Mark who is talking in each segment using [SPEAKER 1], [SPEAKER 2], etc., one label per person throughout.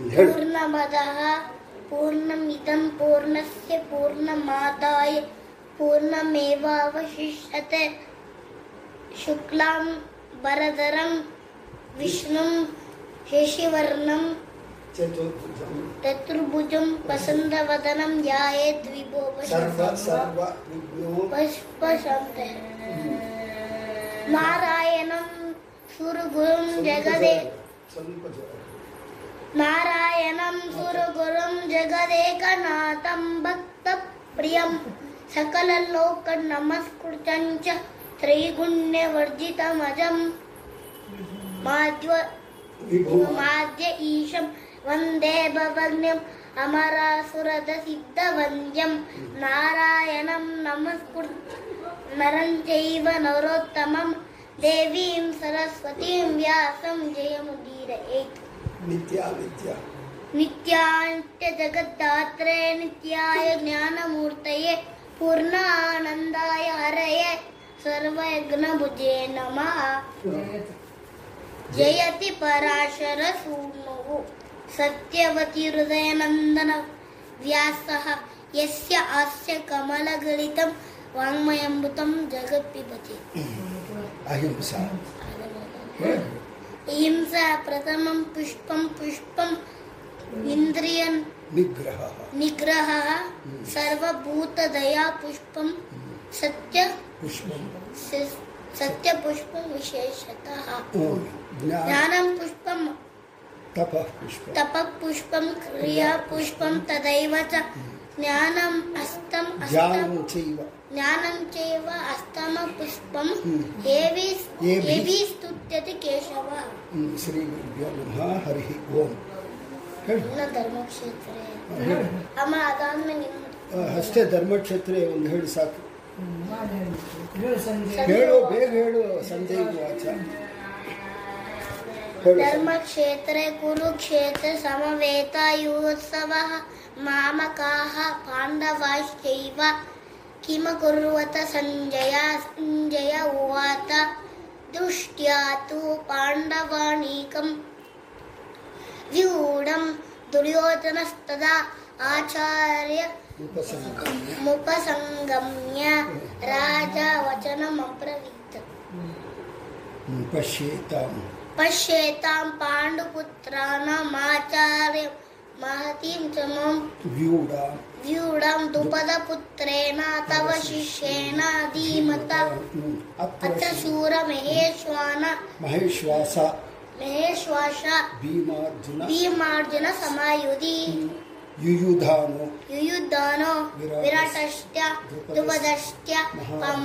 [SPEAKER 1] पूर्णमदः पूर्णमिदं पूर्णस्य पूर्णमादाय पूर्णमेवावशिष्यते। शुक्लां वरदरं विष्णुं शशिवर्णं चतुर्भुजं वसन्तवदनं
[SPEAKER 2] यायेद्
[SPEAKER 1] विभो पुष्पशान्तः नारायणं सुरगुरुं जगदे नारायणं सुरगुरुं जगदेकनाथं भक्तप्रियं सकललोकनमस्कृतं च त्रैगुण्यवर्जितमजं माध्व माद्य ईशं वन्दे भवग्न्यम् अमरासुरदसिद्धवन्द्यं नारायणं नमस्कृत नरं चैव नरोत्तमं देवीं सरस्वतीं व्यासं जयमुदीरयेत्
[SPEAKER 2] नित्या नित्या।
[SPEAKER 1] नित्यान्त्य जगद्धात्रे नित्याय ज्ञानमूर्तये पूर्ण आनन्दाय हरये सर्वयज्ञभुजे नमः। जयति पराशरसूनुः सत्यवति हृदयनन्दन व्यासः यस्य आस्य कमलगलितं वाङ्मयम्बुतं जगत्पिबति।
[SPEAKER 2] अहिंसा। हाँ।
[SPEAKER 1] हिंसा प्रथमं पुष्प पुष्पम् इन्द्रिय
[SPEAKER 2] निग्रह।
[SPEAKER 1] निग्रहः हम्म। सर्वभूतदया पुष्पं सत्य
[SPEAKER 2] पुष्पं।
[SPEAKER 1] सत्यपुष्पं विशेषतः। पुष्प पुष्पं पुष्प क्रिया पुष्प तदैव च।
[SPEAKER 2] हम्म।
[SPEAKER 1] జ్ఞానం
[SPEAKER 2] అస్తం
[SPEAKER 1] జ్ఞానం చేయవ జ్ఞానం
[SPEAKER 2] చేయవ
[SPEAKER 1] అస్తమ
[SPEAKER 2] పుష్పం
[SPEAKER 1] ఏవి ఏవి స్తుత్యతి
[SPEAKER 2] కేశవ ಶ್ರೀ ಗುರುಭ್ಯೋ ನಮಃ ಹರಿ ಓಂ. ಹೇಳಿ.
[SPEAKER 1] ನನ್ನ ಧರ್ಮಕ್ಷೇತ್ರ ಅಮ್ಮ
[SPEAKER 2] ಅದಾದ್ಮೇಲೆ ಅಷ್ಟೇ ಧರ್ಮಕ್ಷೇತ್ರ ಒಂದು ಹೇಳಿ ಸಾಕು.
[SPEAKER 3] ಹೇಳು.
[SPEAKER 2] ಬೇಗ ಹೇಳು ಸಂಜಯ್ ವಾಚ.
[SPEAKER 1] धर्मक्षेत्रे कुरुक्षेत्रे समवेतायुत्सवः मामकाः पाण्डवाश्चैव किमकुर्वत सञ्जय? सञ्जय उवाच, दृष्ट्या तु पाण्डवाणीकं व्यूढं दुर्योधनस्तदा आचार्य मुपसंगम्य राजा वचनमब्रवीत्.
[SPEAKER 2] पश्येताम्
[SPEAKER 1] पश्येतां पाण्डुपुत्राणामाचार्य महतीं च
[SPEAKER 2] मम
[SPEAKER 1] व्यूढां द्रुपदपुत्रेण तव शिष्येण धीमता। अत्र शूरमहेश्वान
[SPEAKER 2] महेश्वास।
[SPEAKER 1] महेश्वास।
[SPEAKER 2] भीमार्जुन।
[SPEAKER 1] भीमार्जुन समायुधि।
[SPEAKER 2] युयुधानो।
[SPEAKER 1] युयुधानो।
[SPEAKER 2] विराटश्च
[SPEAKER 1] द्रुपदश्च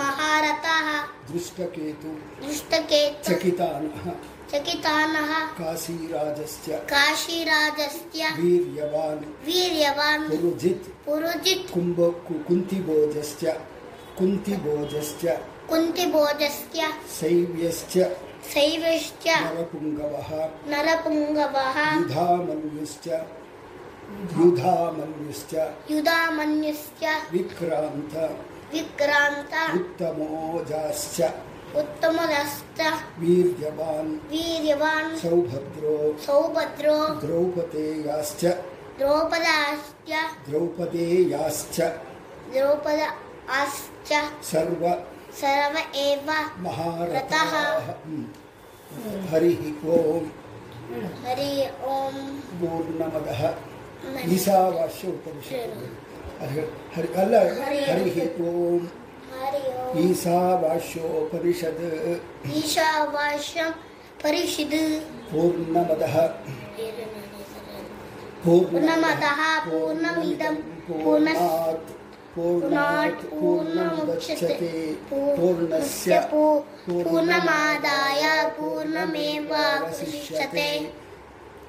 [SPEAKER 1] महारथः। दृष्टकेतु।
[SPEAKER 2] दृष्टकेतु।
[SPEAKER 1] चकितानः।
[SPEAKER 2] चकितानः
[SPEAKER 1] काशीराजस्य
[SPEAKER 2] काशीराजस्य
[SPEAKER 1] वीर्यवान्
[SPEAKER 2] वीर्यवान्
[SPEAKER 1] पुरुजित्
[SPEAKER 2] पुरुजित् कुम्भ कुन्तिभोजस्य कुन्तिभोजस्य
[SPEAKER 1] कुन्तिभोजस्य
[SPEAKER 2] शैव्यस्य
[SPEAKER 1] शैव्यश्च
[SPEAKER 2] नरपुङ्गवः
[SPEAKER 1] नरपुङ्गवः
[SPEAKER 2] युधामन्युश्च युधामन्युश्च
[SPEAKER 1] युधामन्युश्च
[SPEAKER 2] विक्रान्त
[SPEAKER 1] विक्रान्त
[SPEAKER 2] उत्तमोजाश्च
[SPEAKER 1] उत्तम
[SPEAKER 2] वीर्यवान्।
[SPEAKER 1] वीर्यवान्।
[SPEAKER 2] सौभद्रो।
[SPEAKER 1] सौभद्रो।
[SPEAKER 2] द्रौपदेयाश्च।
[SPEAKER 1] द्रौपदाश्च।
[SPEAKER 2] द्रौपदेयाश्च।
[SPEAKER 1] द्रौपद आश्च
[SPEAKER 2] सर्व।
[SPEAKER 1] सर्व एव।
[SPEAKER 2] महारथः।
[SPEAKER 1] हरिः ओम्।
[SPEAKER 2] हरि ओम्। पूर्णमदः। ईशावास्य उपनिषत् हरि अल्ल।
[SPEAKER 1] हरिः ओम्।
[SPEAKER 2] ईशावास्योपनिषद्।
[SPEAKER 1] ईशावास्यं पूर्णमदः। पूर्णमदः
[SPEAKER 2] पूर्णमिदं पूर्णात् पूर्णात् पूर्णमुच्यते।
[SPEAKER 1] पूर्णस्य पूर्णमादाय पूर्णमेवावशिष्यते।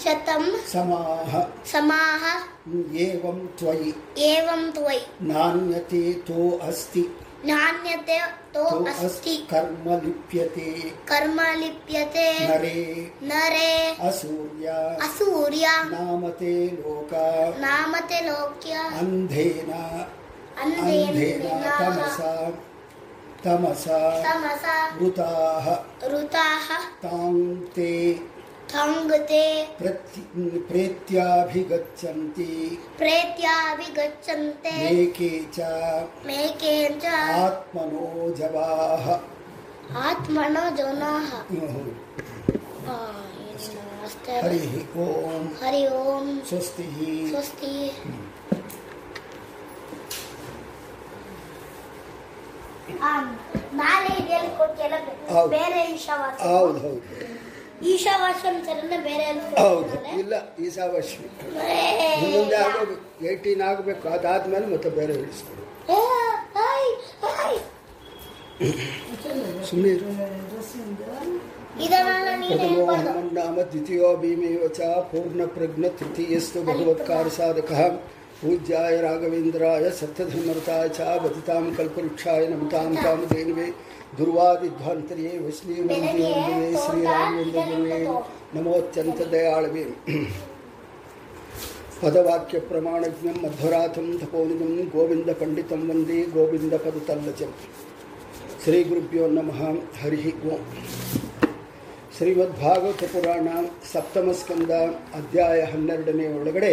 [SPEAKER 1] शतं समाः
[SPEAKER 2] समाः
[SPEAKER 1] एवं
[SPEAKER 2] त्वयि। एवं
[SPEAKER 1] त्वयि। नान्यते
[SPEAKER 2] तो अस्ति। नान्यते
[SPEAKER 1] तो, तो
[SPEAKER 2] अस्ति।
[SPEAKER 1] कर्म
[SPEAKER 2] लिप्यते। कर्म
[SPEAKER 1] लिप्यते। नरे।
[SPEAKER 2] नरे।
[SPEAKER 1] असूर्या।
[SPEAKER 2] असूर्या।
[SPEAKER 1] नामते
[SPEAKER 2] लोका। नामते
[SPEAKER 1] लोक्या। अन्धेन।
[SPEAKER 2] अन्धेन तमसा।
[SPEAKER 1] तमसा।
[SPEAKER 2] तमसा। ऋताः।
[SPEAKER 1] ऋताः।
[SPEAKER 2] तां
[SPEAKER 1] ते।
[SPEAKER 2] ತಾಂ ತೇ
[SPEAKER 1] ಥಂಗತೆ
[SPEAKER 2] ಪ್ರತಿ ಪ್ರೇತ್ಯಾಭಿಗಚ್ಚಂತಿ
[SPEAKER 1] ಪ್ರೇತ್ಯಾಭಿಗಚ್ಚಂತೆ
[SPEAKER 2] ಮೇಕೆ ಚ
[SPEAKER 1] ಮೇಕೆ ಚ
[SPEAKER 2] ಆತ್ಮನೋ ಜವಾಃ
[SPEAKER 1] ಆತ್ಮನೋ ಜನಾಃ
[SPEAKER 2] ಹ್ಮ್.
[SPEAKER 1] ಆ, ಏನು ಅಷ್ಟೇ
[SPEAKER 2] ಹರಿ ಓಂ
[SPEAKER 1] ಹರಿ ಓಂ
[SPEAKER 2] ಸ್ವಸ್ತಿ
[SPEAKER 1] ಸ್ವಸ್ತಿ ಆ, ನಾಳೆ ಇದೆಯಲ್ಲಿ ಕೊಟ್ಟಿಲ್ಲ
[SPEAKER 2] ಹೌದು.
[SPEAKER 1] ಬೇರೆ ಈಶಾವಾಸ
[SPEAKER 2] ಹೌದು ಹೌದು
[SPEAKER 1] ಈಶಾವಾಸ್ಯಂ ಸರನ್ನ ಬೇರೆ ಎಲ್ಲಿ
[SPEAKER 2] ಹೌದು? ಇಲ್ಲ ಈಶಾವಾಶ್ಯ
[SPEAKER 1] ಏ,
[SPEAKER 2] ಮುಂದೆ ಆಗಬೇಕು ಏಯ್ಟೀನ್ ಆಗಬೇಕು ಅದಾದ್ಮೇಲೆ ಮತ್ತೆ ಬೇರೆ ಇಳಿಸ್ಕೊಡು
[SPEAKER 1] ಏ, ದ್ವಿತೀಯೋ ಭೀಮೇವ
[SPEAKER 2] ಸುಮ್ಮನೆ
[SPEAKER 3] ಪೂರ್ಣ
[SPEAKER 1] ಪ್ರಜ್ಞ ನೀನು
[SPEAKER 2] ಪ್ರಥಮೋ
[SPEAKER 1] ಹೇಳ್ಬಾರ್ದು
[SPEAKER 2] ಸಾಧಕಃ. ಪೂಜ್ಯಾಯ ರಾಘವೇಂದ್ರಾಯ ಚ ಪೂರ್ಣಪ್ರಜ್ಞ ತೃತೀಯಸ್ತು ಭಗವತ್ಕಾರ ಸಾಧಕಃ ಪೂಜ್ಯಾಯ ಶ್ರೀರಾಮೇ ದುರ್ವಾದಿಧ್ವಾಂತರ್ಯೇ ವೈಷ್ಣೀವಂದೇ ಶ್ರೀರಾಮವೇಂದ್ರಗುರುವೇ ನಮೋತ್ಯಂತ ದಯಾಳವೇ. ಪದವಾಕ್ಯ ಪ್ರಮಾಣಜ್ಞಂ ಮಧ್ವರಾಥಂ ತಪೋನಿಧಂ ಗೋವಿಂದ ಪಂಡಿತಂ ವಂದೇ ಗೋವಿಂದ ಪದತಲ್ಲಚಂ ಶ್ರೀ ಗುರುಭ್ಯೋ ನಮಃ. ಹರಿ ಓಂ. ಶ್ರೀಮದ್ಭಾಗವತ ಪುರಾಣ ಸಪ್ತಮ ಸ್ಕಂದ ಅಧ್ಯಾಯ ಹನ್ನೆರಡನೇ ಒಳಗಡೆ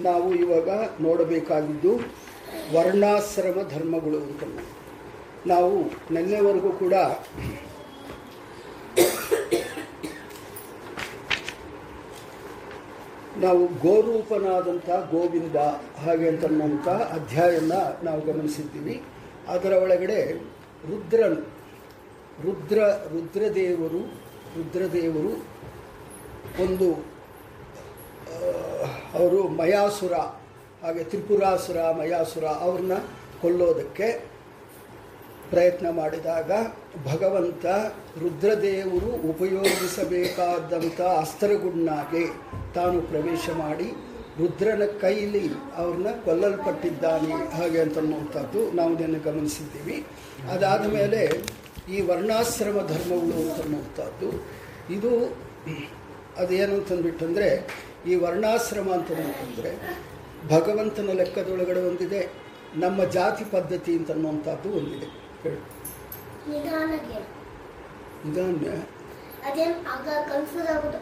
[SPEAKER 2] ನಾವು ಇವಾಗ ನೋಡಬೇಕಾಗಿದ್ದು ವರ್ಣಾಶ್ರಮ ಧರ್ಮಗಳು ಅಂತ ನಾವು ನಿನ್ನೆವರೆಗೂ ಕೂಡ ನಾವು ಗೋರೂಪನಾದಂಥ ಗೋವಿಂದ ಹಾಗೆ ಅಂತನ್ನುವಂಥ ಅಧ್ಯಾಯನ ನಾವು ಗಮನಿಸಿದ್ದೀವಿ. ಅದರ ಒಳಗಡೆ ರುದ್ರನು, ರುದ್ರ, ರುದ್ರದೇವರು ರುದ್ರದೇವರು ಒಂದು ಅವರು ಮಯಾಸುರ, ಹಾಗೆ ತ್ರಿಪುರಾಸುರ, ಮಯಾಸುರ ಅವ್ರನ್ನ ಕೊಲ್ಲೋದಕ್ಕೆ ಪ್ರಯತ್ನ ಮಾಡಿದಾಗ ಭಗವಂತ ರುದ್ರದೇವರು ಉಪಯೋಗಿಸಬೇಕಾದಂಥ ಅಸ್ತ್ರಗುಣ್ಣಾಗೆ ತಾನು ಪ್ರವೇಶ ಮಾಡಿ ರುದ್ರನ ಕೈಲಿ ಅವ್ರನ್ನ ಕೊಲ್ಲಲ್ಪಟ್ಟಿದ್ದಾನೆ ಹಾಗೆ ಅಂತನ್ನುವಂಥದ್ದು ನಾವು ಇದನ್ನು ಗಮನಿಸಿದ್ದೀವಿ. ಅದಾದ ಮೇಲೆ ಈ ವರ್ಣಾಶ್ರಮ ಧರ್ಮಗಳು ಅಂತನ್ನುವಂಥದ್ದು ಇದು ಅದೇನು ಅಂತಂದ್ಬಿಟ್ಟಂದರೆ ಈ ವರ್ಣಾಶ್ರಮ ಅಂತಂದ್ರೆ ಭಗವಂತನ ಲೆಕ್ಕದೊಳಗಡೆ ಒಂದಿದೆ, ನಮ್ಮ ಜಾತಿ ಪದ್ಧತಿ ಅಂತನ್ನುವಂಥದ್ದು ಒಂದಿದೆ.
[SPEAKER 1] ನಿಧಾನಕ್ಕೆ.
[SPEAKER 2] ನಿಧಾನ
[SPEAKER 1] ಅದೇನು ಆಗ ಕನ್ಫ್ಯೂಸ್ ಆಗ್ಬಿಟ್ಟು.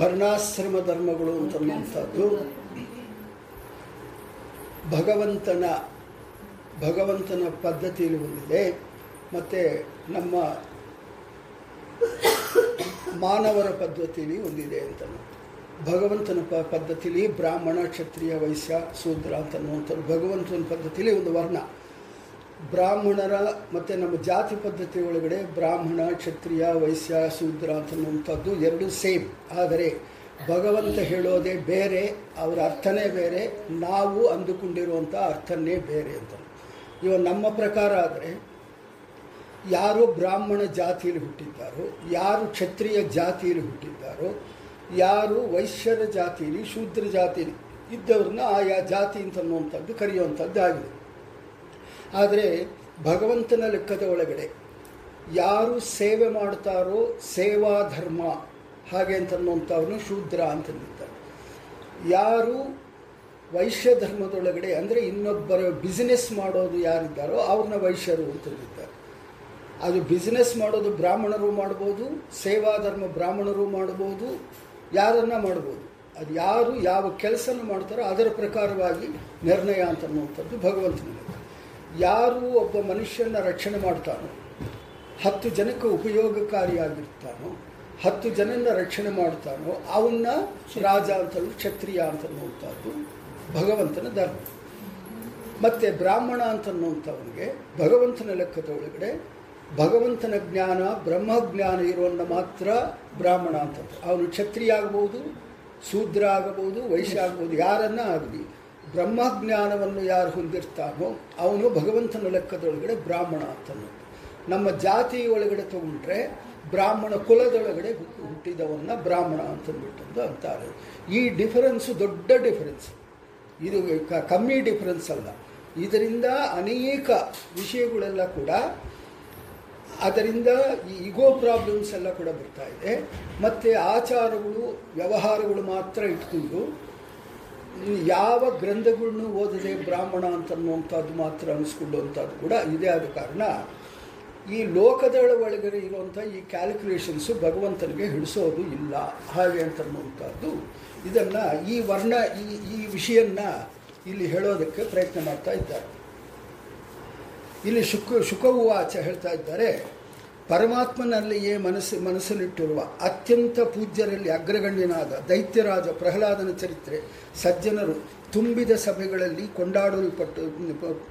[SPEAKER 2] ವರ್ಣಾಶ್ರಮ ಧರ್ಮಗಳು ಅಂತನ್ನುವಂಥದ್ದು ಭಗವಂತನ ಭಗವಂತನ ಪದ್ಧತಿಯಲ್ಲಿ ಬಂದಿದೆ. ಮತ್ತು ನಮ್ಮ ಮಾನವರ ಪದ್ಧತಿಯಲ್ಲಿ ಹೊಂದಿದೆ ಅಂತ ಭಗವಂತನ ಪ ಪದ್ಧತಿಲಿ ಬ್ರಾಹ್ಮಣ, ಕ್ಷತ್ರಿಯ, ವೈಶ್ಯ, ಶೂದ್ರ ಅಂತನ್ನುವಂಥದ್ದು ಭಗವಂತನ ಪದ್ಧತಿಲಿ ಒಂದು ವರ್ಣ. ಬ್ರಾಹ್ಮಣರ ಮತ್ತು ನಮ್ಮ ಜಾತಿ ಪದ್ಧತಿ ಒಳಗಡೆ ಬ್ರಾಹ್ಮಣ, ಕ್ಷತ್ರಿಯ, ವೈಶ್ಯ, ಶೂದ್ರ ಅಂತನ್ನುವಂಥದ್ದು ಎರಡು ಸೇಮ್. ಆದರೆ ಭಗವಂತ ಹೇಳೋದೇ ಬೇರೆ, ಅವರ ಅರ್ಥನೇ ಬೇರೆ, ನಾವು ಅಂದುಕೊಂಡಿರುವಂಥ ಅರ್ಥನೇ ಬೇರೆ ಅಂತ. ಇವಾಗ ನಮ್ಮ ಪ್ರಕಾರ ಆದರೆ ಯಾರು ಬ್ರಾಹ್ಮಣ ಜಾತಿಯಲ್ಲಿ ಹುಟ್ಟಿದ್ದಾರೋ, ಯಾರು ಕ್ಷತ್ರಿಯ ಜಾತಿಯಲ್ಲಿ ಹುಟ್ಟಿದ್ದಾರೋ ಯಾರು ವೈಶ್ಯರ ಜಾತಿಯಲ್ಲಿ ಶೂದ್ರ ಜಾತಿಯಲ್ಲಿ ಇದ್ದವ್ರನ್ನ ಆಯಾ ಜಾತಿ ಅಂತನ್ನುವಂಥದ್ದು ಕರೆಯುವಂಥದ್ದು ಆಗಿದೆ. ಆದರೆ ಭಗವಂತನ ಲೆಕ್ಕದ ಒಳಗಡೆ ಯಾರು ಸೇವೆ ಮಾಡ್ತಾರೋ ಸೇವಾ ಧರ್ಮ ಹಾಗೆ ಅಂತನ್ನುವಂಥವ್ರನ್ನ ಶೂದ್ರ ಅಂತಂದಿರ್ತಾರೆ ಯಾರು ವೈಶ್ಯ ಧರ್ಮದೊಳಗಡೆ ಅಂದರೆ ಇನ್ನೊಬ್ಬರ ಬಿಸಿನೆಸ್ ಮಾಡೋದು ಯಾರಿದ್ದಾರೋ ಅವ್ರನ್ನ ವೈಶ್ಯರು ಅಂತಂದಿದ್ದಾರೆ ಅದು ಬಿಸ್ನೆಸ್ ಮಾಡೋದು ಬ್ರಾಹ್ಮಣರು ಮಾಡ್ಬೋದು, ಸೇವಾ ಧರ್ಮ ಬ್ರಾಹ್ಮಣರು ಮಾಡ್ಬೋದು ಯಾರನ್ನ ಮಾಡ್ಬೋದು? ಅದು ಯಾರು ಯಾವ ಕೆಲಸನ ಮಾಡ್ತಾರೋ ಅದರ ಪ್ರಕಾರವಾಗಿ ನಿರ್ಣಯ ಅಂತನ್ನುವಂಥದ್ದು ಭಗವಂತನಿಗೆ ಯಾರು ಒಬ್ಬ ಮನುಷ್ಯನ ರಕ್ಷಣೆ ಮಾಡ್ತಾನೋ, ಹತ್ತು ಜನಕ್ಕೆ ಉಪಯೋಗಕಾರಿಯಾಗಿರ್ತಾನೋ, ಹತ್ತು ಜನನ ರಕ್ಷಣೆ ಮಾಡ್ತಾನೋ, ಅವನ್ನ ರಾಜ ಅಂತಲೂ ಕ್ಷತ್ರಿಯ ಅಂತನ್ನುವಂಥದ್ದು ಭಗವಂತನ ಧರ್ಮ. ಮತ್ತು ಬ್ರಾಹ್ಮಣ ಅಂತನ್ನುವಂಥವನಿಗೆ ಭಗವಂತನ ಲೆಕ್ಕದ ಒಳಗಡೆ ಭಗವಂತನ ಜ್ಞಾನ, ಬ್ರಹ್ಮಜ್ಞಾನ ಇರುವನ್ನ ಮಾತ್ರ ಬ್ರಾಹ್ಮಣ ಅಂತ ಅವನು ಕ್ಷತ್ರಿಯ ಆಗಬಹುದು ಶೂದ್ರ ಆಗಬಹುದು ವೈಶ್ಯ ಆಗಬಹುದು ಯಾರನ್ನ ಆಗಲಿ, ಬ್ರಹ್ಮಜ್ಞಾನವನ್ನು ಯಾರು ಹೊಂದಿರ್ತಾನೋ ಅವನು ಭಗವಂತನ ಲೆಕ್ಕದೊಳಗಡೆ ಬ್ರಾಹ್ಮಣ ಅಂತನು ನಮ್ಮ ಜಾತಿ ಒಳಗಡೆ ತಗೊಂಡ್ರೆ ಬ್ರಾಹ್ಮಣ ಕುಲದೊಳಗಡೆ ಹುಟ್ಟು- ಹುಟ್ಟಿದವನ್ನ ಬ್ರಾಹ್ಮಣ ಅಂತಂದ್ಬಿಟ್ಟಂದು ಅಂತಾರೆ. ಈ ಡಿಫರೆನ್ಸು ದೊಡ್ಡ ಡಿಫರೆನ್ಸ್ ಇದು ಕಮ್ಮಿ ಡಿಫರೆನ್ಸ್ ಅಲ್ಲ. ಇದರಿಂದ ಅನೇಕ ವಿಷಯಗಳೆಲ್ಲ ಕೂಡ ಅದರಿಂದ ಈ ಇಗೋ ಪ್ರಾಬ್ಲಮ್ಸ್ ಎಲ್ಲ ಕೂಡ ಬರ್ತಾ ಇದೆ. ಮತ್ತು ಆಚಾರಗಳು, ವ್ಯವಹಾರಗಳು ಮಾತ್ರ ಇಟ್ಕೊಂಡು ಯಾವ ಗ್ರಂಥಗಳನ್ನು ಓದದೆ ಬ್ರಾಹ್ಮಣ ಅಂತನ್ನುವಂಥದ್ದು ಮಾತ್ರ ಅನಿಸ್ಕೊಳ್ಳುವಂಥದ್ದು ಕೂಡ ಇದೇ ಆದ ಕಾರಣ ಈ ಲೋಕದ ಒಳಗಡೆ ಇರುವಂಥ ಈ ಕ್ಯಾಲ್ಕುಲೇಷನ್ಸು ಭಗವಂತನಿಗೆ ಹಿಡಿಸೋದು ಇಲ್ಲ. ಹಾಗೆ ಅಂತನ್ನುವಂಥದ್ದು. ಇದನ್ನು ಈ ವರ್ಣ, ಈ ಈ ವಿಷಯನ್ನ ಇಲ್ಲಿ ಹೇಳೋದಕ್ಕೆ ಪ್ರಯತ್ನ ಮಾಡ್ತಾ ಇದ್ದಾರೆ. ಇಲ್ಲಿ ಶುಕ ಆಚೆ ಹೇಳ್ತಾ ಇದ್ದಾರೆ. ಪರಮಾತ್ಮನಲ್ಲಿಯೇ ಮನಸ್ಸು, ಮನಸ್ಸಲ್ಲಿಟ್ಟಿರುವ ಅತ್ಯಂತ ಪೂಜ್ಯರಲ್ಲಿ ಅಗ್ರಗಣ್ಯನಾದ ದೈತ್ಯರಾಜ ಪ್ರಹ್ಲಾದನ ಚರಿತ್ರೆ ಸಜ್ಜನರು ತುಂಬಿದ ಸಭೆಗಳಲ್ಲಿ ಕೊಂಡಾಡಲ್ಪಟ್ಟು,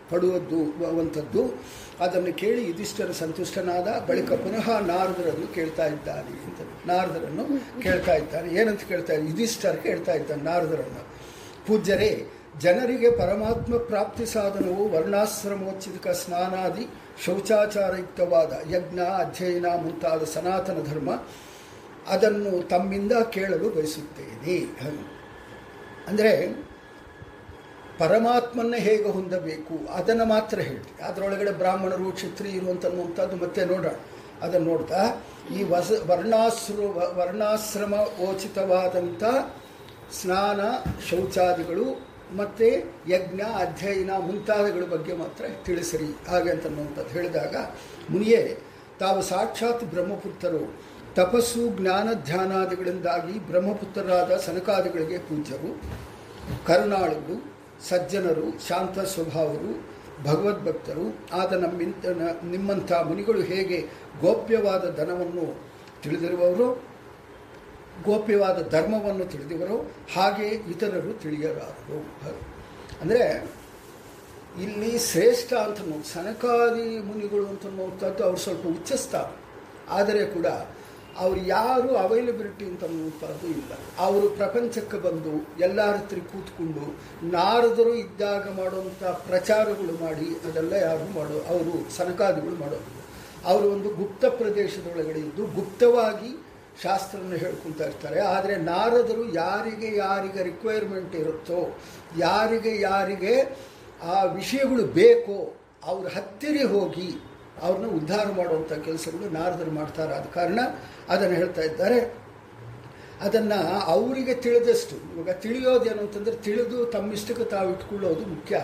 [SPEAKER 2] ಪಡುವದ್ದು ಅಂಥದ್ದು ಅದನ್ನು ಕೇಳಿ ಯುಧಿಷ್ಠರ ಸಂತುಷ್ಟನಾದ ಬಳಿಕ ಪುನಃ ನಾರದರನ್ನು ಕೇಳ್ತಾ ಇದ್ದಾನೆ ಅಂತ ನಾರದರನ್ನು ಕೇಳ್ತಾ ಇದ್ದಾನೆ. ಏನಂತ ಕೇಳ್ತಾ ಇದ್ದಾರೆ? ಇದಿಷ್ಟರ ಕೇಳ್ತಾ ಇದ್ದಾನೆ ನಾರದರನ್ನು. ಪೂಜ್ಯರೇ ಜನರಿಗೆ ಪರಮಾತ್ಮ ಪ್ರಾಪ್ತಿ ಸಾಧನವು ವರ್ಣಾಶ್ರಮೋಚಿತ ಸ್ನಾನಾದಿ ಶೌಚಾಚಾರಯುಕ್ತವಾದ ಯಜ್ಞ, ಅಧ್ಯಯನ ಮುಂತಾದ ಸನಾತನ ಧರ್ಮ ಅದನ್ನು ತಮ್ಮಿಂದ ಕೇಳಲು ಬಯಸುತ್ತೇನೆ. ಅಂದರೆ ಪರಮಾತ್ಮನ ಹೇಗೆ ಹೊಂದಬೇಕು? ಅದನ್ನು ಮಾತ್ರ ಹೇಳಿ ಅದರೊಳಗಡೆ ಬ್ರಾಹ್ಮಣರು, ಕ್ಷತ್ರಿಯರು ಅಂತನ್ನುವಂಥದ್ದು ಮತ್ತೆ ನೋಡೋಣ ಅದನ್ನು ನೋಡ್ತಾ ಈ ವಸ, ವರ್ಣಾಶ್ರ, ವರ್ಣಾಶ್ರಮ ಓಚಿತವಾದಂಥ ಸ್ನಾನ ಶೌಚಾದಿಗಳು ಮತ್ತು ಯಜ್ಞ, ಅಧ್ಯಯನ ಮುಂತಾದಗಳ ಬಗ್ಗೆ ಮಾತ್ರ ತಿಳಿಸಿರಿ. ಹಾಗೆ ಅಂತನ್ನುವಂಥದ್ದು ಹೇಳಿದಾಗ, ಮುನಿಯೇ, ತಾವು ಸಾಕ್ಷಾತ್ ಬ್ರಹ್ಮಪುತ್ರರು. ತಪಸ್ಸು, ಜ್ಞಾನ, ಧ್ಯಾನಾದಿಗಳಿಂದಾಗಿ ಬ್ರಹ್ಮಪುತ್ರರಾದ ಸನಕಾದಿಗಳಿಗೆ ಪೂಜ್ಯರು. ಕರುಣಾಳುಗಳು, ಸಜ್ಜನರು, ಶಾಂತ ಸ್ವಭಾವರು, ಭಗವದ್ಭಕ್ತರು. ಆದ ನಮ್ಮಿಂತ ನಿಮ್ಮಂಥ ಮುನಿಗಳು ಹೇಗೆ ಗೋಪ್ಯವಾದ ಧನವನ್ನು ತಿಳಿದಿರುವವರು ಗೋಪ್ಯವಾದ ಧರ್ಮವನ್ನು ತಿಳಿದಿವರು, ಹಾಗೆ ಇತರರು ತಿಳಿಯಲಾರರು. ಅಂದರೆ, ಇಲ್ಲಿ ಶ್ರೇಷ್ಠ ಅಂತ ಸನಕಾದಿ ಮುನಿಗಳು ಅಂತ ನೋಡ್ತದ್ದು ಅವ್ರು ಸ್ವಲ್ಪ ಉಚ್ಚಿಸ್ತಾರೆ. ಆದರೆ ಕೂಡ, ಅವ್ರು ಯಾರು ಅವೈಲಬಿಲಿಟಿ ಅಂತ ಅನ್ನುವಂಥದ್ದು ಇಲ್ಲ. ಅವರು ಪ್ರಪಂಚಕ್ಕೆ ಬಂದು, ಎಲ್ಲರ ಹತ್ರ ಕೂತ್ಕೊಂಡು, ನಾರದರು ಇದ್ದಾಗ ಮಾಡುವಂಥ ಪ್ರಚಾರಗಳು ಮಾಡಿ, ಅದೆಲ್ಲ ಯಾರು ಮಾಡೋ, ಅವರು ಸನಕಾದಿಗಳು ಮಾಡೋದು ಅವರು ಒಂದು ಗುಪ್ತ ಪ್ರದೇಶದೊಳಗಡೆ ಇದ್ದು, ಗುಪ್ತವಾಗಿ ಶಾಸ್ತ್ರವನ್ನು ಹೇಳ್ಕೊಳ್ತಾ ಇರ್ತಾರೆ. ಆದರೆ ನಾರದರು ಯಾರಿಗೆ ಯಾರಿಗೆ ರಿಕ್ವೈರ್ಮೆಂಟ್ ಇರುತ್ತೋ, ಯಾರಿಗೆ ಯಾರಿಗೆ ಆ ವಿಷಯಗಳು ಬೇಕೋ ಅವ್ರ ಹತ್ತಿರ ಹೋಗಿ ಅವ್ರನ್ನ ಉದ್ಧಾರ ಮಾಡುವಂಥ ಕೆಲಸಗಳು ನಾರದರು ಮಾಡ್ತಾರೆ. ಆದ ಕಾರಣ ಅದನ್ನು ಹೇಳ್ತಾ ಇದ್ದಾರೆ. ಅದನ್ನು ಅವರಿಗೆ ತಿಳಿದಷ್ಟು, ಇವಾಗ ತಿಳಿಯೋದೇನು ಅಂತಂದರೆ ತಿಳಿದು ತಮ್ಮಿಷ್ಟಕ್ಕೆ ತಾವು ಇಟ್ಕೊಳ್ಳೋದು ಮುಖ್ಯ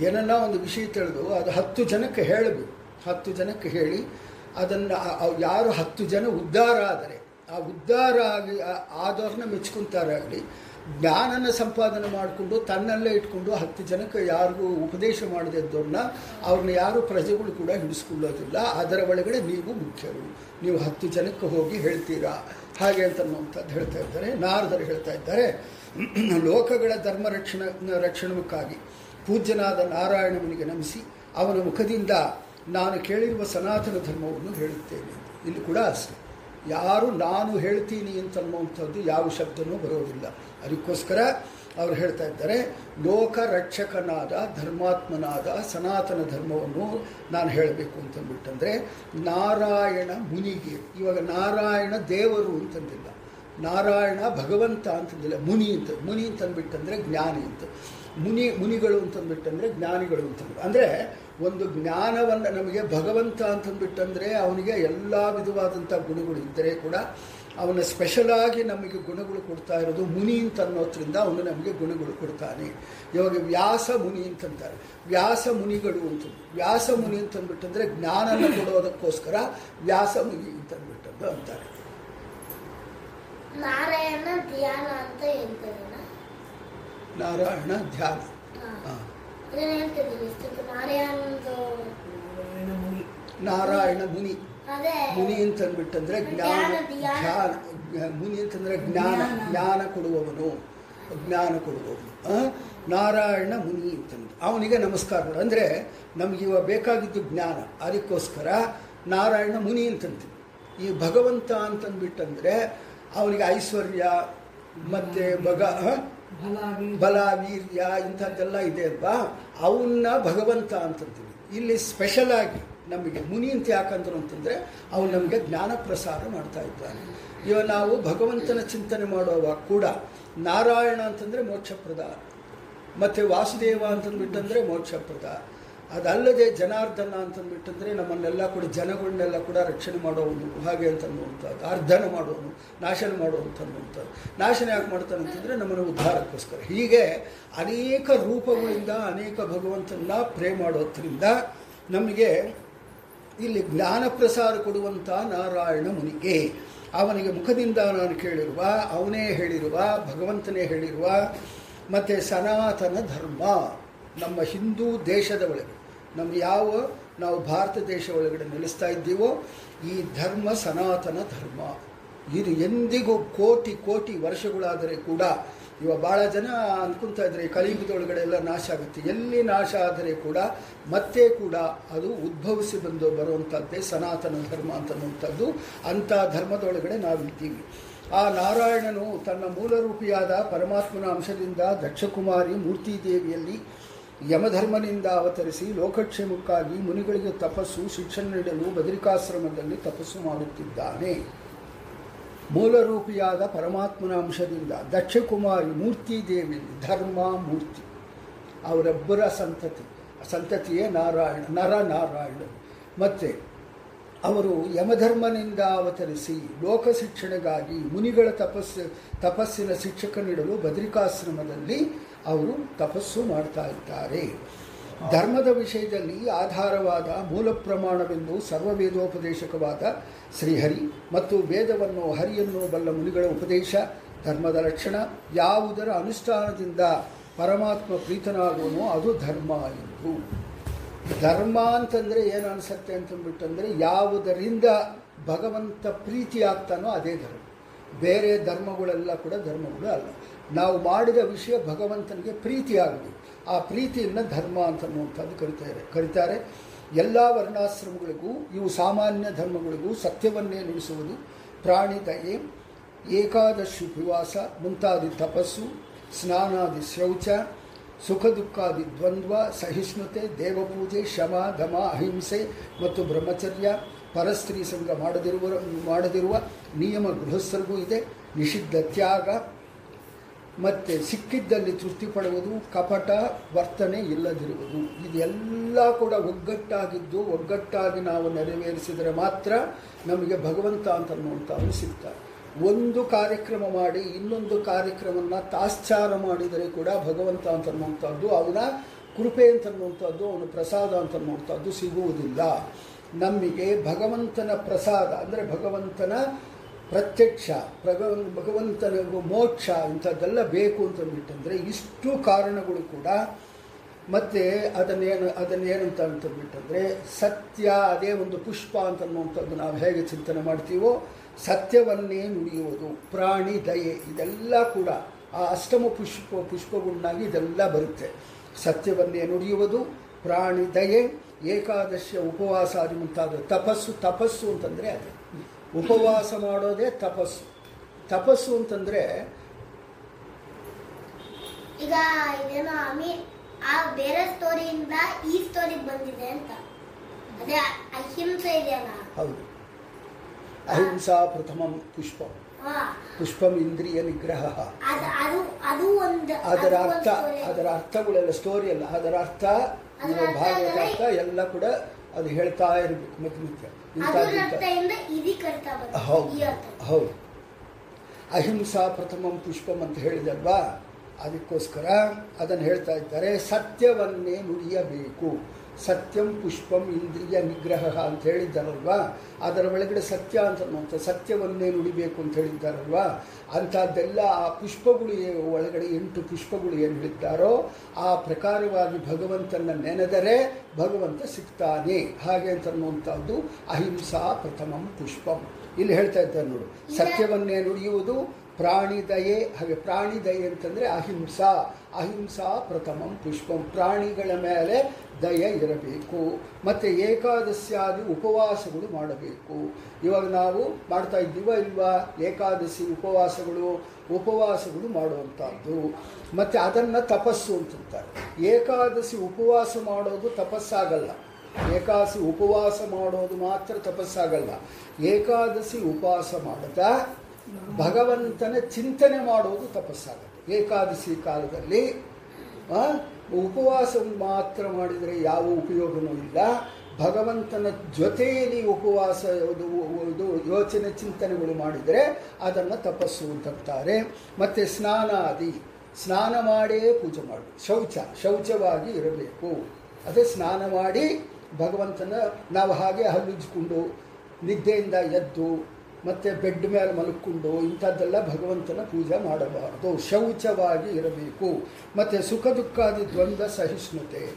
[SPEAKER 2] ಏನನ್ನ ಒಂದು ವಿಷಯ ತಿಳಿದು ಅದು ಹತ್ತು ಜನಕ್ಕೆ ಹೇಳಬೇಕು. ಹತ್ತು ಜನಕ್ಕೆ ಹೇಳಿ ಅದನ್ನು ಯಾರು ಹತ್ತು ಜನ ಉದ್ಧಾರ ಆದರೆ ಆ ಉದ್ಧಾರ ಆಗಿ ಆದವ್ರನ್ನ ಮೆಚ್ಕೊಂತಾರೆ ಆಗಲಿ, ಜ್ಞಾನನ ಸಂಪಾದನೆ ಮಾಡಿಕೊಂಡು ತನ್ನಲ್ಲೇ ಇಟ್ಕೊಂಡು ಹತ್ತು ಜನಕ್ಕೆ ಯಾರಿಗೂ ಉಪದೇಶ ಮಾಡದಿದ್ದವ್ರನ್ನ ಅವ್ರನ್ನ ಯಾರು ಪ್ರಜೆಗಳು ಕೂಡ ಹಿಡಿಸ್ಕೊಳ್ಳೋದಿಲ್ಲ. ಅದರ ಒಳಗಡೆ ನೀವು ಮುಖ್ಯರು. ನೀವು ಹತ್ತು ಜನಕ್ಕೆ ಹೋಗಿ ಹೇಳ್ತೀರಾ? ಹಾಗೆ ಅಂತನ್ನುವಂಥದ್ದು ಹೇಳ್ತಾ ಇದ್ದಾರೆ. ನಾರದರು ಹೇಳ್ತಾ ಇದ್ದಾರೆ, ಲೋಕಗಳ ಧರ್ಮ ರಕ್ಷಣ, ರಕ್ಷಣಕ್ಕಾಗಿ ಪೂಜ್ಯನಾದ ನಾರಾಯಣವನಿಗೆ ನಮಿಸಿ ಅವನ ಮುಖದಿಂದ ನಾನು ಕೇಳಿರುವ ಸನಾತನ ಧರ್ಮವನ್ನು ಹೇಳುತ್ತೇನೆ. ಇಲ್ಲಿ ಕೂಡ ಅಷ್ಟೆ. ಯಾರು ನಾನು ಹೇಳ್ತೀನಿ ಅಂತನ್ನುವಂಥದ್ದು ಯಾವ ಶಬ್ದನೂ ಬರೋದಿಲ್ಲ. ಅದಕ್ಕೋಸ್ಕರ ಅವರು ಹೇಳ್ತಾ ಇದ್ದಾರೆ ಲೋಕ ರಕ್ಷಕನಾದ ಧರ್ಮಾತ್ಮನಾದ ಸನಾತನ ಧರ್ಮವನ್ನು ನಾನು ಹೇಳಬೇಕು ಅಂತಂದ್ಬಿಟ್ಟಂದರೆ, ನಾರಾಯಣ ಮುನಿಗೆ, ಇವಾಗ ನಾರಾಯಣ ದೇವರು ಅಂತಂದಿಲ್ಲ. ನಾರಾಯಣ ಭಗವಂತ ಅಂತಂದಿಲ್ಲ, ಮುನಿ ಅಂತ, ಮುನಿ ಅಂತಂದ್ಬಿಟ್ಟಂದರೆ ಜ್ಞಾನಿ ಅಂತ. ಮುನಿ, ಮುನಿಗಳು ಅಂತಂದ್ಬಿಟ್ಟಂದರೆ ಜ್ಞಾನಿಗಳು ಅಂತಂದ್ರೆ. ಅಂದರೆ ಒಂದು ಜ್ಞಾನವನ್ನು ನಮಗೆ ಭಗವಂತ ಅಂತಂದ್ಬಿಟ್ಟಂದರೆ ಅವನಿಗೆ ಎಲ್ಲ ವಿಧವಾದಂಥ ಗುಣಗಳು ಇದ್ದರೆ ಕೂಡ ಅವನ ಸ್ಪೆಷಲಾಗಿ ನಮಗೆ ಗುಣಗಳು ಕೊಡ್ತಾ ಇರೋದು ಮುನಿ ಅಂತ ಅನ್ನೋದ್ರಿಂದ ಅವನು ನಮಗೆ ಗುಣಗಳು ಕೊಡ್ತಾನೆ. ಇವಾಗ ವ್ಯಾಸ ಮುನಿ ಅಂತಂತಾರೆ. ವ್ಯಾಸ ಮುನಿಗಳು ಅಂತ ವ್ಯಾಸ ಮುನಿ ಅಂತಂದ್ಬಿಟ್ಟಂದರೆ ಜ್ಞಾನನ ಕೊಡೋದಕ್ಕೋಸ್ಕರ ವ್ಯಾಸ ಮುನಿ ಅಂತಂದ್ಬಿಟ್ಟದ್ದು ಅಂತಾರೆ.
[SPEAKER 1] ನಾರಾಯಣ ಧ್ಯಾನ ಅಂತ
[SPEAKER 2] ನಾರಾಯಣ ಧ್ಯಾನ.
[SPEAKER 1] ಹಾ.
[SPEAKER 3] ನಾರಾಯಣ ಮುನಿ
[SPEAKER 2] ಮುನಿ ಅಂತಂದ್ಬಿಟ್ಟಂದ್ರೆ ಜ್ಞಾನ
[SPEAKER 1] ಧ್ಯಾನ,
[SPEAKER 2] ಮುನಿ ಅಂತಂದ್ರೆ ಜ್ಞಾನ
[SPEAKER 3] ಜ್ಞಾನ.
[SPEAKER 2] ಕೊಡುವವನು. ಜ್ಞಾನ ಕೊಡುವವನು? ನಾರಾಯಣ ಮುನಿ ಅಂತಂದು ಅವನಿಗೆ ನಮಸ್ಕಾರ ಮಾಡು ಅಂದರೆ ನಮಗೆ ಇವಾಗ ಬೇಕಾಗಿದ್ದು ಜ್ಞಾನ. ಅದಕ್ಕೋಸ್ಕರ ನಾರಾಯಣ ಮುನಿ ಅಂತಂತೀವಿ ಈ ಭಗವಂತ ಅಂತಂದ್ಬಿಟ್ಟಂದ್ರೆ ಅವನಿಗೆ ಐಶ್ವರ್ಯ ಮತ್ತೆ ಭಗ?
[SPEAKER 3] ಬಲ ವೀರ್ಯ,
[SPEAKER 2] ಇಂಥದ್ದೆಲ್ಲ ಇದೆ ಅಲ್ವಾ ಅವನ್ನ ಭಗವಂತ ಅಂತಂತೀವಿ. ಇಲ್ಲಿ ಸ್ಪೆಷಲ್ ಆಗಿ ನಮಗೆ ಮುನಿ ಅಂತ ಯಾಕಂದ್ರು ಅಂತಂದರೆ ಅವನು ನಮಗೆ ಜ್ಞಾನ ಪ್ರಸಾರ ಮಾಡ್ತಾ ಇದ್ದಾನೆ. ಇವಾಗ ನಾವು ಭಗವಂತನ ಚಿಂತನೆ ಮಾಡುವಾಗ ಕೂಡ ನಾರಾಯಣ ಅಂತಂದರೆ ಮೋಕ್ಷಪ್ರದ. ಮತ್ತು ವಾಸುದೇವ ಅಂತಂದ್ಬಿಟ್ಟಂದರೆ ಮೋಕ್ಷಪ್ರದ. ಅದಲ್ಲದೆ ಜನಾರ್ದನ ಅಂತಂದ್ಬಿಟ್ಟಂದರೆ ನಮ್ಮನ್ನೆಲ್ಲ ಕೂಡ ಜನಗಳನ್ನೆಲ್ಲ ಕೂಡ ರಕ್ಷಣೆ ಮಾಡೋನು ಹಾಗೆ ಅಂತನ್ನುವಂಥದ್ದು ಅರ್ಧನ ಮಾಡೋನು, ನಾಶನ ಮಾಡುವಂಥದ್ದು ನಾಶನ ಯಾಕೆ ಮಾಡ್ತಾನೆ ಅಂತಂದರೆ ನಮ್ಮನ್ನು ಉದ್ಧಾರಕ್ಕೋಸ್ಕರ. ಹೀಗೆ ಅನೇಕ ರೂಪಗಳಿಂದ ಅನೇಕ ಭಗವಂತನ ಪ್ರೇ ಮಾಡೋದ್ರಿಂದ ನಮಗೆ ಇಲ್ಲಿ ಜ್ಞಾನ ಪ್ರಸಾರ ಕೊಡುವಂಥ ನಾರಾಯಣ ಮುನಿಗೆ ಅವನಿಗೆ ಮುಖದಿಂದ ನಾನು ಕೇಳಿರುವ, ಅವನೇ ಹೇಳಿರುವ, ಭಗವಂತನೇ ಹೇಳಿರುವ, ಮತ್ತು ಸನಾತನ ಧರ್ಮ ನಮ್ಮ ಹಿಂದೂ ದೇಶದ ಒಳಗೆ ನಮ್ಮ ಯಾವ ನಾವು ಭಾರತ ದೇಶ ಒಳಗಡೆ ನೆಲೆಸ್ತಾ ಇದ್ದೀವೋ ಈ ಧರ್ಮ ಸನಾತನ ಧರ್ಮ. ಇದು ಎಂದಿಗೂ ಕೋಟಿ ಕೋಟಿ ವರ್ಷಗಳಾದರೆ ಕೂಡ ಇವ ಭಾಳ ಜನ ಅನ್ಕೊಂತ ಇದ್ದಾರೆ ಕಲಿಯುಗದೊಳಗಡೆ ಎಲ್ಲ ನಾಶ ಆಗುತ್ತೆ. ಎಲ್ಲಿ ನಾಶ ಆದರೆ ಕೂಡ ಮತ್ತೆ ಕೂಡ ಅದು ಉದ್ಭವಿಸಿ ಬಂದು ಬರುವಂಥದ್ದೇ ಸನಾತನ ಧರ್ಮ ಅಂತನ್ನುವಂಥದ್ದು ಅಂಥ ಧರ್ಮದೊಳಗಡೆ ನಾವಿದ್ದೀವಿ ಆ ನಾರಾಯಣನು ತನ್ನ ಮೂಲರೂಪಿಯಾದ ಪರಮಾತ್ಮನ ಅಂಶದಿಂದ ದಕ್ಷಕುಮಾರಿ ಮೂರ್ತಿದೇವಿಯಲ್ಲಿ ಯಮಧರ್ಮನಿಂದ ಅವತರಿಸಿ ಲೋಕಕ್ಷೇಮಕ್ಕಾಗಿ ಮುನಿಗಳಿಗೆ ತಪಸ್ಸು, ಶಿಕ್ಷಣ ನೀಡಲು ಬದರಿಕಾಶ್ರಮದಲ್ಲಿ ತಪಸ್ಸು ಮಾಡುತ್ತಿದ್ದಾನೆ. ಮೂಲರೂಪಿಯಾದ ಪರಮಾತ್ಮನ ಅಂಶದಿಂದ ದಕ್ಷಕುಮಾರಿ ಮೂರ್ತಿ ದೇವಿ ಧರ್ಮ ಮೂರ್ತಿ. ಅವರೊಬ್ಬರ ಸಂತತಿ, ಸಂತತಿಯೇ ನಾರಾಯಣ, ನರ ನಾರಾಯಣ. ಮತ್ತು ಅವರು ಯಮಧರ್ಮನಿಂದ ಅವತರಿಸಿ ಲೋಕ ಶಿಕ್ಷಣಗಾಗಿ ಮುನಿಗಳ ತಪಸ್ಸು, ತಪಸ್ಸಿನ ಶಿಕ್ಷಕ ನೀಡಲು ಬದ್ರಿಕಾಶ್ರಮದಲ್ಲಿ ಅವರು ತಪಸ್ಸು ಮಾಡ್ತಾ ಇದ್ದಾರೆ. ಧರ್ಮದ ವಿಷಯದಲ್ಲಿ ಆಧಾರವಾದ ಮೂಲ ಪ್ರಮಾಣವೆಂದು ಸರ್ವವೇದೋಪದೇಶಕವಾದ ಶ್ರೀಹರಿ ಮತ್ತು ವೇದವನ್ನು ಹರಿಯನ್ನು ಬಲ್ಲ ಮುನಿಗಳ ಉಪದೇಶ, ಧರ್ಮದ ಲಕ್ಷಣ, ಯಾವುದರ ಅನುಷ್ಠಾನದಿಂದ ಪರಮಾತ್ಮ ಪ್ರೀತನಾಗುವನೋ ಅದು ಧರ್ಮ ಎಂದು. ಧರ್ಮ ಅಂತಂದರೆ ಏನು ಅನಿಸುತ್ತೆ ಅಂತಂದ್ಬಿಟ್ಟಂದರೆ ಯಾವುದರಿಂದ ಭಗವಂತ ಪ್ರೀತಿ ಆಗ್ತಾನೋ ಅದೇ ಧರ್ಮ. ಬೇರೆ ಧರ್ಮಗಳೆಲ್ಲ ಕೂಡ ಧರ್ಮಗಳು ಅಲ್ಲ. ನಾವು ಮಾಡಿದ ವಿಷಯ ಭಗವಂತನಿಗೆ ಪ್ರೀತಿ ಆಗಬೇಕು ಆ ಪ್ರೀತಿಯನ್ನು ಧರ್ಮ ಅಂತನ್ನುವಂಥದ್ದು ಕರಿತಾರೆ. ಕರೀತಾರೆ, ಎಲ್ಲ ವರ್ಣಾಶ್ರಮಗಳಿಗೂ, ಇವು ಸಾಮಾನ್ಯ ಧರ್ಮಗಳಿಗೂ ಸತ್ಯವನ್ನೇ ನುಡಿಸುವುದು ಪ್ರಾಣಿ ದಯೆ, ಏಕಾದಶಿ ಉಪವಾಸ, ಮುಂತಾದಿ ತಪಸ್ಸು, ಸ್ನಾನಾದಿ ಶೌಚ, ಸುಖ ದುಃಖಾದಿ ದ್ವಂದ್ವ, ಸಹಿಷ್ಣುತೆ, ದೇವಪೂಜೆ, ಶಮ, ಧಮ, ಅಹಿಂಸೆ ಮತ್ತು ಬ್ರಹ್ಮಚರ್ಯ, ಪರಸ್ತ್ರೀ ಸಂಘ ಮಾಡದಿರುವ ಮಾಡದಿರುವ ನಿಯಮ ಗೃಹಸ್ಥರಿಗೂ ಇದೆ. ನಿಷಿದ್ಧ ತ್ಯಾಗ ಮತ್ತು ಸಿಕ್ಕಿದ್ದಲ್ಲಿ ತೃಪ್ತಿ ಪಡುವುದು, ಕಪಟ, ವರ್ತನೆ ಇಲ್ಲದಿರುವುದು. ಇದೆಲ್ಲ ಕೂಡ ಒಗ್ಗಟ್ಟಾಗಿದ್ದು, ಒಗ್ಗಟ್ಟಾಗಿ ನಾವು ನೆರವೇರಿಸಿದರೆ ಮಾತ್ರ ನಮಗೆ ಭಗವಂತ ಅಂತ ಅನ್ನುವಂಥವನು ಸಿಗ್ತಾರೆ ಒಂದು ಕಾರ್ಯಕ್ರಮ ಮಾಡಿ, ಇನ್ನೊಂದು ಕಾರ್ಯಕ್ರಮವನ್ನು ತಾಶ್ಚಾರ ಮಾಡಿದರೆ ಕೂಡ ಭಗವಂತ ಅಂತ ಅಂತನ್ನುವಂಥದ್ದು ಅವನ ಕೃಪೆ ಅಂತ ಅಂತನ್ನುವಂಥದ್ದು ಅವನ ಪ್ರಸಾದ ಅಂತ ಅಂತನ್ನುವಂಥದ್ದು ಸಿಗುವುದಿಲ್ಲ. ನಮಗೆ ಭಗವಂತನ ಪ್ರಸಾದ, ಅಂದರೆ ಭಗವಂತನ ಪ್ರತ್ಯಕ್ಷ ಭಗವನ್ ಭಗವಂತನ ಮೋಕ್ಷ ಇಂಥದ್ದೆಲ್ಲ ಬೇಕು ಅಂತಂದ್ಬಿಟ್ಟಂದರೆ ಇಷ್ಟು ಕಾರಣಗಳು ಕೂಡ ಮತ್ತು ಅದನ್ನೇನು, ಅದನ್ನೇನಂತ ಅಂತಂದ್ಬಿಟ್ಟಂದರೆ ಸತ್ಯ, ಅದೇ ಒಂದು ಪುಷ್ಪ ಅಂತನ್ನುವಂಥದ್ದು ನಾವು ಹೇಗೆ ಚಿಂತನೆ ಮಾಡ್ತೀವೋ ಸತ್ಯವನ್ನೇ ನುಡಿಯುವುದು, ಪ್ರಾಣಿ ದಯೆ ಇದೆಲ್ಲ ಕೂಡ ಆ ಅಷ್ಟಮ ಪುಷ್ಪ, ಪುಷ್ಪಗುಣ್ಣಾಗಿ ಇದೆಲ್ಲ ಬರುತ್ತೆ. ಸತ್ಯವನ್ನೇ ನುಡಿಯುವುದು, ಪ್ರಾಣಿ ದಯೆ ಏಕಾದಶಿಯ ಉಪವಾಸ ಮುಂತಾದ ತಪಸ್ಸು ತಪಸ್ಸು ಅಂತಂದರೆ ಅದೇ. ಉಪವಾಸ ಮಾಡೋದೇ ತಪಸ್ಸು. ತಪಸ್ಸು ಅಂತಂದ್ರೆ
[SPEAKER 1] ಈಗ ಇದೇನೋ ಅಮಿ ಆ ಬೇರೆ ಸ್ಟೋರಿಯಿಂದ ಈ ಸ್ಟೋರಿಗೆ ಬಂದಿದೆ ಅಂತ. ಅದೇ ಅಹಿಂಸೆ ಇದೆಯಲ್ಲ?
[SPEAKER 2] ಹೌದು. ಅಹಿಂಸಾ ಪ್ರಥಮಂ ಪುಷ್ಪ. ಪುಷ್ಪ ಇಂದ್ರಿಯ ನಿಗ್ರಹ. ಅದರ
[SPEAKER 1] ಅದು
[SPEAKER 2] ಅರ್ಥ ಅದರ ಅರ್ಥಗಳೆಲ್ಲ ಸ್ಟೋರಿ ಅಲ್ಲ. ಅದರ ಅರ್ಥ ಭಾಗವತ ಅರ್ಥ ಎಲ್ಲ ಕೂಡ ಅದು ಹೇಳ್ತಾ ಇರಬೇಕು ಮತ್ತೆ ಹೌದು ಹೌದು. ಅಹಿಂಸಾ ಪ್ರಥಮಂ ಪುಷ್ಪಂ ಅಂತ ಹೇಳಿದಲ್ವಾ ಅದಕ್ಕೋಸ್ಕರ ಅದನ್ನು ಹೇಳ್ತಾ ಇದ್ದಾರೆ ಸತ್ಯವನ್ನೇ ನುಡಿಯಬೇಕು. ಸತ್ಯಂ ಪುಷ್ಪಂ ಇಂದ್ರಿಯ ನಿಗ್ರಹ ಅಂತ ಹೇಳಿದ್ದಾರಲ್ವಾ? ಅದರ ಒಳಗಡೆ ಸತ್ಯ ಅಂತ ಸತ್ಯವನ್ನೇ ನುಡಿಬೇಕು ಅಂತ ಹೇಳಿದ್ದಾರಲ್ವಾ? ಅಂಥದ್ದೆಲ್ಲ ಆ ಪುಷ್ಪಗಳು ಒಳಗಡೆ ಎಂಟು ಪುಷ್ಪಗಳು ಏನು ಹೇಳಿದ್ದಾರೋ, ಆ ಪ್ರಕಾರವಾಗಿ ಭಗವಂತನ ನೆನೆದರೆ ಭಗವಂತ ಸಿಗ್ತಾನೆ. ಹಾಗೆ ಅಂತ ಅನ್ನುವಂಥದ್ದು ಅಹಿಂಸಾ ಪ್ರಥಮಂ ಪುಷ್ಪಂ. ಇಲ್ಲಿ ಹೇಳ್ತಾ ಇದ್ದಾರೆ ನೋಡು. ಸತ್ಯವನ್ನೇ ನುಡಿಯುವುದು ಪ್ರಾಣಿ ದಯೆ. ಹಾಗೆ ಪ್ರಾಣಿ ದಯೆ ಅಂತಂದರೆ ಅಹಿಂಸಾ. ಅಹಿಂಸಾ ಪ್ರಥಮಂ ಪುಷ್ಪಂ. ಪ್ರಾಣಿಗಳ ಮೇಲೆ ದಯೆ ಇರಬೇಕು. ಮತ್ತು ಏಕಾದಶಿಯಾಗಿ ಉಪವಾಸಗಳು ಮಾಡಬೇಕು. ಇವಾಗ ನಾವು ಮಾಡ್ತಾ ಇದ್ದೀವ ಇಲ್ವಾ, ಏಕಾದಶಿ ಉಪವಾಸಗಳು ಉಪವಾಸಗಳು ಮಾಡುವಂಥದ್ದು. ಮತ್ತು ಅದನ್ನು ತಪಸ್ಸು ಅಂತಂತಾರೆ. ಏಕಾದಶಿ ಉಪವಾಸ ಮಾಡೋದು ತಪಸ್ಸಾಗಲ್ಲ. ಏಕಾದಶಿ ಉಪವಾಸ ಮಾಡೋದು ಮಾತ್ರ ತಪಸ್ಸಾಗಲ್ಲ. ಏಕಾದಶಿ ಉಪವಾಸ ಮಾಡುತ್ತಾ ಭಗವಂತನ ಚಿಂತನೆ ಮಾಡೋದು ತಪಸ್ಸಾಗುತ್ತೆ. ಏಕಾದಶಿ ಕಾಲದಲ್ಲಿ ಉಪವಾಸ ಮಾತ್ರ ಮಾಡಿದರೆ ಯಾವ ಉಪಯೋಗವೂ ಇಲ್ಲ. ಭಗವಂತನ ಜೊತೆಯಲ್ಲಿ ಉಪವಾಸ ಇದು ಯೋಚನೆ ಚಿಂತನೆಗಳು ಮಾಡಿದರೆ ಅದನ್ನು ತಪಸ್ಸು ಅಂತಂತಾರೆ. ಮತ್ತು ಸ್ನಾನಾದಿ, ಸ್ನಾನ ಮಾಡೇ ಪೂಜೆ ಮಾಡು. ಶೌಚ, ಶೌಚವಾಗಿ ಇರಬೇಕು. ಅದೇ ಸ್ನಾನ ಮಾಡಿ ಭಗವಂತನ ನಾವು ಹಾಗೆ ಹಲ್ಲುಜ್ಜಿಕೊಂಡು ನಿದ್ದೆಯಿಂದ ಎದ್ದು ಮತ್ತು ಬೆಡ್ ಮೇಲೆ ಮಲ್ಕೊಂಡು ಇಂಥದ್ದೆಲ್ಲ ಭಗವಂತನ ಪೂಜೆ ಮಾಡಬಾರದು. ಶೌಚವಾಗಿ ಇರಬೇಕು. ಮತ್ತು ಸುಖ ದುಃಖಾದಿ ದ್ವಂದ್ವ ಸಹಿಷ್ಣುತೆ.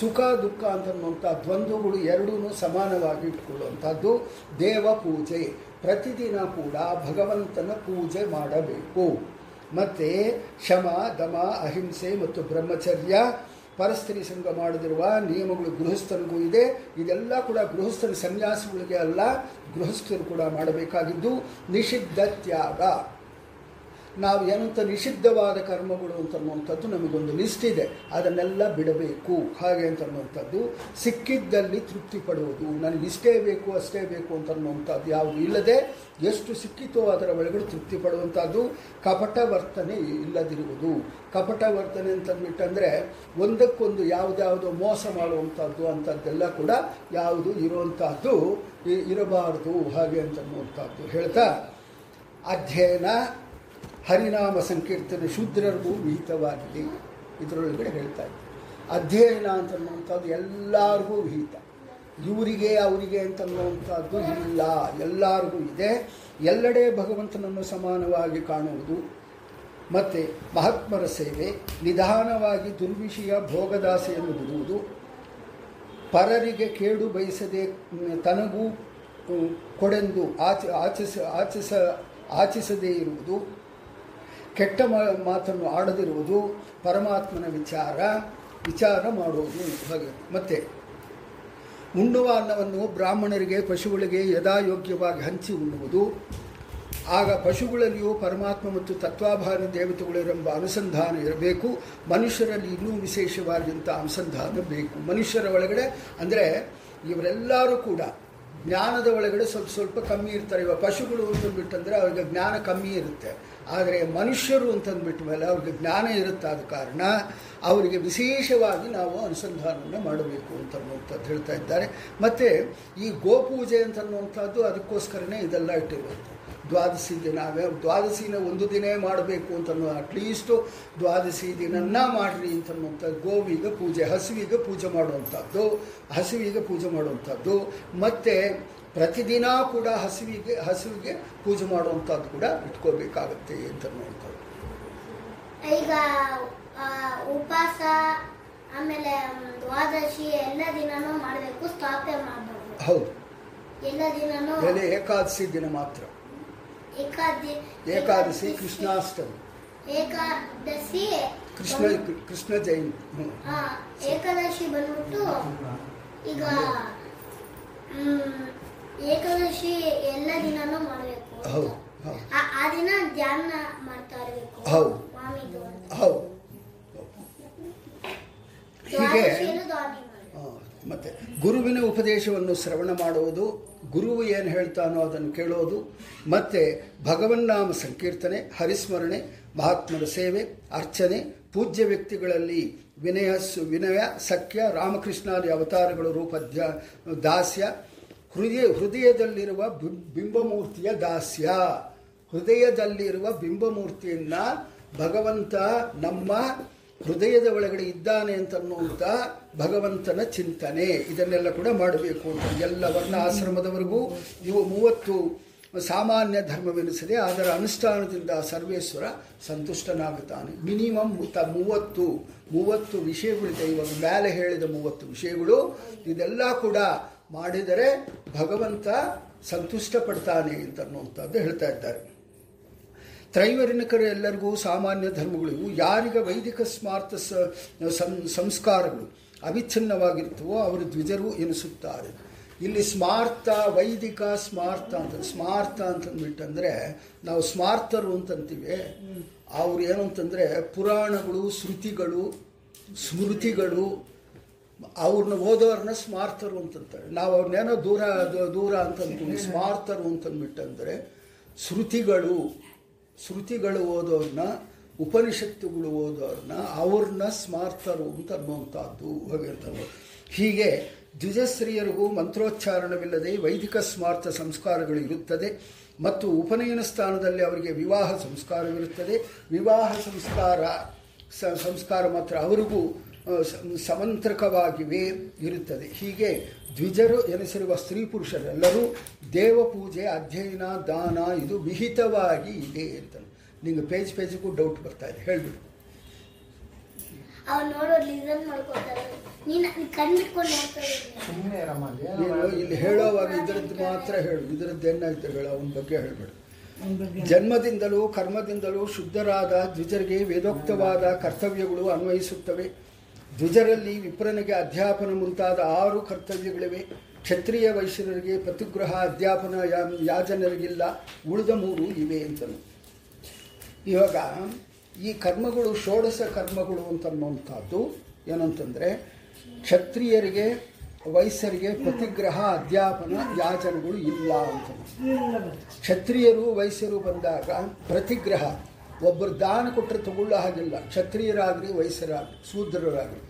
[SPEAKER 2] ಸುಖ ದುಃಖ ಅಂತನ್ನುವಂಥ ದ್ವಂದ್ವಗಳು ಎರಡೂ ಸಮಾನವಾಗಿ ಇಟ್ಕೊಳ್ಳುವಂಥದ್ದು ದೇವ ಪೂಜೆ. ಪ್ರತಿದಿನ ಕೂಡ ಭಗವಂತನ ಪೂಜೆ ಮಾಡಬೇಕು. ಮತ್ತು ಶಮ, ದಮ, ಅಹಿಂಸೆ ಮತ್ತು ಬ್ರಹ್ಮಚರ್ಯ ಪರಸ್ತ್ರೀ ಸಂಘ ಮಾಡದಿರುವ ನಿಯಮಗಳು ಗೃಹಸ್ಥರಿಗೂ ಇದೆ. ಇದೆಲ್ಲ ಕೂಡ ಗೃಹಸ್ಥರ ಸನ್ಯಾಸಿಗಳಿಗೆ ಅಲ್ಲ, ಗೃಹಸ್ಥರು ಕೂಡ ಮಾಡಬೇಕಾಗಿದ್ದು ನಿಷಿದ್ಧ ತ್ಯಾಗ. ನಾವು ಏನಂತ ನಿಷಿದ್ಧವಾದ ಕರ್ಮಗಳು ಅಂತನ್ನುವಂಥದ್ದು ನಮಗೊಂದು ಲಿಸ್ಟ್ ಇದೆ. ಅದನ್ನೆಲ್ಲ ಬಿಡಬೇಕು. ಹಾಗೆ ಅಂತನ್ನುವಂಥದ್ದು ಸಿಕ್ಕಿದ್ದಲ್ಲಿ ತೃಪ್ತಿ ಪಡುವುದು. ನನಗೆ ಇಷ್ಟೇ ಬೇಕು, ಅಷ್ಟೇ ಬೇಕು ಅಂತನ್ನುವಂಥದ್ದು ಯಾವುದು ಇಲ್ಲದೆ ಎಷ್ಟು ಸಿಕ್ಕಿತೋ ಅದರ ಒಳಗಡೆ ತೃಪ್ತಿ ಪಡುವಂಥದ್ದು ಕಪಟ ವರ್ತನೆ ಇಲ್ಲದಿರುವುದು. ಕಪಟ ವರ್ತನೆ ಅಂತಂದ್ಬಿಟ್ಟಂದರೆ ಒಂದಕ್ಕೊಂದು ಯಾವುದ್ಯಾವುದೋ ಮೋಸ ಮಾಡುವಂಥದ್ದು ಅಂಥದ್ದೆಲ್ಲ ಕೂಡ ಯಾವುದು ಇರುವಂತಹದ್ದು ಇರಬಾರದು. ಹಾಗೆ ಅಂತನ್ನುವಂಥದ್ದು ಹೇಳ್ತಾ, ಅಧ್ಯಯನ ಹರಿನಾಮ ಸಂಕೀರ್ತನೆ ಶೂದ್ರರಿಗೂ ವಿಹಿತವಾಗಿದೆ. ಇದರೊಳಗಡೆ ಹೇಳ್ತಾ ಇದ್ದೆ. ಅಧ್ಯಯನ ಅಂತನ್ನುವಂಥದ್ದು ಎಲ್ಲರಿಗೂ ವಿಹಿತ. ಇವರಿಗೆ, ಅವರಿಗೆ ಅಂತನ್ನುವಂಥದ್ದು ಇಲ್ಲ. ಎಲ್ಲರಿಗೂ ಇದೆ. ಎಲ್ಲೆಡೆ ಭಗವಂತನನ್ನು ಸಮಾನವಾಗಿ ಕಾಣುವುದು. ಮತ್ತು ಮಹಾತ್ಮರ ಸೇವೆ, ನಿಧಾನವಾಗಿ ದುರ್ವಿಷಯ ಭೋಗದಾಸೆಯನ್ನು ಬಿಡುವುದು ಪರರಿಗೆ ಕೇಡು ಬಯಸದೆ ತನಗೂ ಕೊಡೆಂದು ಆಚ, ಆಚಿಸ ಆಚಿಸ, ಆಚಿಸದೇ ಇರುವುದು. ಕೆಟ್ಟ ಮಾತನ್ನು ಆಡದಿರುವುದು ಪರಮಾತ್ಮನ ವಿಚಾರ ವಿಚಾರ ಮಾಡುವುದು. ಹಾಗೆ. ಮತ್ತೆ, ಉಣ್ಣುವ ಅನ್ನವನ್ನು ಬ್ರಾಹ್ಮಣರಿಗೆ, ಪಶುಗಳಿಗೆ ಯಥಾಯೋಗ್ಯವಾಗಿ ಹಂಚಿ ಉಣ್ಣುವುದು. ಆಗ ಪಶುಗಳಲ್ಲಿಯೂ ಪರಮಾತ್ಮ ಮತ್ತು ತತ್ವಾಭಾರ ದೇವತೆಗಳಿರೆಂಬ ಅನುಸಂಧಾನ ಇರಬೇಕು. ಮನುಷ್ಯರಲ್ಲಿ ಇನ್ನೂ ವಿಶೇಷವಾದಂಥ ಅನುಸಂಧಾನ ಬೇಕು. ಮನುಷ್ಯರ ಒಳಗಡೆ ಅಂದರೆ ಇವರೆಲ್ಲರೂ ಕೂಡ ಜ್ಞಾನದ ಒಳಗಡೆ ಸ್ವಲ್ಪ ಸ್ವಲ್ಪ ಕಮ್ಮಿ ಇರ್ತಾರೆ. ಇವಾಗ ಪಶುಗಳು ಅಂತಂದ್ಬಿಟ್ಟಂದರೆ ಅವರಿಗೆ ಜ್ಞಾನ ಕಮ್ಮಿ ಇರುತ್ತೆ. ಆದರೆ ಮನುಷ್ಯರು ಅಂತಂದ್ಬಿಟ್ಟ ಮೇಲೆ ಅವ್ರಿಗೆ ಜ್ಞಾನ ಇರುತ್ತಾದ ಕಾರಣ ಅವರಿಗೆ ವಿಶೇಷವಾಗಿ ನಾವು ಅನುಸಂಧಾನವನ್ನು ಮಾಡಬೇಕು ಅಂತನ್ನುವಂಥದ್ದು ಹೇಳ್ತಾ ಇದ್ದಾರೆ. ಮತ್ತು ಈ ಗೋಪೂಜೆ ಅಂತನ್ನುವಂಥದ್ದು ಅದಕ್ಕೋಸ್ಕರನೇ ಇದೆಲ್ಲ ಇಟ್ಟಿರುವಂಥದ್ದು. ದ್ವಾದಶಿ ದಿನ ದ್ವಾದಶಿನ ಒಂದು ದಿನೇ ಮಾಡಬೇಕು ಅಂತನ್ನೋ ಅಟ್ಲೀಸ್ಟು ದ್ವಾದಶಿ ದಿನನ್ನ ಮಾಡಿರಿ ಅಂತನ್ನುವಂಥದ್ದು ಗೋವಿಗೆ ಪೂಜೆ, ಹಸುವಿಗೆ ಪೂಜೆ ಮಾಡುವಂಥದ್ದು, ಹಸುವಿಗೆ ಪೂಜೆ ಮಾಡುವಂಥದ್ದು. ಮತ್ತು ಪ್ರತಿದಿನ ಕೂಡ ಹಸುವಿಗೆ ಹಸುವಿಗೆ ಪೂಜೆ ಮಾಡುವಂಥದ್ದು ಕೂಡ ಇಟ್ಕೋಬೇಕಾಗುತ್ತೆ ಅಂತ
[SPEAKER 1] ನೋಡ್ತಾರೆ. ಈಗ ಉಪವಾಸ ಆಮೇಲೆ ದ್ವಾದಶಿ ಎಲ್ಲ ದಿನನೂ ಮಾಡಬೇಕು ಸ್ಥಾಪನೆ ಮಾಡಬೇಕು.
[SPEAKER 2] ಹೌದು.
[SPEAKER 1] ಎಲ್ಲ ದಿನನೂ
[SPEAKER 2] ಬೆಲೆ ಏಕಾದಶಿ ದಿನ ಮಾತ್ರ.
[SPEAKER 1] ಏಕಾದಿ
[SPEAKER 2] ಏಕಾದಶಿ ಕೃಷ್ಣಾಷ್ಟಮಿ.
[SPEAKER 1] ಏಕಾದಶಿ
[SPEAKER 2] ಕೃಷ್ಣ ಕೃಷ್ಣ ಜಯಂತಿ.
[SPEAKER 1] ಏಕಾದಶಿ ಬಂದ್ಬಿಟ್ಟು ಈಗ ಏಕಾದಶಿ ಎಲ್ಲ ದಿನಾನು ಮಾಡಬೇಕು.
[SPEAKER 2] ಹೌದು ಹೌದು.
[SPEAKER 1] ಆ ದಿನ ಧ್ಯಾನ ಮಾಡ್ತಾ ಇರಬೇಕು.
[SPEAKER 2] ಹೌದು.
[SPEAKER 1] ಸ್ವಾಮಿದು
[SPEAKER 2] ಹೌದು. ಹೀಗೆ ಮತ್ತೆ ಗುರುವಿನ ಉಪದೇಶವನ್ನು ಶ್ರವಣ ಮಾಡುವುದು ಗುರುವು ಏನು ಹೇಳ್ತಾನೋ ಅದನ್ನು ಕೇಳೋದು ಮತ್ತು ಭಗವನ್ನಾಮ ಸಂಕೀರ್ತನೆ ಹರಿಸ್ಮರಣೆ ಮಹಾತ್ಮರ ಸೇವೆ ಅರ್ಚನೆ ಪೂಜ್ಯ ವ್ಯಕ್ತಿಗಳಲ್ಲಿ ವಿನಯ ವಿನಯ ಸಖ್ಯ ರಾಮಕೃಷ್ಣಾದಿ ಅವತಾರಗಳು ರೂಪ ದಾಸ್ಯ ಹೃದಯ, ಹೃದಯದಲ್ಲಿರುವ ಬಿಂಬಮೂರ್ತಿಯ ದಾಸ್ಯ. ಹೃದಯದಲ್ಲಿರುವ ಬಿಂಬಮೂರ್ತಿಯನ್ನು ಭಗವಂತ ನಮ್ಮ ಹೃದಯದ ಒಳಗಡೆ ಇದ್ದಾನೆ ಅಂತನ್ನುವಂಥ ಭಗವಂತನ ಚಿಂತನೆ. ಇದನ್ನೆಲ್ಲ ಕೂಡ ಮಾಡಬೇಕು ಅಂತ ಎಲ್ಲ ವರ್ಣ ಆಶ್ರಮದವರೆಗೂ ಇವು ಮೂವತ್ತು ಸಾಮಾನ್ಯ ಧರ್ಮವೆನಿಸದೆ ಅದರ ಅನುಷ್ಠಾನದಿಂದ ಸರ್ವೇಶ್ವರ ಸಂತುಷ್ಟನಾಗುತ್ತಾನೆ. ಮಿನಿಮಮ್ ತ ಮೂವತ್ತು ಮೂವತ್ತು ವಿಷಯಗಳಿದೆ. ಇವಾಗ ಮೇಲೆ ಹೇಳಿದ ಮೂವತ್ತು ವಿಷಯಗಳು, ಇದೆಲ್ಲ ಕೂಡ ಮಾಡಿದರೆ ಭಗವಂತ ಸಂತುಷ್ಟಪಡ್ತಾನೆ ಅಂತನ್ನುವಂಥದ್ದು ಹೇಳ್ತಾ ಇದ್ದಾರೆ. ತ್ರೈವರ್ಣಿಕರು ಎಲ್ಲರಿಗೂ ಸಾಮಾನ್ಯ ಧರ್ಮಗಳು ಇವು. ಯಾರಿಗೆ ವೈದಿಕ ಸ್ಮಾರ್ಥ ಸಂಸ್ಕಾರಗಳು ಅವಿಚ್ಛಿನ್ನವಾಗಿರ್ತವೋ ಅವರು ದ್ವಿಜರು ಎನಿಸುತ್ತಾರೆ. ಇಲ್ಲಿ ಸ್ಮಾರ್ಥ, ವೈದಿಕ ಸ್ಮಾರ್ಥ ಅಂತ, ಸ್ಮಾರ್ಥ ಅಂತಂದ್ಬಿಟ್ಟಂದರೆ ನಾವು ಸ್ಮಾರ್ಥರು ಅಂತಂತೀವಿ. ಅವ್ರು ಏನು ಅಂತಂದರೆ ಪುರಾಣಗಳು, ಶ್ರುತಿಗಳು, ಸ್ಮೃತಿಗಳು ಅವ್ರನ್ನ ಓದೋರ್ನ ಸ್ಮಾರ್ಥರು ಅಂತಂತಾರೆ. ನಾವು ಅವ್ರನ್ನೇನೋ ದೂರ ದೂರ ಅಂತಂದ್ಕೊಂಡು ಸ್ಮಾರ್ಥರು ಅಂತಂದ್ಬಿಟ್ಟಂದರೆ ಶ್ರುತಿಗಳು ಶ್ರುತಿಗಳು ಓದೋರ್ನ, ಉಪನಿಷತ್ತುಗಳು ಓದೋರ್ನ ಅವ್ರನ್ನ ಸ್ಮಾರ್ಥರು ಅಂತ ಅನ್ನುವಂಥದ್ದು ಹಾಗೆ ಅಂತ ಹೀಗೆ ದ್ವಿಜಶ್ರೀಯರಿಗೂ ಮಂತ್ರೋಚ್ಚಾರಣವಿಲ್ಲದೆ ವೈದಿಕ ಸ್ಮಾರ್ಥ ಸಂಸ್ಕಾರಗಳು ಇರುತ್ತದೆ. ಮತ್ತು ಉಪನಯನ ಸ್ಥಾನದಲ್ಲಿ ಅವರಿಗೆ ವಿವಾಹ ಸಂಸ್ಕಾರವಿರುತ್ತದೆ. ವಿವಾಹ ಸಂಸ್ಕಾರ ಸಂಸ್ಕಾರ ಮಾತ್ರ ಅವರಿಗೂ ಸಮಂತ್ರಕವಾಗಿವೆ ಇರುತ್ತದೆ. ಹೀಗೆ ದ್ವಿಜರು ಎನಿಸಿರುವ ಸ್ತ್ರೀ ಪುರುಷರೆಲ್ಲರೂ ದೇವಪೂಜೆ ಅಧ್ಯಯನ ದಾನ ಇದು ವಿಹಿತವಾಗಿ ಇದೆ ಅಂತ ನಿಂಗೆ ಪೇಜ್ ಪೇಜ್ಗೂ ಡೌಟ್ ಬರ್ತಾ ಇದೆ. ಹೇಳ್ಬಿಡು.
[SPEAKER 1] ನೀನ್
[SPEAKER 2] ಇಲ್ಲಿ ಹೇಳೋವಾಗ ಇದರದ್ದು ಮಾತ್ರ ಹೇಳು. ಇದರದ್ದು ಏನಾಯ್ತು ಹೇಳು ಅವನ ಬಗ್ಗೆ ಹೇಳ್ಬೇಡು.
[SPEAKER 3] ಅವನ ಬಗ್ಗೆ
[SPEAKER 2] ಜನ್ಮದಿಂದಲೂ ಕರ್ಮದಿಂದಲೂ ಶುದ್ಧರಾದ ದ್ವಿಜರಿಗೆ ವೇದೋಕ್ತವಾದ ಕರ್ತವ್ಯಗಳು ಅನ್ವಯಿಸುತ್ತವೆ. ದ್ವಿಜರಲ್ಲಿ ವಿಪ್ರನಿಗೆ ಅಧ್ಯಾಪನ ಮುಂತಾದ ಆರು ಕರ್ತವ್ಯಗಳಿವೆ. ಕ್ಷತ್ರಿಯ ವೈಶ್ಯರಿಗೆ ಪತಿಗೃಹ ಅಧ್ಯಾಪನ ಯಾಜನರಿಗಿಲ್ಲ, ಉಳಿದ ಮೂರು ಇವೆ ಅಂತನು ಇವಾಗ ಈ ಕರ್ಮಗಳು ಷೋಡಶ ಕರ್ಮಗಳು ಅಂತನ್ನುವಂಥದ್ದು ಏನಂತಂದರೆ, ಕ್ಷತ್ರಿಯರಿಗೆ, ವೈಶ್ಯರಿಗೆ ಪ್ರತಿಗ್ರಹ, ಅಧ್ಯಾಪನ ಯಾಜನಗಳು ಇಲ್ಲ ಅಂತ ಕ್ಷತ್ರಿಯರು, ವೈಶ್ಯರು ಬಂದಾಗ ಪ್ರತಿಗ್ರಹ ಒಬ್ಬರು ದಾನ ಕೊಟ್ಟರೆ ತಗೊಳ್ಳೋ ಹಾಗಿಲ್ಲ. ಕ್ಷತ್ರಿಯರಾಗಲಿ, ವಯಸ್ಸರಾಗಲಿ, ಶೂದ್ರರಾಗಲಿ,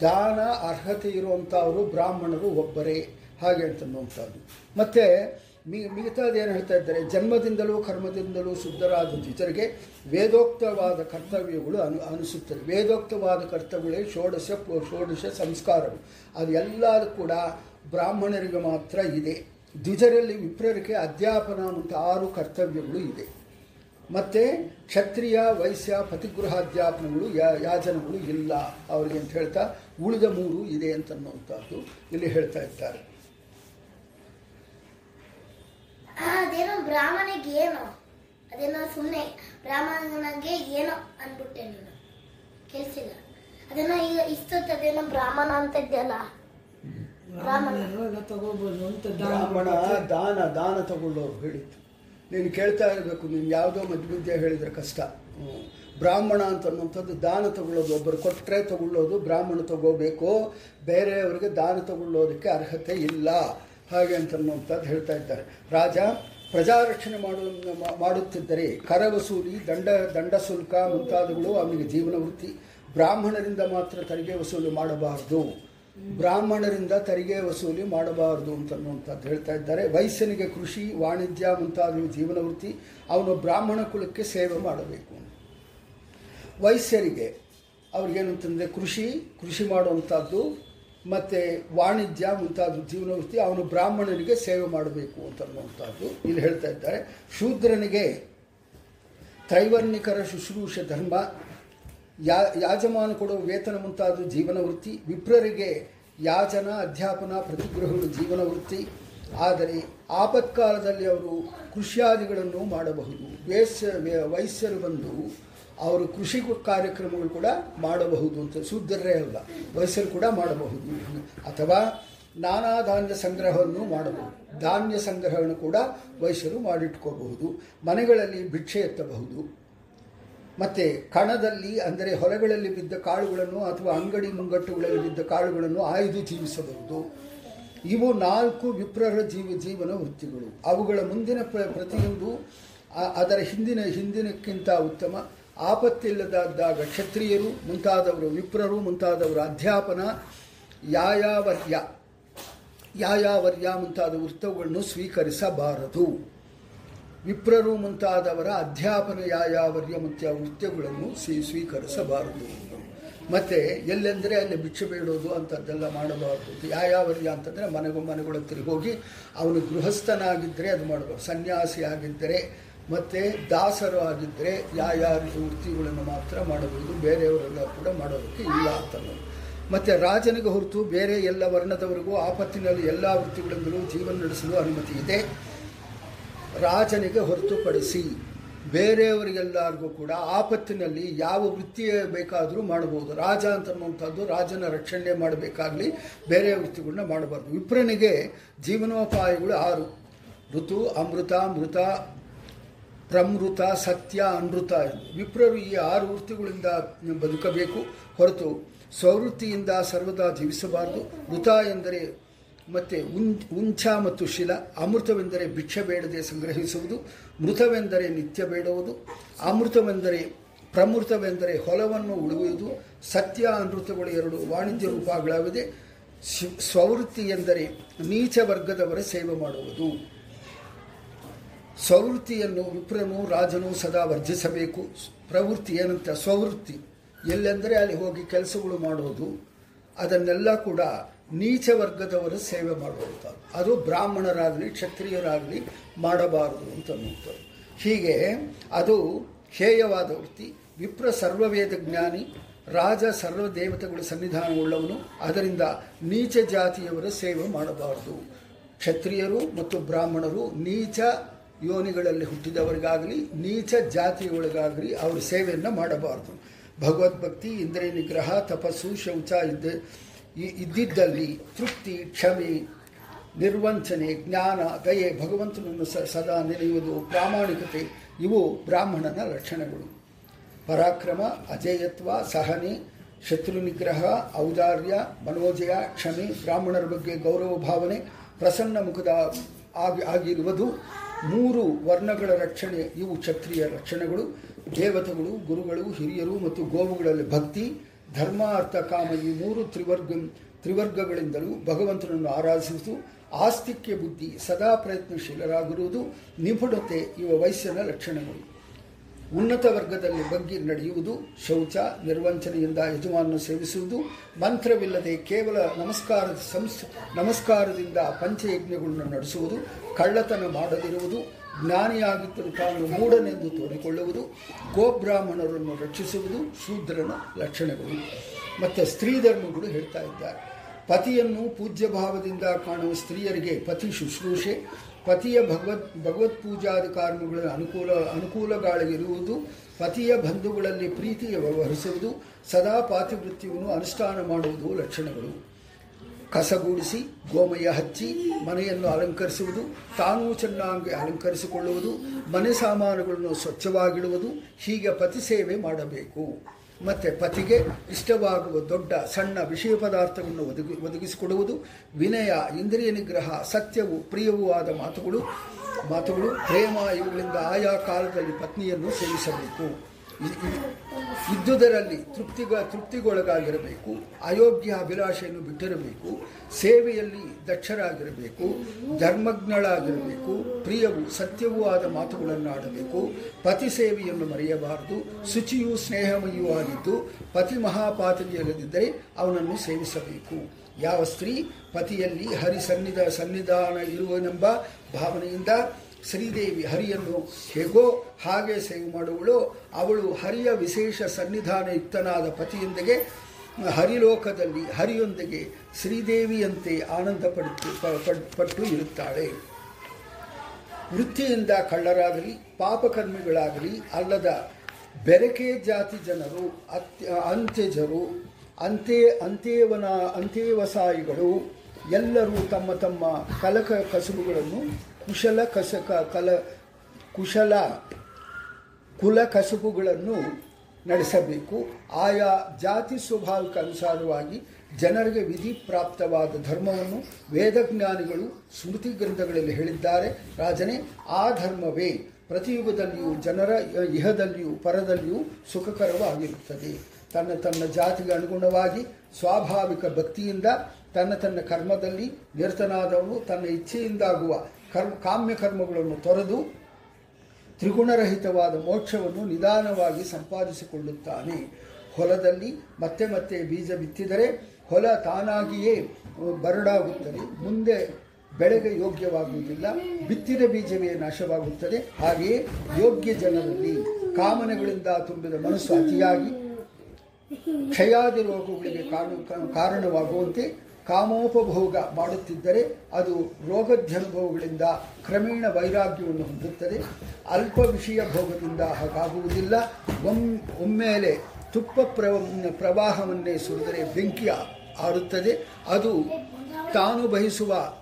[SPEAKER 2] ದಾನ ಅರ್ಹತೆ ಇರುವಂಥವರು ಬ್ರಾಹ್ಮಣರು ಒಬ್ಬರೇ. ಹಾಗೆ ಅಂತನ್ನುವಂಥದ್ದು ಮತ್ತು ಮಿ, ಮಿಗತಾದ ಏನು ಹೇಳ್ತಾ ಇದ್ದಾರೆ? ಜನ್ಮದಿಂದಲೂ, ಕರ್ಮದಿಂದಲೂ ಶುದ್ಧರಾದ ದ್ವಿಜರಿಗೆ ವೇದೋಕ್ತವಾದ ಕರ್ತವ್ಯಗಳು ಅನು ಅನಿಸುತ್ತದೆ ವೇದೋಕ್ತವಾದ ಕರ್ತವ್ಯಗಳೇ ಷೋಡಶ ಷೋಡಶ ಸಂಸ್ಕಾರಗಳು ಅದು ಎಲ್ಲದೂ ಕೂಡ ಬ್ರಾಹ್ಮಣರಿಗೆ ಮಾತ್ರ ಇದೆ. ದ್ವಿಜರಲ್ಲಿ ವಿಪ್ರರಿಗೆ ಅಧ್ಯಾಪನ ಕರ್ತವ್ಯಗಳು ಇದೆ. ಮತ್ತು ಕ್ಷತ್ರಿಯ ವೈಶ್ಯ ಪತಿಗೃಹಾಧ್ಯಾಪನಗಳು ಯಾ ಯಾಜನಗಳು ಇಲ್ಲ ಅವರಿಗೆ ಅಂತ ಹೇಳ್ತಾ ಉಳಿದ ಮೂರು ಇದೆ ಅಂತನ್ನುವಂಥದ್ದು ಇಲ್ಲಿ ಹೇಳ್ತಾ ಇದ್ದಾರೆ.
[SPEAKER 1] ಅದೇನೋ ಬ್ರಾಹ್ಮಣಿಗೆ ಏನೋ ಅದೇನೋ ಸುಮ್ಮನೆ ಬ್ರಾಹ್ಮಣನಿಗೆ ಏನೋ ಅನ್ಬಿಟ್ಟೆ ನೀನು. ಕೆಲ್ಸಿಲ್ಲ ಅದೇನೋ ಈಗ ಇಷ್ಟೊತ್ತು ಅದೇನೋ ಬ್ರಾಹ್ಮಣ ಅಂತ ಇದೆಯಲ್ಲ?
[SPEAKER 3] ಬ್ರಾಹ್ಮಣ ತಗೋಬೋದು ಅಂತ ದಾನ
[SPEAKER 2] ಬ್ರಾಹ್ಮಣ ದಾನ ದಾನ ತಗೊಳ್ಳೋರು ಹೇಳಿತ್ತು ನೀನು ಕೇಳ್ತಾ ಇರಬೇಕು, ನೀನು ಯಾವುದೋ ಮಧ್ಯೆ ಹೇಳಿದರೆ ಕಷ್ಟ. ಬ್ರಾಹ್ಮಣ ಅಂತ ಅಂತನ್ನುವಂಥದ್ದು ದಾನ ತಗೊಳ್ಳೋದು. ಒಬ್ಬರು ಕೊಟ್ಟರೆ ತಗೊಳ್ಳೋದು, ಬ್ರಾಹ್ಮಣ ತಗೋಬೇಕು. ಬೇರೆಯವರಿಗೆ ದಾನ ತಗೊಳ್ಳೋದಕ್ಕೆ ಅರ್ಹತೆ ಇಲ್ಲ. ಹಾಗೆ ಅಂತನ್ನುವಂಥದ್ದು ಹೇಳ್ತಾ ಇದ್ದಾರೆ. ರಾಜ, ಪ್ರಜಾರಕ್ಷಣೆ ಮಾಡು ಮಾಡುತ್ತಿದ್ದರೆ ಕರ ವಸೂಲಿ ದಂಡ ದಂಡ ಶುಲ್ಕ ಮುಂತಾದವುಗಳು ಅವನಿಗೆ ಜೀವನ ವೃತ್ತಿ. ಬ್ರಾಹ್ಮಣರಿಂದ ಮಾತ್ರ ತೆರಿಗೆ ವಸೂಲಿ ಮಾಡಬಾರದು. ಬ್ರಾಹ್ಮಣರಿಂದ ತೆರಿಗೆ ವಸೂಲಿ ಮಾಡಬಾರದು ಅಂತನ್ನುವಂಥದ್ದು ಹೇಳ್ತಾ ಇದ್ದಾರೆ. ವಯಸ್ಸನಿಗೆ ಕೃಷಿ, ವಾಣಿಜ್ಯ ಮುಂತಾದ ಜೀವನ ವೃತ್ತಿ ಅವನು ಬ್ರಾಹ್ಮಣ ಕುಲಕ್ಕೆ ಸೇವೆ ಮಾಡಬೇಕು. ವಯಸ್ಸರಿಗೆ ಅವ್ರಿಗೇನಂತಂದರೆ ಕೃಷಿ ಕೃಷಿ ಮಾಡುವಂಥದ್ದು, ಮತ್ತು ವಾಣಿಜ್ಯ ಮುಂತಾದ ಜೀವನ ವೃತ್ತಿ ಅವನು ಬ್ರಾಹ್ಮಣನಿಗೆ ಸೇವೆ ಮಾಡಬೇಕು ಅಂತನ್ನುವಂಥದ್ದು ಇಲ್ಲಿ ಹೇಳ್ತಾ ಇದ್ದಾರೆ. ಶೂದ್ರನಿಗೆ ತ್ರೈವರ್ಣಿಕರ ಶುಶ್ರೂಷ ಧರ್ಮ ಯಾ ಯಾಜಮಾನ ಕೊಡುವ ವೇತನ ಮುಂತಾದ ಜೀವನ ವೃತ್ತಿ ವಿಪ್ರರಿಗೆ ಯಾಜನ, ಅಧ್ಯಾಪನ ಪ್ರತಿಗ್ರಹಗಳು ಜೀವನ ವೃತ್ತಿ ಆದರೆ ಆಪತ್ಕಾಲದಲ್ಲಿ ಅವರು ಕೃಷಿಯಾದಿಗಳನ್ನು ಮಾಡಬಹುದು. ವೇಶ್ಯ ವಯಸ್ಸರು ಬಂದು ಅವರು ಕೃಷಿ ಕಾರ್ಯಕ್ರಮಗಳು ಕೂಡ ಮಾಡಬಹುದು ಅಂತ ಶೂದ್ರರೇ ಅಲ್ಲ ವಯಸ್ಸರು ಕೂಡ ಮಾಡಬಹುದು. ಅಥವಾ ನಾನಾ ಧಾನ್ಯ ಸಂಗ್ರಹವನ್ನು ಮಾಡಬಹುದು. ಧಾನ್ಯ ಸಂಗ್ರಹವನ್ನು ಕೂಡ ವಯಸ್ಸರು ಮಾಡಿಟ್ಕೋಬಹುದು. ಮನೆಗಳಲ್ಲಿ ಭಿಕ್ಷೆ ಎತ್ತಬಹುದು. ಮತ್ತು ಕಣದಲ್ಲಿ, ಅಂದರೆ ಹೊಲಗಳಲ್ಲಿ ಬಿದ್ದ ಕಾಳುಗಳನ್ನು ಅಥವಾ ಅಂಗಡಿ ಮುಂಗಟ್ಟುಗಳಲ್ಲಿ ಬಿದ್ದ ಕಾಳುಗಳನ್ನು ಆಯ್ದು ಜೀವಿಸಬಹುದು. ಇವು ನಾಲ್ಕು ವಿಪ್ರರ ಜೀವ, ಜೀವನ ವೃತ್ತಿಗಳು. ಅವುಗಳ ಮುಂದಿನ ಪ್ರ, ಪ್ರತಿಯೊಂದು ಅದರ ಹಿಂದಿನ, ಹಿಂದಿನಕ್ಕಿಂತ ಉತ್ತಮ ಆಪತ್ತಿಲ್ಲದಾದಾಗ ಕ್ಷತ್ರಿಯರು, ಮುಂತಾದವರು ವಿಪ್ರರು, ಮುಂತಾದವರು ಅಧ್ಯಾಪನ, ಯಾಯಾವರ್ಯ ಯಾಯಾವರ್ಯ ಮುಂತಾದ ವೃತ್ತಗಳನ್ನು ಸ್ವೀಕರಿಸಬಾರದು. ವಿಪ್ರರು ಮುಂತಾದವರ ಅಧ್ಯಾಪನ ಯಾಯಾವರ್ಯ ಮತ್ತು ವೃತ್ಯಗಳನ್ನು ಸ್ವೀ ಸ್ವೀಕರಿಸಬಾರದು. ಮತ್ತು ಎಲ್ಲೆಂದರೆ ಅಲ್ಲಿ ಭಿಕ್ಷೆ ಬೇಡೋದು ಅಂಥದ್ದೆಲ್ಲ ಮಾಡಬಾರ್ದು ಯಾಯಾವರ್ಯ ಅಂತಂದರೆ ಮನೆಗೂ ಮನೆಗಳ ಹೋಗಿ ಅವನು ಗೃಹಸ್ಥನಾಗಿದ್ದರೆ ಅದು ಮಾಡಬಾರ್ದು. ಸನ್ಯಾಸಿ ಆಗಿದ್ದರೆ ಮತ್ತು ದಾಸರು ಆಗಿದ್ದರೆ ಯಾಯಾವ ವೃತ್ತಿಗಳನ್ನು ಮಾತ್ರ ಮಾಡಬಹುದು. ಬೇರೆಯವರೆಲ್ಲ ಕೂಡ ಮಾಡೋದಕ್ಕೆ ಇಲ್ಲ ಅಂತ ಮತ್ತು ರಾಜನಿಗೆ ಹೊರತು ಬೇರೆ ಎಲ್ಲ ವರ್ಣದವರಿಗೂ ಆಪತ್ತಿನಲ್ಲಿ ಎಲ್ಲ ವೃತ್ತಿಗಳಿಂದಲೂ ಜೀವನ ನಡೆಸಲು ಅನುಮತಿ ಇದೆ. ರಾಜನಿಗೆ ಹೊರತುಪಡಿಸಿ ಬೇರೆಯವರಿಗೆಲ್ಲರಿಗೂ ಕೂಡ ಆಪತ್ತಿನಲ್ಲಿ ಯಾವ ವೃತ್ತಿ ಬೇಕಾದರೂ ಮಾಡಬಹುದು. ರಾಜ ಅಂತನ್ನುವಂಥದ್ದು ರಾಜನ ರಕ್ಷಣೆ ಮಾಡಬೇಕಾಗಲಿ, ಬೇರೆ ವೃತ್ತಿಗಳನ್ನ ಮಾಡಬಾರ್ದು. ವಿಪ್ರನಿಗೆ ಜೀವನೋಪಾಯಗಳು ಆರು. ಋತು, ಅಮೃತ, ಮೃತ, ಪ್ರಮೃತ, ಸತ್ಯ, ಅನೃತ. ವಿಪ್ರರು ಈ ಆರು ವೃತ್ತಿಗಳಿಂದ ಬದುಕಬೇಕು. ಹೊರತು ಸ್ವವೃತ್ತಿಯಿಂದ ಸರ್ವದಾ ಜೀವಿಸಬಾರದು. ಮೃತ ಎಂದರೆ ಮತ್ತೆ ಉಂ ಉಂಚ ಮತ್ತು ಶಿಲ, ಅಮೃತವೆಂದರೆ ಭಿಕ್ಷ ಬೇಡದೆ ಸಂಗ್ರಹಿಸುವುದು, ಮೃತವೆಂದರೆ ನಿತ್ಯ ಬೇಡುವುದು, ಅಮೃತವೆಂದರೆ ಪ್ರಮೃತವೆಂದರೆ ಹೊಲವನ್ನು ಉಳುವುದು, ಸತ್ಯ ಅನೃತಗಳು ಎರಡು ವಾಣಿಜ್ಯ ರೂಪಗಳಾಗಿದೆ ಸ್ವವೃತ್ತಿ ಎಂದರೆ ನೀಚ ವರ್ಗದವರ ಸೇವೆ ಮಾಡುವುದು. ಸ್ವವೃತ್ತಿಯನ್ನು ವಿಪ್ರನು, ರಾಜನು ಸದಾ ವರ್ಜಿಸಬೇಕು. ಪ್ರವೃತ್ತಿ ಏನಂತ? ಸ್ವವೃತ್ತಿ. ಎಲ್ಲೆಂದರೆ ಅಲ್ಲಿ ಹೋಗಿ ಕೆಲಸಗಳು ಮಾಡುವುದು. ಅದನ್ನೆಲ್ಲ ಕೂಡ ನೀಚ ವರ್ಗದವರ ಸೇವೆ ಮಾಡುವಂಥದ್ದು. ಅದು ಬ್ರಾಹ್ಮಣರಾಗಲಿ, ಕ್ಷತ್ರಿಯರಾಗಲಿ ಮಾಡಬಾರದು ಅಂತ ನೋಡ್ತಾರೆ ಹೀಗೆ ಅದು ಹೇಯವಾದ ವೃತ್ತಿ. ವಿಪ್ರ ಸರ್ವವೇದ ಜ್ಞಾನಿ, ರಾಜ ಸರ್ವ ದೇವತೆಗಳ ಸನ್ನಿಧಾನವುಳ್ಳವನು, ಅದರಿಂದ ನೀಚ ಜಾತಿಯವರ ಸೇವೆ ಮಾಡಬಾರದು. ಕ್ಷತ್ರಿಯರು ಮತ್ತು ಬ್ರಾಹ್ಮಣರು ನೀಚ ಯೋನಿಗಳಲ್ಲಿ ಹುಟ್ಟಿದವರಿಗಾಗಲಿ, ನೀಚ ಜಾತಿಯೊಳಗಾಗಲಿ ಅವರ ಸೇವೆಯನ್ನು ಮಾಡಬಾರದು. ಭಗವದ್ಭಕ್ತಿ ಇಂದ್ರಿಯ ನಿಗ್ರಹ ತಪಸ್ಸು, ಶೌಚ ಇದ್ದ ಇ- ಇದ್ದಿದ್ದಲ್ಲಿ ತೃಪ್ತಿ, ಕ್ಷಮೆ, ನಿರ್ವಂಚನೆ, ಜ್ಞಾನ, ದಯೆ, ಭಗವಂತನನ್ನು ಸ ಸದಾ ನೆನೆಯುವುದು ಪ್ರಾಮಾಣಿಕತೆ, ಇವು ಬ್ರಾಹ್ಮಣನ ಲಕ್ಷಣಗಳು. ಪರಾಕ್ರಮ, ಅಜೇಯತ್ವ, ಸಹನೆ, ಶತ್ರು ನಿಗ್ರಹ, ಔದಾರ್ಯ, ಮನೋಜಯ, ಕ್ಷಮೆ, ಬ್ರಾಹ್ಮಣರ ಬಗ್ಗೆ ಗೌರವ ಭಾವನೆ, ಪ್ರಸನ್ನ ಮುಖದ ಆಗಿ ಆಗಿರುವುದು ಮೂರು ವರ್ಣಗಳ ರಕ್ಷಣೆ. ಇವು ಕ್ಷತ್ರಿಯ ರಕ್ಷಣೆಗಳು ದೇವತೆಗಳು, ಗುರುಗಳು, ಹಿರಿಯರು ಮತ್ತು ಗೋವುಗಳಲ್ಲಿ ಭಕ್ತಿ ಧರ್ಮ ಅರ್ಥ ಕಾಮ ಈ ಮೂರು ತ್ರಿವರ್ಗ, ತ್ರಿವರ್ಗಗಳಿಂದಲೂ ಭಗವಂತನನ್ನು ಆರಾಧಿಸುವುದು ಆಸ್ತಿಕ್ಯ ಬುದ್ಧಿ, ಸದಾ ಪ್ರಯತ್ನಶೀಲರಾಗಿರುವುದು ನಿಪುಣತೆ, ಇವ ವಯಸ್ಸಿನ ಲಕ್ಷಣಗಳು. ಉನ್ನತ ವರ್ಗದಲ್ಲಿ ಬಗ್ಗಿ ನಡೆಯುವುದು ಶೌಚ, ನಿರ್ವಂಚನೆಯಿಂದ ಯಜಮಾನನ್ನು ಸೇವಿಸುವುದು ಮಂತ್ರವಿಲ್ಲದೆ ಕೇವಲ ನಮಸ್ಕಾರದ ಸಂಸ್, ನಮಸ್ಕಾರದಿಂದ ಪಂಚಯಜ್ಞಗಳನ್ನು ನಡೆಸುವುದು ಕಳ್ಳತನ ಮಾಡದಿರುವುದು ಜ್ಞಾನಿಯಾಗಿದ್ದರೂ ತಾನು ಮೂಢನೆಂದು ತೋರಿಕೊಳ್ಳುವುದು ಗೋಬ್ರಾಹ್ಮಣರನ್ನು ರಕ್ಷಿಸುವುದು, ಶೂದ್ರನ ಲಕ್ಷಣಗಳು. ಮತ್ತು ಸ್ತ್ರೀ ಧರ್ಮಗಳು ಹೇಳ್ತಾ ಇದ್ದಾರೆ. ಪತಿಯನ್ನು ಪೂಜ್ಯ ಭಾವದಿಂದ ಕಾಣುವ ಸ್ತ್ರೀಯರಿಗೆ ಪತಿ ಶುಶ್ರೂಷೆ, ಪತಿಯ ಭಗವತ್ ಭಗವತ್ ಪೂಜಾದಿ ಕರ್ಮಗಳ ಅನುಕೂಲ ಅನುಕೂಲಗಳಿರುವುದು ಪತಿಯ ಬಂಧುಗಳಲ್ಲಿ ಪ್ರೀತಿಯ ವ್ಯವಹರಿಸುವುದು, ಸದಾ ಪಾತಿವೃತ್ತಿಯನ್ನು ಅನುಷ್ಠಾನ ಮಾಡುವುದು ಲಕ್ಷಣಗಳು. ಕಸಗೂಡಿಸಿ ಗೋಮಯ ಹಚ್ಚಿ ಮನೆಯನ್ನು ಅಲಂಕರಿಸುವುದು, ತಾನೂ ಚೆನ್ನಾಗಿ ಅಲಂಕರಿಸಿಕೊಳ್ಳುವುದು, ಮನೆ ಸಾಮಾನುಗಳನ್ನು ಸ್ವಚ್ಛವಾಗಿಡುವುದು, ಹೀಗೆ ಪತಿ ಸೇವೆ ಮಾಡಬೇಕು. ಮತ್ತು ಪತಿಗೆ ಇಷ್ಟವಾಗುವ ದೊಡ್ಡ, ಸಣ್ಣ ವಿಷಯ ಪದಾರ್ಥವನ್ನು ಒದಗಿ, ಒದಗಿಸಿಕೊಡುವುದು, ವಿನಯ, ಇಂದ್ರಿಯ ನಿಗ್ರಹ, ಸತ್ಯವು, ಪ್ರಿಯವೂ ಆದ ಮಾತುಗಳು ಮಾತುಗಳು, ಪ್ರೇಮ, ಇವುಗಳಿಂದ ಆಯಾ ಕಾಲದಲ್ಲಿ ಪತ್ನಿಯನ್ನು ಸೇವಿಸಬೇಕು. ಇದ್ದುದರಲ್ಲಿ ತೃಪ್ತಿಗ ತೃಪ್ತಿಗೊಳಗಾಗಿರಬೇಕು, ಅಯೋಗ್ಯ ಅಭಿಲಾಷೆಯನ್ನು ಬಿಟ್ಟಿರಬೇಕು, ಸೇವೆಯಲ್ಲಿ ದಕ್ಷರಾಗಿರಬೇಕು, ಧರ್ಮಜ್ಞಳಾಗಿರಬೇಕು, ಪ್ರಿಯವು ಸತ್ಯವೂ ಆದ ಮಾತುಗಳನ್ನು ಆಡಬೇಕು ಪತಿ ಸೇವೆಯನ್ನು ಮರೆಯಬಾರದು, ಶುಚಿಯೂ ಸ್ನೇಹಮಯೂ ಆಗಿದ್ದು, ಪತಿ ಮಹಾಪಾತಿಯಲ್ಲದಿದ್ದರೆ ಅವನನ್ನು ಸೇವಿಸಬೇಕು. ಯಾವ ಸ್ತ್ರೀ ಪತಿಯಲ್ಲಿ ಹರಿ ಸನ್ನಿಧ ಸನ್ನಿಧಾನ ಇರುವನೆಂಬ ಭಾವನೆಯಿಂದ ಶ್ರೀದೇವಿ ಹರಿಯನ್ನು ಹೇಗೋ ಹಾಗೆ ಸೇವೆ ಮಾಡುವಳು. ಅವಳು ಹರಿಯ ವಿಶೇಷ ಸನ್ನಿಧಾನ ಯುಕ್ತನಾದ ಪತಿಯೊಂದಿಗೆ, ಹರಿಲೋಕದಲ್ಲಿ ಹರಿಯೊಂದಿಗೆ ಶ್ರೀದೇವಿಯಂತೆ ಆನಂದ ಪಡುತ್ತು, ಪ- ಪಡ್- ಪಟ್ಟು ಇರುತ್ತಾಳೆ. ವೃತ್ತಿಯಿಂದ ಕಳ್ಳರಾಗಲಿ, ಪಾಪಕರ್ಮಿಗಳಾಗಲಿ ಅಲ್ಲದ ಬೆರಕೆ ಜಾತಿ ಜನರು, ಅತ್ಯ, ಅಂತ್ಯಜರು, ಅಂತೆ, ಅಂತ್ಯವನ, ಅಂತ್ಯವಸಾಯಿಗಳು ಎಲ್ಲರೂ ತಮ್ಮ ತಮ್ಮ ಕಲಕ, ಕಸುಬುಗಳನ್ನು ಕುಶಲ ಕಸಕ ಕಲ ಕುಶಲ ಕುಲ ಕಸಬುಗಳನ್ನು ನಡೆಸಬೇಕು. ಆಯಾ ಜಾತಿ ಸ್ವಭಾವಕ್ಕೆ ಅನುಸಾರವಾಗಿ ಜನರಿಗೆ ವಿಧಿ ಪ್ರಾಪ್ತವಾದ ಧರ್ಮವನ್ನು ವೇದಜ್ಞಾನಿಗಳು ಸ್ಮೃತಿ ಗ್ರಂಥಗಳಲ್ಲಿ ಹೇಳಿದ್ದಾರೆ. ರಾಜನೇ, ಆ ಧರ್ಮವೇ ಪ್ರತಿಯುಗದಲ್ಲಿಯೂ ಜನರ ಇಹದಲ್ಲಿಯೂ ಪರದಲ್ಲಿಯೂ ಸುಖಕರವಾಗಿರುತ್ತದೆ. ತನ್ನ ತನ್ನ ಜಾತಿಗೆ ಅನುಗುಣವಾಗಿ ಸ್ವಾಭಾವಿಕ ಭಕ್ತಿಯಿಂದ ತನ್ನ ತನ್ನ ಕರ್ಮದಲ್ಲಿ ನಿರತನಾದವನು ತನ್ನ ಇಚ್ಛೆಯಿಂದಾಗುವ ಕರ್ಮ, ಕಾಮ್ಯ ಕರ್ಮಗಳನ್ನು ತೊರೆದು ತ್ರಿಗುಣರಹಿತವಾದ ಮೋಕ್ಷವನ್ನು ನಿಧಾನವಾಗಿ ಸಂಪಾದಿಸಿಕೊಳ್ಳುತ್ತಾನೆ. ಹೊಲದಲ್ಲಿ ಮತ್ತೆ ಮತ್ತೆ ಬೀಜ ಬಿತ್ತಿದರೆ ಹೊಲ ತಾನಾಗಿಯೇ ಬರಡಾಗುತ್ತದೆ. ಮುಂದೆ ಬೆಳೆಗೆ ಯೋಗ್ಯವಾಗುವುದಿಲ್ಲ, ಬಿತ್ತಿದ ಬೀಜವೇ ನಾಶವಾಗುತ್ತದೆ. ಹಾಗೆಯೇ ಯೋಗ್ಯ ಜನರಲ್ಲಿ ಕಾಮನೆಗಳಿಂದ ತುಂಬಿದ ಮನಸ್ಸು ಅತಿಯಾಗಿ ಕ್ಷಯಾದಿ ರೋಗಗಳಿಗೆ ಕಾರಣ, ಕಾರಣವಾಗುವಂತೆ ಕಾಮೋಪಭೋಗ ಮಾಡುತ್ತಿದ್ದರೆ ಅದು ರೋಗಧ್ಯನುಭವಗಳಿಂದ ಕ್ರಮೇಣ ವೈರಾಗ್ಯವನ್ನು ಹೊಂದುತ್ತದೆ. ಅಲ್ಪ ವಿಷಯ ಭೋಗದಿಂದ ಹಾಗಾಗುವುದಿಲ್ಲ. ಒಮ್, ಒಮ್ಮೆಲೆ ತುಪ್ಪ ಪ್ರವ, ಪ್ರವಾಹವನ್ನೇ ಸುರಿದರೆ ಬೆಂಕಿ ಆರುತ್ತದೆ. ಅದು ತಾನು ಬಯಸುವ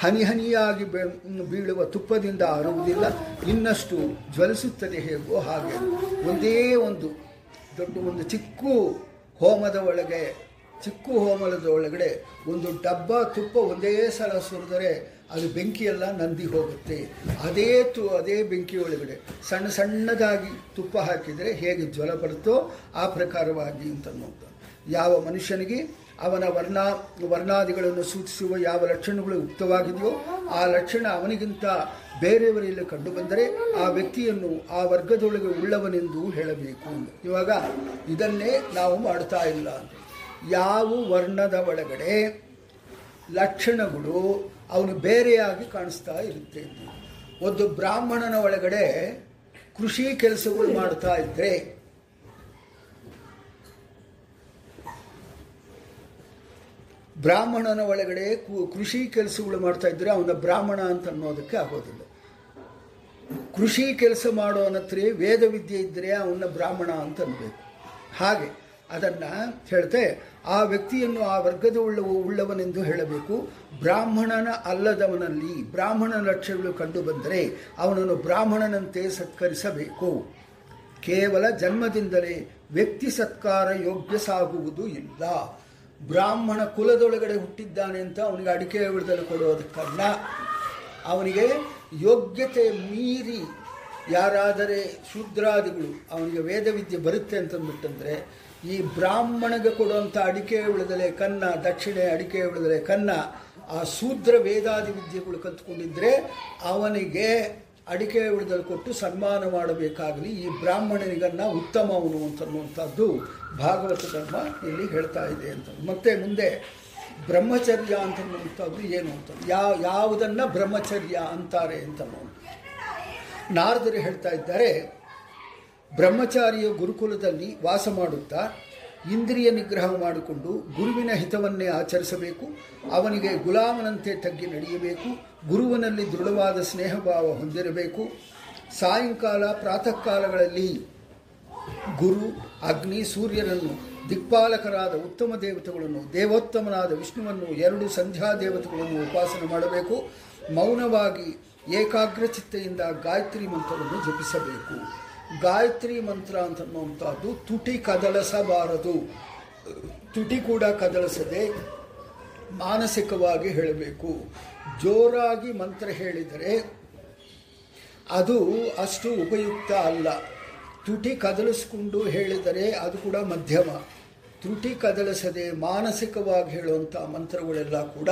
[SPEAKER 2] ಹನಿಹನಿಯಾಗಿ ಬೀಳುವ ತುಪ್ಪದಿಂದ ಆರುವುದಿಲ್ಲ. ಇನ್ನಷ್ಟು ಜ್ವಲಿಸುತ್ತದೆ ಹೇಗೋ ಹಾಗೆ. ಒಂದೇ ಒಂದು ದೊಡ್ಡ ಒಂದು ಚಿಕ್ಕ ಹೋಮದ ಒಳಗೆ ಚಿಕ್ಕ ಹೋಮಲದ ಒಳಗಡೆ ಒಂದು ಡಬ್ಬ, ತುಪ್ಪ ಒಂದೇ ಸಲ ಸುರಿದರೆ ಅದು ಬೆಂಕಿಯೆಲ್ಲ ನಂದಿ ಹೋಗುತ್ತೆ. ಅದೇ ತು, ಅದೇ ಬೆಂಕಿ ಒಳಗಡೆ ಸಣ್ಣ ಸಣ್ಣದಾಗಿ ತುಪ್ಪ ಹಾಕಿದರೆ ಹೇಗೆ ಜ್ವಲ ಬರುತ್ತೋ ಆ ಪ್ರಕಾರವಾಗಿ ಅಂತನ್ನುವುದು ಯಾವ ಮನುಷ್ಯನಿಗೆ ಅವನ ವರ್ಣ, ವರ್ಣಾದಿಗಳನ್ನು ಸೂಚಿಸುವ ಯಾವ ಲಕ್ಷಣಗಳು ಉಕ್ತವಾಗಿದೆಯೋ ಆ ಲಕ್ಷಣ ಅವನಿಗಿಂತ ಬೇರೆಯವರಲ್ಲಿ ಕಂಡು ಬಂದರೆ ಆ ವ್ಯಕ್ತಿಯನ್ನು ಆ ವರ್ಗದೊಳಗೆ ಉಳ್ಳವನೆಂದು ಹೇಳಬೇಕು. ಇವಾಗ ಇದನ್ನೇ ನಾವು ಮಾಡ್ತಾ ಇಲ್ಲ ಯಾವ ವರ್ಣದ ಒಳಗಡೆ ಲಕ್ಷಣಗಳು ಅವನು ಬೇರೆಯಾಗಿ ಕಾಣಿಸ್ತಾ ಇರುತ್ತೆ. ಒಂದು ಬ್ರಾಹ್ಮಣನ ಒಳಗಡೆ ಕೃಷಿ ಕೆಲಸಗಳು ಮಾಡ್ತಾ ಇದ್ರೆ ಬ್ರಾಹ್ಮಣನ ಒಳಗಡೆ ಕೃಷಿ ಕೆಲಸಗಳು ಮಾಡ್ತಾ ಇದ್ರೆ ಅವನ ಬ್ರಾಹ್ಮಣ ಅಂತ ಅನ್ನೋದಕ್ಕೆ ಆಗೋದಿಲ್ಲ. ಕೃಷಿ ಕೆಲಸ ಮಾಡೋ ಹತ್ರ ವೇದ ವಿದ್ಯೆ ಇದ್ದರೆ ಅವನ ಬ್ರಾಹ್ಮಣ ಅಂತ ಅನ್ಬೇಕು. ಹಾಗೆ ಅದನ್ನು ಹೇಳ್ತೆ ಆ ವ್ಯಕ್ತಿಯನ್ನು ಆ ವರ್ಗದ ಉಳ್ಳ, ಉಳ್ಳವನೆಂದು ಹೇಳಬೇಕು. ಬ್ರಾಹ್ಮಣನ ಅಲ್ಲದವನಲ್ಲಿ ಬ್ರಾಹ್ಮಣ ಲಕ್ಷಣಗಳು ಕಂಡು ಬಂದರೆ ಅವನನ್ನು ಬ್ರಾಹ್ಮಣನಂತೆ ಸತ್ಕರಿಸಬೇಕು. ಕೇವಲ ಜನ್ಮದಿಂದಲೇ ವ್ಯಕ್ತಿ ಸತ್ಕಾರ ಯೋಗ್ಯ ಸಾಗುವುದು ಇಲ್ಲ. ಬ್ರಾಹ್ಮಣ ಕುಲದೊಳಗಡೆ ಹುಟ್ಟಿದ್ದಾನೆ ಅಂತ ಅವನಿಗೆ ಅಡಿಕೆ ಉಳಿದಲು ಕೊಡೋದಕ್ಕಲ್ಲ ಅವನಿಗೆ ಯೋಗ್ಯತೆ ಮೀರಿ ಯಾರಾದರೆ ಶೂದ್ರಾದಿಗಳು, ಅವನಿಗೆ ವೇದವಿದ್ಯೆ ಬರುತ್ತೆ ಅಂತಂದ್ಬಿಟ್ಟಂದ್ರೆ ಈ ಬ್ರಾಹ್ಮಣಗೆ ಕೊಡುವಂಥ ಅಡಿಕೆ ಉಳಿದಲೆ ಕನ್ನ, ದಕ್ಷಿಣೆ ಅಡಿಕೆ ಉಳಿದಲೆ ಕನ್ನ, ಆ ಶೂದ್ರ ವೇದಾದಿ ವಿದ್ಯೆಗಳು ಕಲ್ತ್ಕೊಂಡಿದ್ದರೆ ಅವನಿಗೆ ಅಡಿಕೆ ಉಳಿದಲ್ಲಿ ಕೊಟ್ಟು ಸನ್ಮಾನ ಮಾಡಬೇಕಾಗಲಿ, ಈ ಬ್ರಾಹ್ಮಣನಿಗನ್ನ ಉತ್ತಮವನು ಅಂತನ್ನುವಂಥದ್ದು ಭಾಗವತ ಧರ್ಮ ಇಲ್ಲಿ ಹೇಳ್ತಾ ಇದೆ ಅಂತ ಮತ್ತೆ ಮುಂದೆ ಬ್ರಹ್ಮಚರ್ಯ ಅಂತನ್ನುವಂಥದ್ದು ಏನು ಅಂತ ಯಾವ ಯಾವುದನ್ನು ಬ್ರಹ್ಮಚರ್ಯ ಅಂತಾರೆ ಅಂತ ನಾರದರು ಹೇಳ್ತಾ ಇದ್ದಾರೆ ಬ್ರಹ್ಮಚಾರಿಯ ಗುರುಕುಲದಲ್ಲಿ ವಾಸ ಮಾಡುತ್ತಾ ಇಂದ್ರಿಯ ನಿಗ್ರಹ ಮಾಡಿಕೊಂಡು ಗುರುವಿನ ಹಿತವನ್ನೇ ಆಚರಿಸಬೇಕು, ಅವನಿಗೆ ಗುಲಾಮನಂತೆ ತಗ್ಗಿ ನಡೆಯಬೇಕು, ಗುರುವಿನಲ್ಲಿ ದೃಢವಾದ ಸ್ನೇಹಭಾವ ಹೊಂದಿರಬೇಕು. ಸಾಯಂಕಾಲ ಪ್ರಾತಃ ಕಾಲಗಳಲ್ಲಿ ಗುರು, ಅಗ್ನಿ, ಸೂರ್ಯನನ್ನು ದಿಕ್ಪಾಲಕರಾದ ಉತ್ತಮ ದೇವತೆಗಳನ್ನು, ದೇವೋತ್ತಮನಾದ ವಿಷ್ಣುವನ್ನು, ಎರಡು ಸಂಧ್ಯಾ ದೇವತೆಗಳನ್ನು ಉಪಾಸನೆ ಮಾಡಬೇಕು. ಮೌನವಾಗಿ ಏಕಾಗ್ರಚಿತ್ತೆಯಿಂದ ಗಾಯತ್ರಿ ಮಂತ್ರವನ್ನು ಜಪಿಸಬೇಕು. ಗಾಯತ್ರಿ ಮಂತ್ರ ಅಂತನ್ನುವಂಥದ್ದು ತುಟಿ ಕದಲಿಸಬಾರದು. ತುಟಿ ಕೂಡ ಕದಲಿಸದೆ ಮಾನಸಿಕವಾಗಿ ಹೇಳಬೇಕು. ಜೋರಾಗಿ ಮಂತ್ರ ಹೇಳಿದರೆ ಅದು ಅಷ್ಟು ಉಪಯುಕ್ತ ಅಲ್ಲ. ತುಟಿ ಕದಲಿಸ್ಕೊಂಡು ಹೇಳಿದರೆ ಅದು ಕೂಡ ಮಧ್ಯಮ. ತುಟಿ ಕದಲಿಸದೆ ಮಾನಸಿಕವಾಗಿ ಹೇಳುವಂಥ ಮಂತ್ರಗಳೆಲ್ಲ ಕೂಡ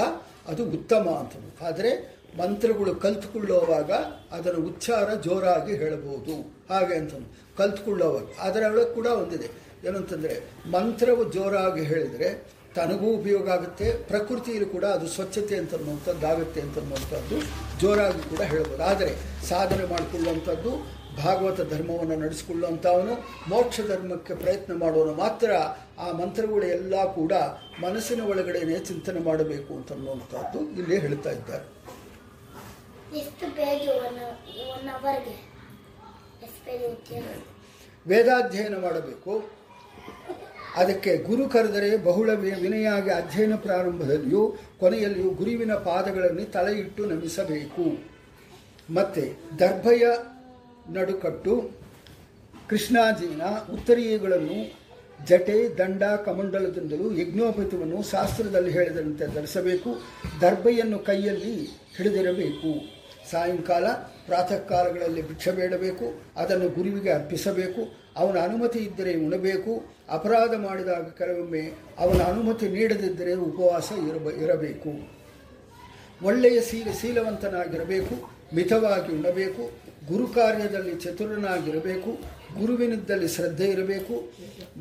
[SPEAKER 2] ಅದು ಉತ್ತಮ ಅಂತ. ಆದರೆ ಮಂತ್ರಗಳು ಕಲ್ತ್ಕೊಳ್ಳೋವಾಗ ಅದರ ಉಚ್ಚಾರ ಜೋರಾಗಿ ಹೇಳಬಹುದು. ಹಾಗೆ ಅಂತ ಕಲ್ತ್ಕೊಳ್ಳೋವಾಗ ಅದರೊಳಗೆ ಕೂಡ ಒಂದಿದೆ. ಏನಂತಂದರೆ, ಮಂತ್ರವು ಜೋರಾಗಿ ಹೇಳಿದರೆ ತನಗೂ ಉಪಯೋಗ ಆಗುತ್ತೆ, ಪ್ರಕೃತಿಯಲ್ಲಿ ಕೂಡ ಅದು ಸ್ವಚ್ಛತೆ ಅಂತ ಅನ್ನುವಂಥದ್ದಾಗುತ್ತೆ ಅಂತ ಜೋರಾಗಿ ಕೂಡ ಹೇಳ್ಬೋದು ಆದರೆ, ಸಾಧನೆ ಮಾಡಿಕೊಳ್ಳುವಂಥದ್ದು, ಭಾಗವತ ಧರ್ಮವನ್ನು ನಡೆಸಿಕೊಳ್ಳುವಂಥವನು, ಮೋಕ್ಷ ಧರ್ಮಕ್ಕೆ ಪ್ರಯತ್ನ ಮಾಡೋನು ಮಾತ್ರ ಆ ಮಂತ್ರಗಳು ಎಲ್ಲ ಕೂಡ ಮನಸ್ಸಿನ ಒಳಗಡೆಯೇ ಚಿಂತನೆ ಮಾಡಬೇಕು ಅಂತ ಅನ್ನುವಂಥದ್ದು ಇಲ್ಲಿ ಹೇಳ್ತಾ ಇದ್ದಾರೆ. ವೇದಾಧ್ಯಯನ ಮಾಡಬೇಕು. ಅದಕ್ಕೆ ಗುರು ಕರೆದರೆ ಬಹುಳ ವಿನಯಾಗಿ ಅಧ್ಯಯನ ಪ್ರಾರಂಭದಲ್ಲಿಯೂ, ಕೊನೆಯಲ್ಲಿಯೂ ಗುರುವಿನ ಪಾದಗಳನ್ನು ತಲೆ ಇಟ್ಟು ನಮಿಸಬೇಕು. ಮತ್ತೆ ದರ್ಭಯ ನಡುಕಟ್ಟು, ಕೃಷ್ಣಾಜಿನ ಉತ್ತರೀಯಗಳನ್ನು ಜಟೆ, ದಂಡ, ಕಮಂಡಲದಿಂದಲೂ ಯಜ್ಞೋಪತವನ್ನು ಶಾಸ್ತ್ರದಲ್ಲಿ ಹೇಳಿದಂತೆ ಧರಿಸಬೇಕು. ದರ್ಭೆಯನ್ನು ಕೈಯಲ್ಲಿ ಹಿಡಿದಿರಬೇಕು ಸಾಯಂಕಾಲ ಪ್ರಾತಃ ಕಾಲಗಳಲ್ಲಿ ಭಿಕ್ಷ ಬೇಡಬೇಕು, ಅದನ್ನು ಗುರುವಿಗೆ ಅರ್ಪಿಸಬೇಕು, ಅವನ ಅನುಮತಿ ಇದ್ದರೆ ಉಣಬೇಕು, ಅಪರಾಧ ಮಾಡಿದಾಗ ಕೆಲವೊಮ್ಮೆ ಅವನ ಅನುಮತಿ ನೀಡದಿದ್ದರೆ ಉಪವಾಸ ಇರಬ, ಇರಬೇಕು. ಒಳ್ಳೆಯ ಶೀಲ ಶೀಲವಂತನಾಗಿರಬೇಕು ಮಿತವಾಗಿ ಉಣಬೇಕು, ಗುರು ಕಾರ್ಯದಲ್ಲಿ ಚತುರನಾಗಿರಬೇಕು, ಗುರುವಿನದ್ದಲ್ಲಿ ಶ್ರದ್ಧೆ ಇರಬೇಕು,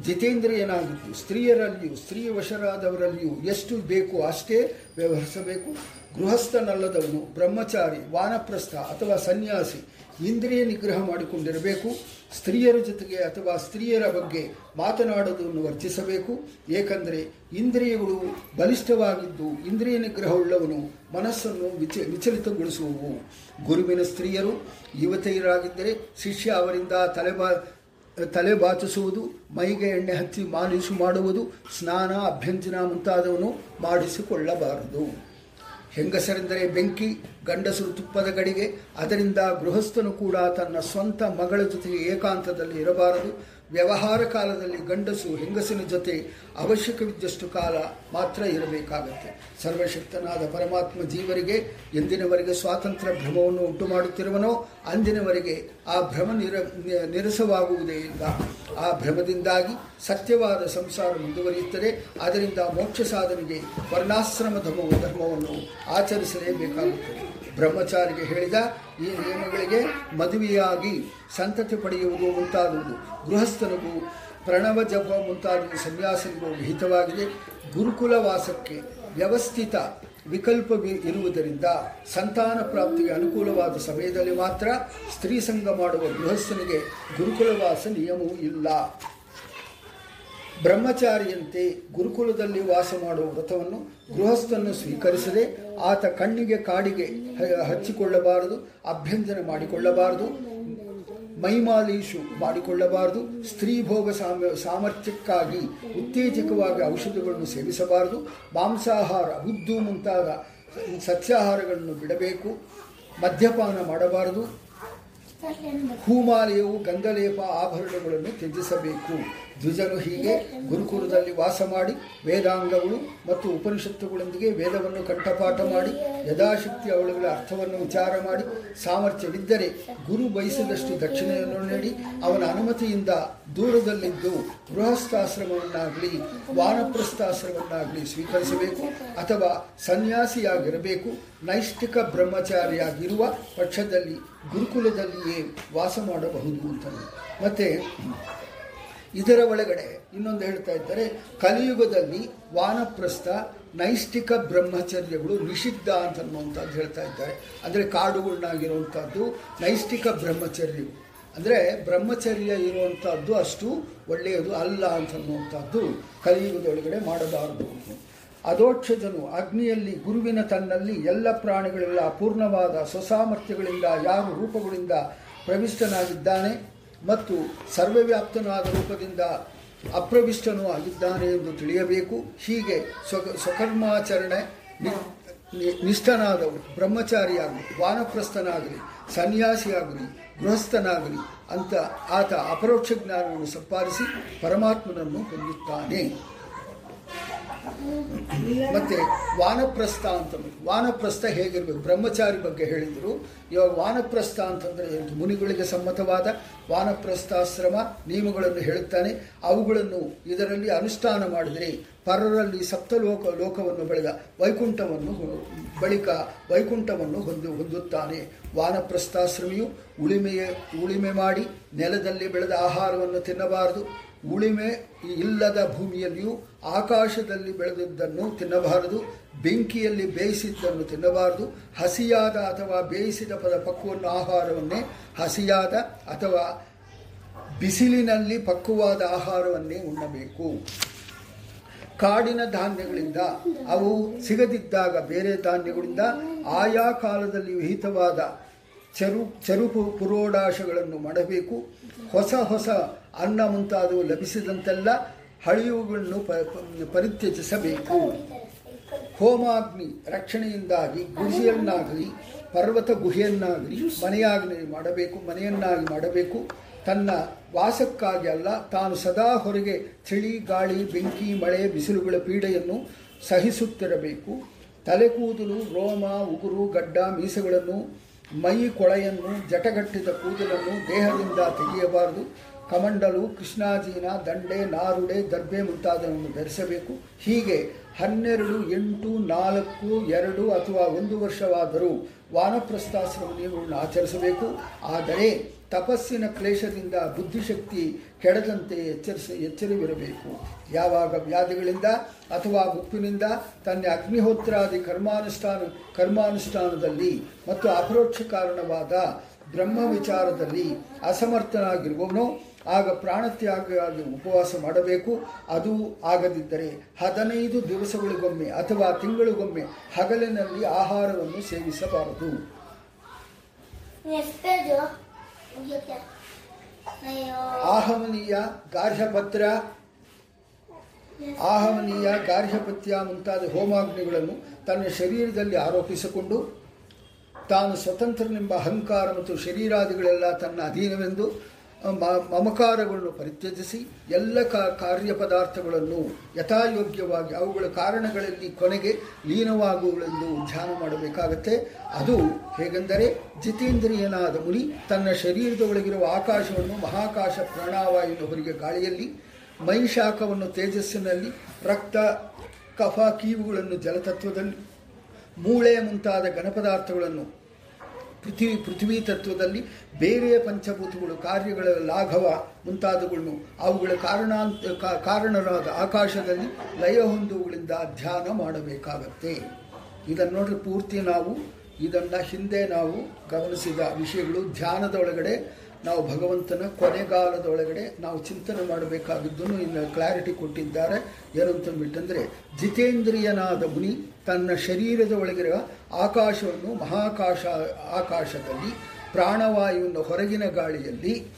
[SPEAKER 2] ಜಿತೇಂದ್ರಿಯನಾಗಿದ್ದು ಸ್ತ್ರೀಯರಲ್ಲಿಯೂ ಸ್ತ್ರೀ ವಶರಾದವರಲ್ಲಿಯೂ ಎಷ್ಟು ಬೇಕು ಅಷ್ಟೇ ವ್ಯವಹರಿಸಬೇಕು. ಗೃಹಸ್ಥನಲ್ಲದವನು ಬ್ರಹ್ಮಚಾರಿ, ವಾನಪ್ರಸ್ಥ ಅಥವಾ ಸನ್ಯಾಸಿ, ಇಂದ್ರಿಯ ನಿಗ್ರಹ ಮಾಡಿಕೊಂಡಿರಬೇಕು, ಸ್ತ್ರೀಯರ ಜೊತೆಗೆ ಅಥವಾ ಸ್ತ್ರೀಯರ ಬಗ್ಗೆ ಮಾತನಾಡುವುದನ್ನು ವರ್ಜಿಸಬೇಕು. ಏಕೆಂದರೆ ಇಂದ್ರಿಯಗಳು ಬಲಿಷ್ಠವಾಗಿದ್ದು ಇಂದ್ರಿಯ ನಿಗ್ರಹವುಳ್ಳವನು ಮನಸ್ಸನ್ನು ವಿಚ, ವಿಚಲಿತಗೊಳಿಸುವವು. ಗುರುವಿನ ಸ್ತ್ರೀಯರು ಯುವತಿಯರಾಗಿದ್ದರೆ ಶಿಷ್ಯ ಅವರಿಂದ ತಲೆಬಾ ತಲೆ ಬಾಚಿಸುವುದು ಮೈಗೆ ಎಣ್ಣೆ ಹಚ್ಚಿ ಮಾಲೀಸು ಮಾಡುವುದು, ಸ್ನಾನ, ಅಭ್ಯಂಜನ ಮುಂತಾದವನು ಮಾಡಿಸಿಕೊಳ್ಳಬಾರದು. ಹೆಂಗಸರೆಂದರೆ ಬೆಂಕಿ ಗಂಡಸರು ತುಪ್ಪದ ಗಡಿಗೆ ಅದರಿಂದ ಗೃಹಸ್ಥನು ಕೂಡ ತನ್ನ ಸ್ವಂತ ಮಗಳ ಜೊತೆಗೆ ಏಕಾಂತದಲ್ಲಿ ಇರಬಾರದು. ವ್ಯವಹಾರ ಕಾಲದಲ್ಲಿ ಗಂಡಸು ಹೆಂಗಸಿನ ಜೊತೆ ಅವಶ್ಯಕವಿದ್ದಷ್ಟು ಕಾಲ ಮಾತ್ರ ಇರಬೇಕಾಗುತ್ತೆ. ಸರ್ವಶಕ್ತನಾದ ಪರಮಾತ್ಮ ಜೀವರಿಗೆ ಎಂದಿನವರೆಗೆ ಸ್ವಾತಂತ್ರ್ಯ ಭ್ರಮವನ್ನು ಉಂಟು ಮಾಡುತ್ತಿರುವನೋ, ಅಂದಿನವರೆಗೆ ಆ ಭ್ರಮ ನಿರ ನಿರಸವಾಗುವುದೇ ಇಲ್ಲ. ಆ ಭ್ರಮದಿಂದಾಗಿ ಸತ್ಯವಾದ ಸಂಸಾರ ಮುಂದುವರಿಯುತ್ತದೆ. ಅದರಿಂದ ಮೋಕ್ಷ ಸಾಧನೆಗೆ ವರ್ಣಾಶ್ರಮ ಧರ್ಮವು ಧರ್ಮವನ್ನು ಆಚರಿಸಲೇಬೇಕಾಗುತ್ತದೆ. ಬ್ರಹ್ಮಚಾರಿಗೆ ಹೇಳಿದ ಈ ನಿಯಮಗಳಿಗೆ ಮದುವೆಯಾಗಿ ಸಂತತಿ ಪಡೆಯುವುದು ಮುಂತಾದುವುದು ಗೃಹಸ್ಥನಿಗೂ ಪ್ರಣವ ಜಪ ಮುಂತಾದ ಸನ್ಯಾಸಿಗೂ ವಿಹಿತವಾಗಿದೆ. ಗುರುಕುಲ ವಾಸಕ್ಕೆ ವ್ಯವಸ್ಥಿತ ವಿಕಲ್ಪ ಇರುವುದರಿಂದ ಸಂತಾನ ಪ್ರಾಪ್ತಿಗೆ ಅನುಕೂಲವಾದ ಸಮಯದಲ್ಲಿ ಮಾತ್ರ ಸ್ತ್ರೀ ಸಂಘ ಮಾಡುವ ಗೃಹಸ್ಥನಿಗೆ ಗುರುಕುಲವಾಸ ನಿಯಮವೂ ಇಲ್ಲ. ಬ್ರಹ್ಮಚಾರಿಯಂತೆ ಗುರುಕುಲದಲ್ಲಿ ವಾಸ ಮಾಡುವ ವ್ರತವನ್ನು ಗೃಹಸ್ಥನ್ನು ಸ್ವೀಕರಿಸದೆ ಆತ ಕಣ್ಣಿಗೆ ಕಾಡಿಗೆ ಹಚ್ಚಿಕೊಳ್ಳಬಾರದು ಅಭ್ಯಂಜನ ಮಾಡಿಕೊಳ್ಳಬಾರದು, ಮೈಮಾಲೀಶು ಮಾಡಿಕೊಳ್ಳಬಾರದು ಸ್ತ್ರೀ ಭೋಗ ಸಾಮ ಸಾಮರ್ಥ್ಯಕ್ಕಾಗಿ ಉತ್ತೇಜಕವಾಗಿ ಔಷಧಗಳನ್ನು ಸೇವಿಸಬಾರದು, ಮಾಂಸಾಹಾರ, ಉದ್ದು ಮುಂತಾದ ಸಸ್ಯಾಹಾರಗಳನ್ನು ಬಿಡಬೇಕು, ಮದ್ಯಪಾನ ಮಾಡಬಾರದು, ಹೂಮಾಲೆಯು ಗಂಗಲೇಪ ಆಭರಣಗಳನ್ನು ತ್ಯಜಿಸಬೇಕು. ದ್ವಿಜನು ಹೀಗೆ ಗುರುಕುಲದಲ್ಲಿ ವಾಸ ಮಾಡಿ ವೇದಾಂಗಗಳು ಮತ್ತು ಉಪನಿಷತ್ತುಗಳೊಂದಿಗೆ ವೇದವನ್ನು ಕಂಠಪಾಠ ಮಾಡಿ ಯಥಾಶಕ್ತಿ ಅವಳುಗಳ ಅರ್ಥವನ್ನು ವಿಚಾರ ಮಾಡಿ ಸಾಮರ್ಥ್ಯವಿದ್ದರೆ ಗುರು ಬಯಸಿದಷ್ಟು ದಕ್ಷಿಣೆಯನ್ನು ನೀಡಿ ಅವನ ಅನುಮತಿಯಿಂದ ದೂರದಲ್ಲಿದ್ದು ಗೃಹಸ್ಥಾಶ್ರಮವನ್ನಾಗಲಿ ವಾನಪ್ರಸ್ಥಾಶ್ರಮವನ್ನಾಗಲಿ ಸ್ವೀಕರಿಸಬೇಕು ಅಥವಾ ಸನ್ಯಾಸಿಯಾಗಿರಬೇಕು. ನೈಷ್ಠಿಕ ಬ್ರಹ್ಮಚಾರಿಯಾಗಿರುವ ಪಕ್ಷದಲ್ಲಿ ಗುರುಕುಲದಲ್ಲಿಯೇ ವಾಸ ಮಾಡಬಹುದು ಅಂತ ಮತ್ತೆ ಇದರ ಒಳಗಡೆ ಇನ್ನೊಂದು ಹೇಳ್ತಾ ಇದ್ದಾರೆ, ಕಲಿಯುಗದಲ್ಲಿ ವಾನಪ್ರಸ್ಥ, ನೈಷ್ಠಿಕ ಬ್ರಹ್ಮಚರ್ಯಗಳು ನಿಷಿದ್ಧ ಅಂತ ಅನ್ನುವಂಥದ್ದು ಹೇಳ್ತಾ ಇದ್ದಾರೆ. ಅಂದರೆ ಕಾಡುಗಳನ್ನಾಗಿರುವಂಥದ್ದು ನೈಷ್ಠಿಕ ಬ್ರಹ್ಮಚರ್ಯಗಳು ಅಂದರೆ ಬ್ರಹ್ಮಚರ್ಯ ಇರುವಂಥದ್ದು ಅಷ್ಟು ಒಳ್ಳೆಯದು ಅಲ್ಲ ಅಂತ ಅನ್ನುವಂಥದ್ದು ಕಲಿಯುಗದೊಳಗಡೆ ಮಾಡಬಾರದು. ಅದೋಕ್ಷಜನು ಅಗ್ನಿಯಲ್ಲಿ, ಗುರುವಿನ ತನ್ನಲ್ಲಿ ಎಲ್ಲ ಪ್ರಾಣಿಗಳೆಲ್ಲ ಅಪೂರ್ಣವಾದ ಸ್ವಸಾಮರ್ಥ್ಯಗಳಿಂದ ಯಾವ ರೂಪಗಳಿಂದ ಪ್ರವಿಷ್ಟನಾಗಿದ್ದಾನೆ? ಮತ್ತು ಸರ್ವವ್ಯಾಪ್ತನಾದ ರೂಪದಿಂದ ಅಪ್ರವಿಷ್ಟನೂ ಆಗಿದ್ದಾನೆ ಎಂದು ತಿಳಿಯಬೇಕು. ಹೀಗೆ ಸ್ವ ಸ್ವಕರ್ಮಾಚರಣೆ ನಿಷ್ಠನಾದವರು ಬ್ರಹ್ಮಚಾರಿಯಾಗಲಿ, ವಾನಪ್ರಸ್ಥನಾಗಲಿ, ಸನ್ಯಾಸಿಯಾಗಲಿ, ಗೃಹಸ್ಥನಾಗಲಿ ಅಂತ ಆತ ಅಪರೋಕ್ಷ ಜ್ಞಾನವನ್ನು ಸಂಪಾದಿಸಿ ಪರಮಾತ್ಮನನ್ನು ಹೊಂದುತ್ತಾನೆ. ಮತ್ತೆ ವಾನಪ್ರಸ್ಥ ಅಂತ ವಾನಪ್ರಸ್ಥ ಹೇಗಿರಬೇಕು? ಬ್ರಹ್ಮಚಾರಿ ಬಗ್ಗೆ ಹೇಳಿದರು. ಇವಾಗ ವಾನಪ್ರಸ್ಥ ಅಂತಂದರೆ? ಮುನಿಗಳಿಗೆ ಸಮ್ಮತವಾದ ವಾನಪ್ರಸ್ಥಾಶ್ರಮ ನಿಯಮಗಳನ್ನು ಹೇಳುತ್ತಾನೆ. ಅವುಗಳನ್ನು ಇದರಲ್ಲಿ ಅನುಷ್ಠಾನ ಮಾಡಿದರೆ ಪರರಲ್ಲಿ ಸಪ್ತಲೋಕ, ಲೋಕವನ್ನು ಬೆಳೆದ ವೈಕುಂಠವನ್ನು ಬಳಿಕ ವೈಕುಂಠವನ್ನು ಹೊಂದಿ, ಹೊಂದುತ್ತಾನೆ. ವಾನಪ್ರಸ್ಥಾಶ್ರಮಿಯು ಉಳಿಮೆಯ, ಉಳಿಮೆ ಮಾಡಿ ನೆಲದಲ್ಲಿ ಬೆಳೆದ ಆಹಾರವನ್ನು ತಿನ್ನಬಾರದು. ಉಳಿಮೆ ಇಲ್ಲದ ಭೂಮಿಯಲ್ಲಿಯೂ ಆಕಾಶದಲ್ಲಿ ಬೆಳೆದದ್ದನ್ನು ತಿನ್ನಬಾರದು, ಬೆಂಕಿಯಲ್ಲಿ ಬೇಯಿಸಿದ್ದನ್ನು ತಿನ್ನಬಾರದು, ಹಸಿಯಾದ ಅಥವಾ ಬೇಯಿಸಿದ ಪದ ಪಕ್ವವನ್ನು ಆಹಾರವನ್ನೇ ಹಸಿಯಾದ ಅಥವಾ ಬಿಸಿಲಿನಲ್ಲಿ ಪಕ್ವವಾದ ಆಹಾರವನ್ನೇ ಉಣ್ಣಬೇಕು. ಕಾಡಿನ ಧಾನ್ಯಗಳಿಂದ ಅವು ಸಿಗದಿದ್ದಾಗ ಬೇರೆ ಧಾನ್ಯಗಳಿಂದ ಆಯಾ ಕಾಲದಲ್ಲಿ ವಿಹಿತವಾದ ಚರು ಚರುಪು ಪುರೋಡಾಶಗಳನ್ನು ಮಾಡಬೇಕು. ಹೊಸ ಹೊಸ ಅನ್ನ ಮುಂತಾದವು ಲಭಿಸಿದಂತೆಲ್ಲ ಹಳೆಯುವುಗಳನ್ನು ಪರಿತ್ಯಜಿಸಬೇಕು. ಹೋಮಾಗ್ನಿ ರಕ್ಷಣೆಯಿಂದಾಗಿ ಗುಡಿಯನ್ನಾಗಲಿ ಪರ್ವತ ಗುಹೆಯನ್ನಾಗಲಿ ಮನೆಯಾಗ್ನಿ ಮಾಡಬೇಕು, ಮನೆಯನ್ನಾಗಿ ಮಾಡಬೇಕು. ತನ್ನ ವಾಸಕ್ಕಾಗಿ ಅಲ್ಲ, ತಾನು ಸದಾ ಹೊರಗೆ ಚಳಿ, ಗಾಳಿ, ಬೆಂಕಿ, ಮಳೆ, ಬಿಸಿಲುಗಳ ಪೀಡೆಯನ್ನು ಸಹಿಸುತ್ತಿರಬೇಕು. ತಲೆ ಕೂದಲು ರೋಮ, ಉಗುರು, ಗಡ್ಡ, ಮೀಸೆಗಳನ್ನು ಮೈ ಕೊಳೆಯನ್ನು ಜಟಗಟ್ಟಿದ ಕೂದಲನ್ನು ದೇಹದಿಂದ ತೆಗೆಯಬಾರದು. ಕಮಂಡಲು ಕೃಷ್ಣಾಜೀನ ದಂಡೆ, ನಾರುಡೆ ದರ್ಬೆ ಮುಂತಾದವನ್ನು ಧರಿಸಬೇಕು. ಹೀಗೆ ಹನ್ನೆರಡು, ಎಂಟು, ನಾಲ್ಕು, ಎರಡು ಅಥವಾ ಒಂದು ವರ್ಷವಾದರೂ ವಾನಪ್ರಸ್ಥಾಶ್ರಮ ನಿಯಮಗಳನ್ನು ಆಚರಿಸಬೇಕು. ಆದರೆ ತಪಸ್ಸಿನ ಕ್ಲೇಶದಿಂದ ಬುದ್ಧಿಶಕ್ತಿ ಕೆಡದಂತೆ ಎಚ್ಚರಿಸಿ ಎಚ್ಚರವಿರಬೇಕು. ಯಾವಾಗ ವ್ಯಾಧಿಗಳಿಂದ ಅಥವಾ ಮುಪ್ಪಿನಿಂದ ತನ್ನ ಅಗ್ನಿಹೋತ್ರಾದಿ ಕರ್ಮಾನುಷ್ಠಾನ ಕರ್ಮಾನುಷ್ಠಾನದಲ್ಲಿ ಮತ್ತು ಅಪರೋಕ್ಷ ಕಾರಣವಾದ ಬ್ರಹ್ಮ ವಿಚಾರದಲ್ಲಿ ಅಸಮರ್ಥನಾಗಿರುವವನು ಆಗ ಪ್ರಾಣತ್ಯಾಗವಾಗಿ ಉಪವಾಸ ಮಾಡಬೇಕು. ಅದು ಆಗದಿದ್ದರೆ ಹದಿನೈದು ದಿವಸಗಳಿಗೊಮ್ಮೆ ಅಥವಾ ತಿಂಗಳಿಗೊಮ್ಮೆ ಹಗಲಿನಲ್ಲಿ ಆಹಾರವನ್ನು ಸೇವಿಸಬಾರದು
[SPEAKER 1] ಎಷ್ಟು ಪೇಜು ಮುಗಿಯೋಕೆ ಅಯ್ಯೋ
[SPEAKER 2] ಆಹವನೀಯ ಗಾರ್ಹಪತ್ರ ಆಹವನೀಯ ಗಾರ್ಹಪತ್ಯ ಮುಂತಾದ ಹೋಮಾಗ್ನಿಗಳನ್ನು ತನ್ನ ಶರೀರದಲ್ಲಿ ಆರೋಪಿಸಿಕೊಂಡು, ತಾನು ಸ್ವತಂತ್ರನೆಂಬ ಅಹಂಕಾರ ಮತ್ತು ಶರೀರಾದಿಗಳೆಲ್ಲ ತನ್ನ ಅಧೀನವೆಂದು ಮಮಕಾರಗಳನ್ನು ಪರಿತ್ಯಜಿಸಿ ಎಲ್ಲ ಕಾರ್ಯ ಪದಾರ್ಥಗಳನ್ನು ಯಥಾಯೋಗ್ಯವಾಗಿ ಅವುಗಳ ಕಾರಣಗಳಲ್ಲಿ ಕೊನೆಗೆ ಲೀನವಾಗುವುಗಳೆಂದು ಧ್ಯಾನ ಮಾಡಬೇಕಾಗತ್ತೆ. ಅದು ಹೇಗೆಂದರೆ ಜಿತೇಂದ್ರಿಯನಾದ ಮುನಿ ತನ್ನ ಶರೀರದ ಒಳಗಿರುವ ಆಕಾಶವನ್ನು ಮಹಾಕಾಶ ಪ್ರಾಣವಾಯುವಿನ ಹೊರಗೆ ಗಾಳಿಯಲ್ಲಿ ಮೈಶಾಖವನ್ನು ತೇಜಸ್ಸಿನಲ್ಲಿ, ರಕ್ತ, ಕಫ, ಕೀವುಗಳನ್ನು ಜಲತತ್ವದಲ್ಲಿ, ಮೂಳೆ ಮುಂತಾದ ಘನಪದಾರ್ಥಗಳನ್ನು ಪೃಥ್ವಿ ಪೃಥ್ವಿ ತತ್ವದಲ್ಲಿ ಬೇರೆಯ ಪಂಚಭೂತಗಳು ಕಾರ್ಯಗಳ ಲಾಘವ ಮುಂತಾದವುಗಳನ್ನು ಅವುಗಳ ಕಾರಣಾಂತ ಕಾರಣರಾದ ಆಕಾಶದಲ್ಲಿ ಲಯ ಹೊಂದುವುಗಳಿಂದ ಧ್ಯಾನ ಮಾಡಬೇಕಾಗತ್ತೆ. ಇದನ್ನು ನೋಡ್ರಿ ಪೂರ್ತಿ ನಾವು ಇದನ್ನು ಹಿಂದೆ ನಾವು ಗಮನಿಸಿದ ವಿಷಯಗಳು. ಧ್ಯಾನದೊಳಗಡೆ ನಾವು ಭಗವಂತನ ಕೊನೆಗಾಲದೊಳಗಡೆ ನಾವು ಚಿಂತನೆ ಮಾಡಬೇಕಾಗಿದ್ದನ್ನು ಇನ್ನು ಕ್ಲಾರಿಟಿ ಕೊಟ್ಟಿದ್ದಾರೆ. ಏನಂತಂದ್ಬಿಟ್ಟಂದರೆ ಜಿತೇಂದ್ರಿಯನಾದ ಮುನಿ ತನ್ನ ಶರೀರದ ಒಳಗಿರುವ ಆಕಾಶವನ್ನು ಮಹಾಕಾಶ ಆಕಾಶದಲ್ಲಿ ಪ್ರಾಣವಾಯುವನ್ನು ಹೊರಗಿನ ಗಾಳಿಯಲ್ಲಿ,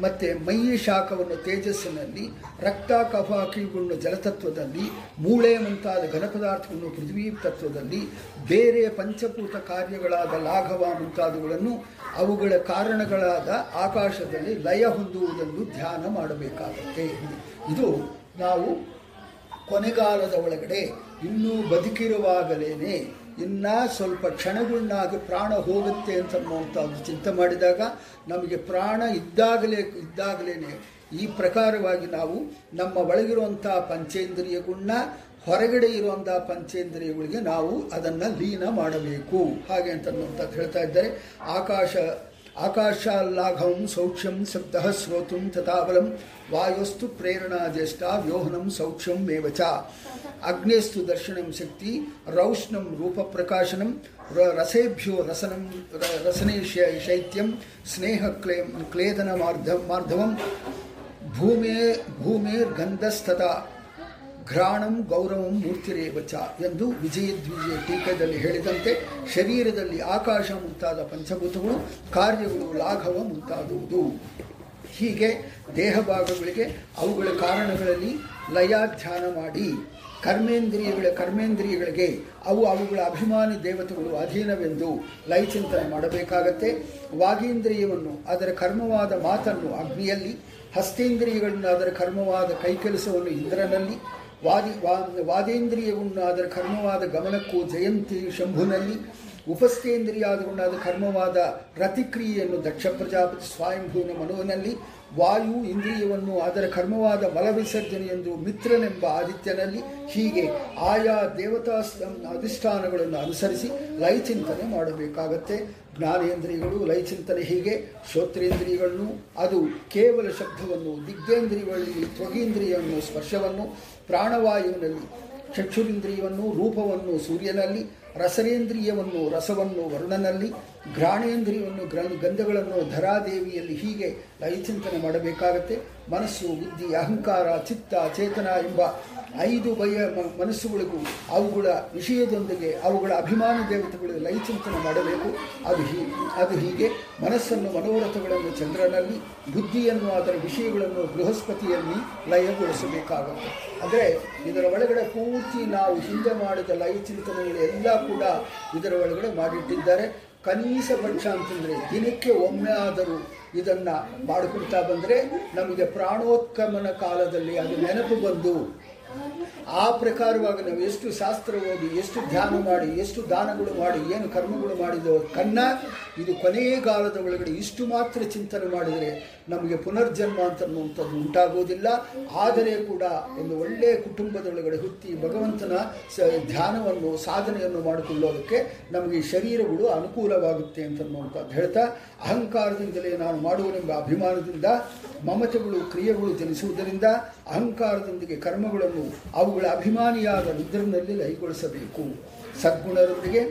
[SPEAKER 2] ಮತ್ತು ಮೈ ಶಾಖವನ್ನು ತೇಜಸ್ಸಿನಲ್ಲಿ, ರಕ್ತ ಕಫ ಕೀವುಗಳನ್ನು ಜಲತತ್ವದಲ್ಲಿ, ಮೂಳೆ ಮುಂತಾದ ಘನಪದಾರ್ಥಗಳನ್ನು ಪೃಥ್ವಿ ತತ್ವದಲ್ಲಿ, ಬೇರೆ ಪಂಚಭೂತ ಕಾರ್ಯಗಳಾದ ಲಾಘವ ಮುಂತಾದವುಗಳನ್ನು ಅವುಗಳ ಕಾರಣಗಳಾದ ಆಕಾಶದಲ್ಲಿ ಲಯ ಹೊಂದುವುದನ್ನು ಧ್ಯಾನ ಮಾಡಬೇಕಾಗುತ್ತೆ. ಇದು ನಾವು ಕೊನೆಗಾಲದ ಒಳಗಡೆ ಇನ್ನೂ ಬದುಕಿರುವಾಗಲೇ ಇನ್ನ ಸ್ವಲ್ಪ ಕ್ಷಣಗಳನ್ನಾಗಿ ಪ್ರಾಣ ಹೋಗುತ್ತೆ ಅಂತ ಅನ್ನುವಂಥದ್ದು ಚಿಂತೆ ಮಾಡಿದಾಗ ನಮಗೆ ಪ್ರಾಣ ಇದ್ದಾಗಲೇ ಇದ್ದಾಗಲೇ ಈ ಪ್ರಕಾರವಾಗಿ ನಾವು ನಮ್ಮ ಒಳಗಿರುವಂಥ ಪಂಚೇಂದ್ರಿಯಗಳನ್ನ ಹೊರಗಡೆ ಇರುವಂಥ ಪಂಚೇಂದ್ರಿಯಗಳಿಗೆ ನಾವು ಅದನ್ನು ಲೀನ ಮಾಡಬೇಕು. ಹಾಗೆ ಅಂತ ಅನ್ನುವಂಥದ್ದು ಹೇಳ್ತಾ ಇದ್ದಾರೆ. ಆಕಾಶ आकाशाल्लाघं सौख्यं शब्दः श्रोतुं तथा बलं वायोस्तु प्रेरणा ज्येष्ठा, व्योहनं सौख्यं मे च। अग्नेस्तु दर्शनं शक्ति, रौष्णं रूपप्रकाशनं रसेभ्यो रसनं रसने शैत्यं स्नेहक्ले क्लेदनमार्ध मार्धवं भूमे, भूमेर्गन्धस्तथा ಘ್ರಾಣಂ ಗೌರವಂ ಮೂರ್ತಿರೇವಚ ಎಂದು ವಿಜಯದ್ವಿಜಯ ಟೀಕದಲ್ಲಿ ಹೇಳಿದಂತೆ ಶರೀರದಲ್ಲಿ ಆಕಾಶ ಮುಂತಾದ ಪಂಚಭೂತಗಳು, ಕಾರ್ಯಗಳು, ಲಾಘವ ಮುಂತಾದುವುದು. ಹೀಗೆ ದೇಹ ಭಾಗಗಳಿಗೆ ಅವುಗಳ ಕಾರಣಗಳಲ್ಲಿ ಲಯಾಧ್ಯಾನ ಮಾಡಿ, ಕರ್ಮೇಂದ್ರಿಯಗಳ ಕರ್ಮೇಂದ್ರಿಯಗಳಿಗೆ ಅವು ಅವುಗಳ ಅಭಿಮಾನಿ ದೇವತೆಗಳು ಅಧೀನವೆಂದು ಲಯಚಿಂತನೆ ಮಾಡಬೇಕಾಗತ್ತೆ. ವಾಗೀಂದ್ರಿಯವನ್ನು ಅದರ ಕರ್ಮವಾದ ಮಾತನ್ನು ಅಗ್ನಿಯಲ್ಲಿ, ಹಸ್ತೇಂದ್ರಿಯಗಳನ್ನು ಅದರ ಕರ್ಮವಾದ ಕೈಕೆಲಸವನ್ನು ಇಂದ್ರನಲ್ಲಿ ವಾದಿ, ವಾ- ವಾದೇಂದ್ರಿಯವನ್ನು ಅದರ ಕರ್ಮವಾದ ಗಮನಕ್ಕೂ ಜಯಂತಿ ಶಂಭುನಲ್ಲಿ ಉಪಸ್ಥೇಂದ್ರಿಯಾದವುಗಳಾದ ಕರ್ಮವಾದ ರತಿಕ್ರಿಯೆಯನ್ನು ದಕ್ಷ ಪ್ರಜಾಪತಿ ಸ್ವಯಂಭೂನ ಮನುವಿನಲ್ಲಿ, ವಾಯು ಇಂದ್ರಿಯವನ್ನು ಅದರ ಕರ್ಮವಾದ ಮಲವಿಸರ್ಜನೆಯೆಂದು ಮಿತ್ರನೆಂಬ ಆದಿತ್ಯನಲ್ಲಿ, ಹೀಗೆ ಆಯಾ ದೇವತಾ ಅಧಿಷ್ಠಾನಗಳನ್ನು ಅನುಸರಿಸಿ ಲಯಚಿಂತನೆ ಮಾಡಬೇಕಾಗತ್ತೆ. ಜ್ಞಾನೇಂದ್ರಿಯಗಳು ಲಯಚಿಂತನೆ ಹೀಗೆ? ಶ್ರೋತ್ರೇಂದ್ರಿಯಗಳನ್ನು, ಅದು ಕೇವಲ ಶಬ್ದವನ್ನು ದಿಗ್ಧೇಂದ್ರಿಯಗಳಲ್ಲಿ ತ್ವಗೇಂದ್ರಿಯವನ್ನು, ಸ್ಪರ್ಶವನ್ನು ಪ್ರಾಣವಾಯುವಿನಲ್ಲಿ ಚಕ್ಷುರಿಂದ್ರಿಯವನ್ನು ರೂಪವನ್ನು ಸೂರ್ಯನಲ್ಲಿ ರಸರೇಂದ್ರಿಯವನ್ನು ರಸವನ್ನು ವರುಣನಲ್ಲಿ ಘ್ರಾಣೇಂದ್ರಿಯವನ್ನು ಗ್ರ ಗಂಧಗಳನ್ನು ಧರಾದೇವಿಯಲ್ಲಿ ಹೀಗೆ ಲಯಚಿಂತನೆ ಮಾಡಬೇಕಾಗತ್ತೆ. ಮನಸ್ಸು, ಬುದ್ಧಿ, ಅಹಂಕಾರ, ಚಿತ್ತ, ಚೇತನ ಎಂಬ ಐದು ಬಗೆಯ ಮನಸ್ಸುಗಳಿಗೂ ಅವುಗಳ ವಿಷಯದೊಂದಿಗೆ ಅವುಗಳ ಅಭಿಮಾನ ದೇವತೆಗಳಿಗೆ ಲಯಚಿಂತನೆ ಮಾಡಬೇಕು. ಅದು ಹೀ, ಅದು ಹೀಗೆ ಮನಸ್ಸನ್ನು ಮನೋರಥಗಳನ್ನು ಚಂದ್ರನಲ್ಲಿ, ಬುದ್ಧಿಯನ್ನು ಅದರ ವಿಷಯಗಳನ್ನು ಬೃಹಸ್ಪತಿಯಲ್ಲಿ ಲಯಗೊಳಿಸಬೇಕಾಗುತ್ತೆ. ಅಂದರೆ ಇದರ ಒಳಗಡೆ ಪೂರ್ತಿ ನಾವು ಹಿಂದೆ ಮಾಡಿದ ಲಯ ಚಿಂತನೆಗಳು ಎಲ್ಲ ಕೂಡ ಇದರ ಒಳಗಡೆ ಮಾಡಿಟ್ಟಿದ್ದಾರೆ. ಕನೀಸ ಪಕ್ಷ ಅಂತಂದರೆ ದಿನಕ್ಕೆ ಒಮ್ಮೆ ಆದರೂ ಇದನ್ನು ಮಾಡಿಕೊಳ್ತಾ ಬಂದರೆ ನಮಗೆ ಪ್ರಾಣೋತ್ಕಮನ ಕಾಲದಲ್ಲಿ ಅದು ನೆನಪು ಬಂದು ಆ ಪ್ರಕಾರವಾಗಿ ನಾವು ಎಷ್ಟು ಶಾಸ್ತ್ರ ಓದಿ, ಎಷ್ಟು ಧ್ಯಾನ ಮಾಡಿ, ಎಷ್ಟು ದಾನಗಳು ಮಾಡಿ, ಏನು ಕರ್ಮಗಳು ಮಾಡಿದೋ ಕನ್ನ, ಇದು ಕೊನೆಯ ಕಾಲದ ಒಳಗಡೆ ಇಷ್ಟು ಮಾತ್ರ ಚಿಂತನೆ ಮಾಡಿದರೆ ನಮಗೆ ಪುನರ್ಜನ್ಮ ಅಂತ ಅನ್ನುವಂಥದ್ದು ಆದರೆ ಕೂಡ ಒಂದು ಒಳ್ಳೆಯ ಕುಟುಂಬದೊಳಗಡೆ ಹುಟ್ಟಿ ಭಗವಂತನ ಸ ಧ್ಯಾನವನ್ನು, ಸಾಧನೆಯನ್ನು ಮಾಡಿಕೊಳ್ಳೋದಕ್ಕೆ ನಮಗೆ ಶರೀರಗಳು ಅನುಕೂಲವಾಗುತ್ತೆ ಅಂತ ಅನ್ನುವಂಥದ್ದು ಹೇಳ್ತಾ, ಅಹಂಕಾರದಿಂದಲೇ ನಾನು ಮಾಡುವನೆಂಬ ಅಭಿಮಾನದಿಂದ, ಮಮತೆಗಳು, ಕ್ರಿಯೆಗಳು ಜನಿಸುವುದರಿಂದ ಅಹಂಕಾರದೊಂದಿಗೆ ಕರ್ಮಗಳನ್ನು ಅವುಗಳ ಅಭಿಮಾನಿಯಾದ ರುದ್ರನಲ್ಲಿ ಲೈಗೊಳಿಸಬೇಕು ಸದ್ಗುಣರೊಂದಿಗೆ,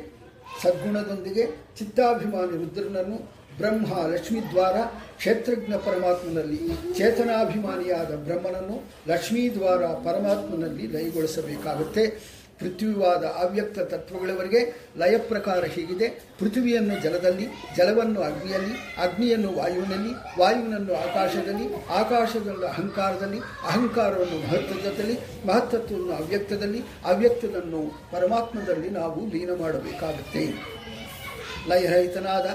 [SPEAKER 2] ಸದ್ಗುಣದೊಂದಿಗೆ ಚಿತ್ತಾಭಿಮಾನಿ ರುದ್ರನನ್ನು ಬ್ರಹ್ಮ ಲಕ್ಷ್ಮೀ ದ್ವಾರ ಕ್ಷೇತ್ರಜ್ಞ ಪರಮಾತ್ಮನಲ್ಲಿ ಚೇತನಾಭಿಮಾನಿಯಾದ ಬ್ರಹ್ಮನನ್ನು ಲಕ್ಷ್ಮೀ ದ್ವಾರ ಪರಮಾತ್ಮನಲ್ಲಿ ಲಯಗೊಳಿಸಬೇಕಾಗುತ್ತೆ. ಪೃಥ್ವಿವಾದ ಅವ್ಯಕ್ತ ತತ್ವಗಳವರೆಗೆ ಲಯ ಪ್ರಕಾರ ಹೀಗಿದೆ. ಪೃಥ್ವಿಯನ್ನು ಜಲದಲ್ಲಿ, ಜಲವನ್ನು ಅಗ್ನಿಯಲ್ಲಿ, ಅಗ್ನಿಯನ್ನು ವಾಯುವಿನಲ್ಲಿ, ವಾಯುವಿನನ್ನು ಆಕಾಶದಲ್ಲಿ ಆಕಾಶದಲ್ಲಿ ಅಹಂಕಾರದಲ್ಲಿ, ಅಹಂಕಾರವನ್ನು ಮಹತ್ವದಲ್ಲಿ ಮಹತ್ತತ್ವವನ್ನು ಅವ್ಯಕ್ತದಲ್ಲಿ ಅವ್ಯಕ್ತದನ್ನು ಪರಮಾತ್ಮದಲ್ಲಿ ನಾವು ಲೀನ ಮಾಡಬೇಕಾಗುತ್ತೆ. ಲಯರಹಿತನಾದ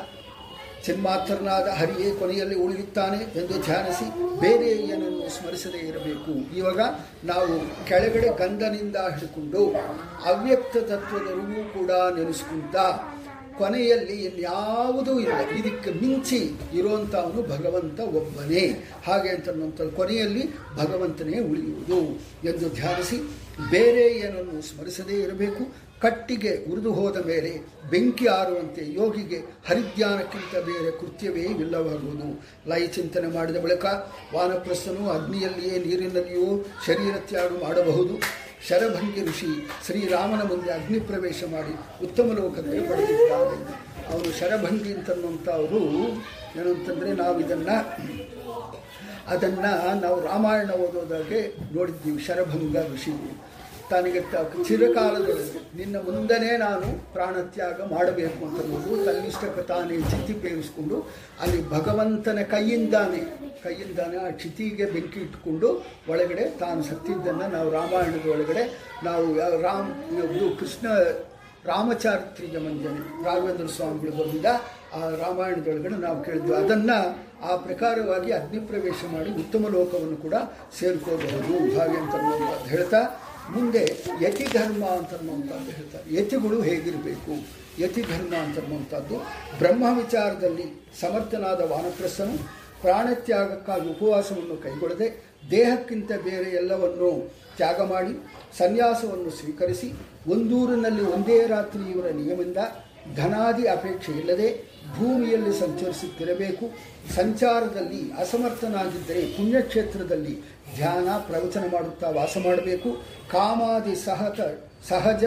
[SPEAKER 2] ಚಿನ್ಮಾತ್ರನಾದ ಹರಿಯೇ ಕೊನೆಯಲ್ಲಿ ಉಳಿಯುತ್ತಾನೆ ಎಂದು ಧ್ಯಾನಿಸಿ ಬೇರೆ ಏನನ್ನು ಸ್ಮರಿಸದೇ ಇರಬೇಕು. ಇವಾಗ ನಾವು ಕೆಳಗಡೆ ಗಂಧನಿಂದ ಹಿಡ್ಕೊಂಡು ಅವ್ಯಕ್ತ ತತ್ವದವರೆಗೂ ಕೂಡ ನೆನೆಸ್ಕೊಂತ ಕೊನೆಯಲ್ಲಿ ಇನ್ಯಾವುದೂ ಇಲ್ಲ. ಇದಕ್ಕೆ ಮಿಂಚಿ ಇರುವಂಥವನು ಭಗವಂತ ಒಬ್ಬನೇ. ಹಾಗೆ ಅಂತ ಕೊನೆಯಲ್ಲಿ ಭಗವಂತನೇ ಉಳಿಯುವುದು ಎಂದು ಧ್ಯಾನಿಸಿ ಬೇರೆ ಏನನ್ನು ಸ್ಮರಿಸದೇ ಇರಬೇಕು. ಕಟ್ಟಿಗೆ ಉರಿದು ಹೋದ ಮೇಲೆ ಬೆಂಕಿ ಆರುವಂತೆ ಯೋಗಿಗೆ ಹರಿಧ್ಯಾನಕ್ಕಿಂತ ಬೇರೆ ಕೃತ್ಯವೇ ಇಲ್ಲವಾಗುವುದು. ಲಯ ಚಿಂತನೆ ಮಾಡಿದ ಬಳಿಕ ವಾನಪ್ರಸ್ಥನು ಅಗ್ನಿಯಲ್ಲಿಯೇ ನೀರಿನಲ್ಲಿಯೂ ಶರೀರ ತ್ಯಾಗ ಮಾಡಬಹುದು. ಶರಭಂಗಿ ಋಷಿ ಶ್ರೀರಾಮನ ಮುಂದೆ ಅಗ್ನಿ ಪ್ರವೇಶ ಮಾಡಿ ಉತ್ತಮ ಲೋಕದಲ್ಲಿ ಪಡೆದಿದ್ದಾರೆ ಅವರು ಶರಭಂಗಿ ಅಂತನ್ನುವಂಥ ಅವರು ಏನು ಅಂತಂದರೆ ನಾವು ಇದನ್ನು, ಅದನ್ನು ನಾವು ರಾಮಾಯಣ ಓದೋದಾಗೆ ನೋಡಿದ್ದೀವಿ, ಶರಭಂಗ ಋಷಿ. ತನಗೆ ಚಿರಕಾಲದಲ್ಲಿ ನಿನ್ನ ಮುಂದನೇ ನಾನು ಪ್ರಾಣತ್ಯಾಗ ಮಾಡಬೇಕು ಅಂತ ಮಗು ತನ್ನಿಷ್ಟಕ್ಕೆ ತಾನೇ ಚಿತಿ ಪೇರಿಸ್ಕೊಂಡು ಅಲ್ಲಿ ಭಗವಂತನ ಕೈಯಿಂದಾನೆ ಕೈಯಿಂದಾನೆ ಆ ಚಿತಿಗೆ ಬೆಂಕಿ ಇಟ್ಟುಕೊಂಡು ಒಳಗಡೆ ತಾನು ಸತ್ತಿದ್ದನ್ನು ನಾವು ರಾಮಾಯಣದ ಒಳಗಡೆ ನಾವು ರಾಮ್, ಇದು ಕೃಷ್ಣ ರಾಮಚಾರಿತ್ರ್ಯ ಮಂಜನೆ ರಾಘವೇಂದ್ರ ಸ್ವಾಮಿಗಳು ಬಂದಿದ್ದ ಆ ರಾಮಾಯಣದೊಳಗಡೆ ನಾವು ಕೇಳಿದ್ವಿ. ಅದನ್ನು ಆ ಪ್ರಕಾರವಾಗಿ ಅಗ್ನಿಪ್ರವೇಶ ಮಾಡಿ ಉತ್ತಮ ಲೋಕವನ್ನು ಕೂಡ ಸೇರ್ಕೋಬಹುದು. ಹಾಗೆ ಅಂತ ಹೇಳ್ತಾ ಮುಂದೆ ಯತಿ ಧರ್ಮ ಅಂತನ್ನುವಂಥದ್ದು ಹೇಳ್ತಾರೆ. ಯತಿಗಳು ಹೇಗಿರಬೇಕು? ಯತಿ ಧರ್ಮ ಅಂತನ್ನುವಂಥದ್ದು ಬ್ರಹ್ಮ ವಿಚಾರದಲ್ಲಿ ಸಮರ್ಥನಾದ ವಾನಪ್ರಸ್ಥನು ಪ್ರಾಣತ್ಯಾಗಕ್ಕಾಗಿ ಉಪವಾಸವನ್ನು ಕೈಗೊಳ್ಳದೆ ದೇಹಕ್ಕಿಂತ ಬೇರೆ ಎಲ್ಲವನ್ನು ತ್ಯಾಗ ಮಾಡಿ ಸನ್ಯಾಸವನ್ನು ಸ್ವೀಕರಿಸಿ ಒಂದೂರಿನಲ್ಲಿ ಒಂದೇ ರಾತ್ರಿ ಇವರ ನಿಯಮದಿಂದ ಧನಾದಿ ಅಪೇಕ್ಷೆ ಇಲ್ಲದೆ ಭೂಮಿಯಲ್ಲಿ ಸಂಚರಿಸುತ್ತಿರಬೇಕು. ಸಂಚಾರದಲ್ಲಿ ಅಸಮರ್ಥನಾಗಿದ್ದರೆ ಪುಣ್ಯಕ್ಷೇತ್ರದಲ್ಲಿ ಧ್ಯಾನ, ಪ್ರವಚನ ಮಾಡುತ್ತಾ ವಾಸ ಮಾಡಬೇಕು. ಕಾಮಾದಿ ಸಹತ, ಸಹಜ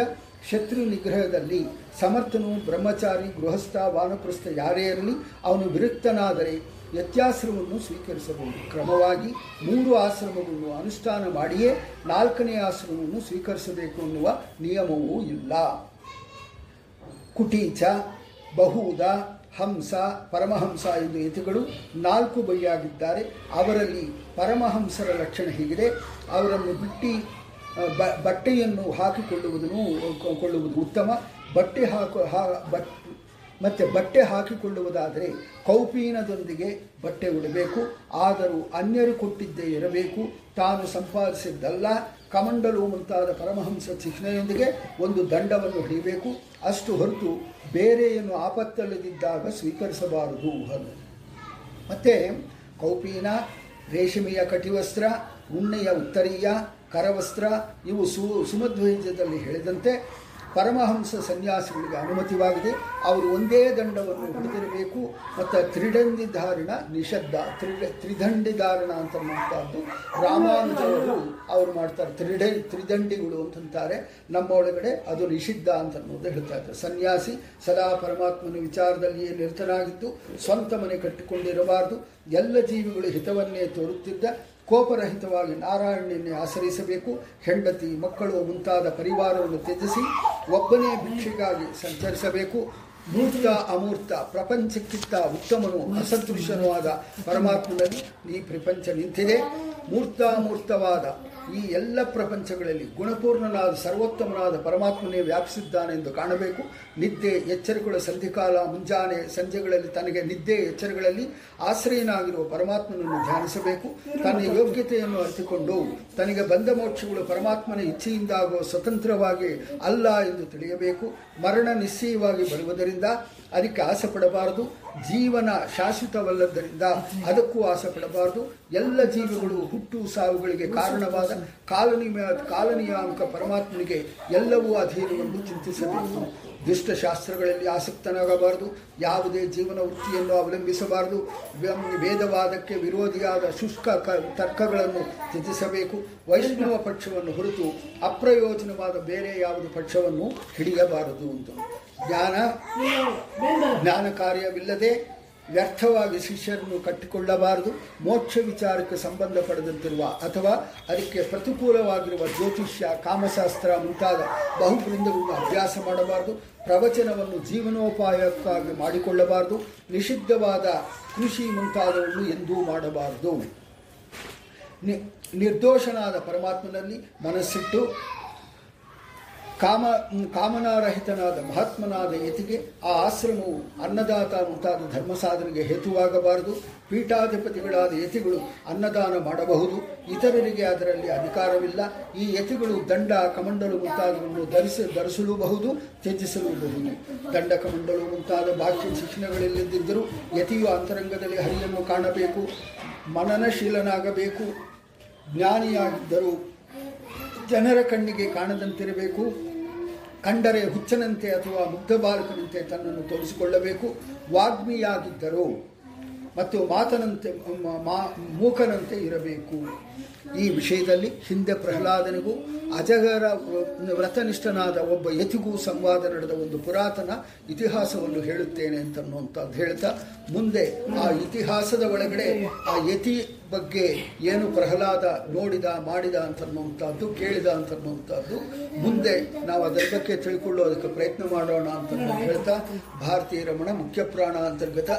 [SPEAKER 2] ಶತ್ರು ನಿಗ್ರಹದಲ್ಲಿ ಸಮರ್ಥನು, ಬ್ರಹ್ಮಚಾರಿ, ಗೃಹಸ್ಥ, ವಾನಪ್ರಸ್ಥ ಯಾರೇ ಇರಲಿ, ಅವನು ವಿರಕ್ತನಾದರೆ ವ್ಯತ್ಯಾಶ್ರಮವನ್ನು ಸ್ವೀಕರಿಸಬಹುದು. ಕ್ರಮವಾಗಿ ಮೂರು ಆಶ್ರಮವನ್ನು ಅನುಷ್ಠಾನ ಮಾಡಿಯೇ ನಾಲ್ಕನೇ ಆಶ್ರಮವನ್ನು ಸ್ವೀಕರಿಸಬೇಕು ಅನ್ನುವ ನಿಯಮವೂ ಇಲ್ಲ. ಕುಟೀಚ, ಬಹುದ, ಹಂಸ, ಪರಮಹಂಸ ಎಂದು ಯತಿಗಳು ನಾಲ್ಕು ಬಗೆಯಾಗಿದ್ದಾರೆ ಅವರಲ್ಲಿ ಪರಮಹಂಸರ ಲಕ್ಷಣ ಹೀಗಿದೆ. ಅವರನ್ನು ಬಿಟ್ಟು ಬ, ಬಟ್ಟೆಯನ್ನು ಹಾಕಿಕೊಳ್ಳುವುದನ್ನು ಕೊಳ್ಳುವುದು ಉತ್ತಮ. ಬಟ್ಟೆ ಹಾಕು, ಹಾ ಬಟ್ ಮತ್ತು ಬಟ್ಟೆ ಹಾಕಿಕೊಳ್ಳುವುದಾದರೆ ಕೌಪೀನದೊಂದಿಗೆ ಬಟ್ಟೆ ಉಡಬೇಕು. ಆದರೂ ಅನ್ಯರು ಕೊಟ್ಟಿದ್ದೇ ಇರಬೇಕು. ತಾನು ಸಂಪಾದಿಸಿದ್ದಲ್ಲ. ಕಮಂಡಲು ಮುಂತಾದ ಪರಮಹಂಸ ಚಿಹ್ನೆಯೊಂದಿಗೆ ಒಂದು ದಂಡವನ್ನು ಹಿಡಿಯಬೇಕು ಅಷ್ಟು ಹೊರತು ಬೇರೆಯನ್ನು ಆಪತ್ತಲ್ಲದಿದ್ದಾಗ ಸ್ವೀಕರಿಸಬಾರದು. ಅದು ಮತ್ತು ಕೌಪೀನ ರೇಷ್ಮೆಯ ಕಟಿವಸ್ತ್ರ ಉಣ್ಣೆಯ ಉತ್ತರೀಯ ಕರವಸ್ತ್ರ ಇವು ಸು ಸುಮಧ್ವೈದ್ಯದಲ್ಲಿ ಹೇಳಿದಂತೆ ಪರಮಹಂಸ ಸನ್ಯಾಸಿಗಳಿಗೆ ಅನುಮತಿವಾಗಿದೆ. ಅವರು ಒಂದೇ ದಂಡವನ್ನು ಹಿಡಿದಿರಬೇಕು. ಮತ್ತು ತ್ರಿಡಂಡಿಧಾರಣ ನಿಷದ್ಧ. ತ್ರಿಡ ತ್ರಿದಂಡಿ ಧಾರಣ ಅಂತನ್ನುವಂಥದ್ದು ರಾಮಾನುಜವರು ಅವರು ಮಾಡ್ತಾರೆ. ತ್ರಿಡ, ತ್ರಿದಂಡಿಗಳು ಅಂತಂತಾರೆ. ನಮ್ಮ ಒಳಗಡೆ ಅದು ನಿಷಿದ್ಧ ಅಂತನ್ನೋದು ಹೇಳ್ತಾ ಇದ್ದಾರೆ. ಸನ್ಯಾಸಿ ಸದಾ ಪರಮಾತ್ಮನ ವಿಚಾರದಲ್ಲಿಯೇ ನಿರತನಾಗಿದ್ದು, ಸ್ವಂತ ಮನೆ ಕಟ್ಟಿಕೊಂಡಿರಬಾರ್ದು. ಎಲ್ಲ ಜೀವಿಗಳು ಹಿತವನ್ನೇ ತೋರುತ್ತಿದ್ದ. ಕೋಪರಹಿತವಾಗಿ ನಾರಾಯಣನ್ನೇ ಆಶ್ರಯಿಸಬೇಕು. ಹೆಂಡತಿ, ಮಕ್ಕಳು ಮುಂತಾದ ಪರಿವಾರವನ್ನು ತ್ಯಜಿಸಿ ಒಬ್ಬನೇ ಭಿಕ್ಷೆಗಾಗಿ ಸಂಚರಿಸಬೇಕು. ಮೂರ್ತ ಅಮೂರ್ತ, ಪ್ರಪಂಚಕ್ಕಿಂತ ಉತ್ತಮನು ಅಸದೃಶನೂ ಆದ ಪರಮಾತ್ಮನಲ್ಲಿ ಈ ಪ್ರಪಂಚ ನಿಂತಿದೆ. ಮೂರ್ತಾಮೂರ್ತವಾದ ಈ ಎಲ್ಲ ಪ್ರಪಂಚಗಳಲ್ಲಿ ಗುಣಪೂರ್ಣನಾದ ಸರ್ವೋತ್ತಮನಾದ ಪರಮಾತ್ಮನೇ ವ್ಯಾಪಿಸಿದ್ದಾನೆ ಎಂದು ಕಾಣಬೇಕು. ನಿದ್ದೆ, ಎಚ್ಚರಿಕೆಗಳ ಸಂಧಿಕಾಲ, ಮುಂಜಾನೆ ಸಂಜೆಗಳಲ್ಲಿ ತನಗೆ ನಿದ್ದೆ ಎಚ್ಚರಗಳಲ್ಲಿ ಆಶ್ರಯನಾಗಿರುವ ಪರಮಾತ್ಮನನ್ನು ಧ್ಯಾನಿಸಬೇಕು. ತನ್ನ ಯೋಗ್ಯತೆಯನ್ನು ಅರಿತುಕೊಂಡು ತನಗೆ ಬಂದ ಮೋಕ್ಷಗಳು ಪರಮಾತ್ಮನ ಇಚ್ಛೆಯಿಂದಾಗುವ ಸ್ವತಂತ್ರವಾಗಿ ಅಲ್ಲ ಎಂದು ತಿಳಿಯಬೇಕು. ಮರಣ ನಿಶ್ಚಯವಾಗಿ ಬರುವುದರಿಂದ ಅದಕ್ಕೆ ಆಸೆ ಪಡಬಾರದು ಜೀವನ ಶಾಶ್ವತವಲ್ಲದ್ದರಿಂದ ಅದಕ್ಕೂ ಆಸೆ ಪಡಬಾರದು ಎಲ್ಲ ಜೀವಿಗಳು ಹುಟ್ಟು ಸಾವುಗಳಿಗೆ ಕಾರಣವಾದ ಕಾಲನಿಯ ಕಾಲನಿಯಾಮಕ ಪರಮಾತ್ಮನಿಗೆ ಎಲ್ಲವೂ ಅಧೀನವೆಂದು ಚಿಂತಿಸಬೇಕು. ದುಷ್ಟಶಾಸ್ತ್ರಗಳಲ್ಲಿ ಆಸಕ್ತನಾಗಬಾರದು. ಯಾವುದೇ ಜೀವನ ವೃತ್ತಿಯನ್ನು ಅವಲಂಬಿಸಬಾರದು. ವೇದವಾದಕ್ಕೆ ವಿರೋಧಿಯಾದ ಶುಷ್ಕ ತರ್ಕಗಳನ್ನು ತ್ಯಜಿಸಬೇಕು. ವೈಷ್ಣವ ಪಕ್ಷವನ್ನು ಹೊರತು ಅಪ್ರಯೋಜನವಾದ ಬೇರೆ ಯಾವುದು ಪಕ್ಷವನ್ನು ಹಿಡಿಯಬಾರದು ಅಂತ. ಜ್ಞಾನ ಜ್ಞಾನ ಕಾರ್ಯವಿಲ್ಲದೆ ವ್ಯರ್ಥವಾಗಿ ಶಿಷ್ಯರನ್ನು ಕಟ್ಟಿಕೊಳ್ಳಬಾರದು. ಮೋಕ್ಷ ವಿಚಾರಕ್ಕೆ ಸಂಬಂಧಪಡದಂತಿರುವ ಅಥವಾ ಅದಕ್ಕೆ ಪ್ರತಿಕೂಲವಾಗಿರುವ ಜ್ಯೋತಿಷ್ಯ ಕಾಮಶಾಸ್ತ್ರ ಮುಂತಾದ ಬಹುಬೃಂದವನ್ನು ಅಭ್ಯಾಸ ಮಾಡಬಾರದು. ಪ್ರವಚನವನ್ನು ಜೀವನೋಪಾಯಕ್ಕಾಗಿ ಮಾಡಿಕೊಳ್ಳಬಾರದು. ನಿಷಿದ್ಧವಾದ ಕೃಷಿ ಮುಂತಾದವನ್ನು ಎಂದೂ ಮಾಡಬಾರದು. ನಿ ನಿರ್ದೋಷನಾದ ಪರಮಾತ್ಮನಲ್ಲಿ ಮನಸ್ಸಿಟ್ಟು ಕಾಮ ಕಾಮನಾರಹಿತನಾದ ಮಹಾತ್ಮನಾದ ಯತಿಗೆ ಆ ಆಶ್ರಮವು ಅನ್ನದಾತ ಮುಂತಾದ ಧರ್ಮ ಸಾಧನೆಗೆ ಹೇತುವಾಗಬಾರದು. ಪೀಠಾಧಿಪತಿಗಳಾದ ಯತಿಗಳು ಅನ್ನದಾನ ಮಾಡಬಹುದು. ಇತರರಿಗೆ ಅದರಲ್ಲಿ ಅಧಿಕಾರವಿಲ್ಲ. ಈ ಯತಿಗಳು ದಂಡ ಕಮಂಡಲು ಮುಂತಾದವನ್ನು ಧರಿಸ, ಧರಿಸಲೂಬಹುದು, ತ್ಯಜಿಸಲೂಬಹುದು. ದಂಡ ಕಮಂಡಲು ಮುಂತಾದ ಬಾಹ್ಯ ಶಿಕ್ಷಣಗಳಿಲ್ಲದಿದ್ದರೂ ಯತಿಯು ಅಂತರಂಗದಲ್ಲಿ ಹರಿಯನ್ನು ಕಾಣಬೇಕು. ಮನನಶೀಲನಾಗಬೇಕು. ಜ್ಞಾನಿಯಾಗಿದ್ದರೂ ಜನರ ಕಣ್ಣಿಗೆ ಕಾಣದಂತಿರಬೇಕು. ಕಂಡರೆ ಹುಚ್ಚನಂತೆ ಅಥವಾ ಮುಗ್ಧ ಬಾಲಕನಂತೆ ತನ್ನನ್ನು ತೋರಿಸಿಕೊಳ್ಳಬೇಕು. ವಾಗ್ಮಿಯಾಗಿದ್ದರು ಮತ್ತು ಮಾತನಂತೆ ಮೂಕನಂತೆ ಇರಬೇಕು. ಈ ವಿಷಯದಲ್ಲಿ ಹಿಂದೆ ಪ್ರಹ್ಲಾದನಿಗೂ ಅಜಗರ ವ್ರತನಿಷ್ಠನಾದ ಒಬ್ಬ ಯತಿಗೂ ಸಂವಾದ ನಡೆದ ಒಂದು ಪುರಾತನ ಇತಿಹಾಸವನ್ನು ಹೇಳುತ್ತೇನೆ ಅಂತನ್ನುವಂಥದ್ದು ಹೇಳ್ತಾ, ಮುಂದೆ ಆ ಇತಿಹಾಸದ ಒಳಗಡೆ ಆ ಯತಿ ಬಗ್ಗೆ ಏನು ಪ್ರಹ್ಲಾದ ನೋಡಿದ, ಮಾಡಿದ ಅಂತನ್ನುವಂಥದ್ದು ಕೇಳಿದ ಅಂತನ್ನುವಂಥದ್ದು ಮುಂದೆ ನಾವು ಅದರ ಬಗ್ಗೆ ತಿಳ್ಕೊಳ್ಳೋದಕ್ಕೆ ಪ್ರಯತ್ನ ಮಾಡೋಣ ಅಂತ ಹೇಳ್ತಾ, ಭಾರತೀಯ ರಮಣ ಮುಖ್ಯ ಪ್ರಾಣ ಅಂತರ್ಗತ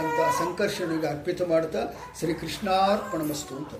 [SPEAKER 2] ಅಂತ ಸಂಕರ್ಷಣೆಗೆ ಅರ್ಪಿತ ಮಾಡ್ತಾ ಶ್ರೀ ಕೃಷ್ಣಾರ್ಪಣಮಸ್ತು ಅಂತ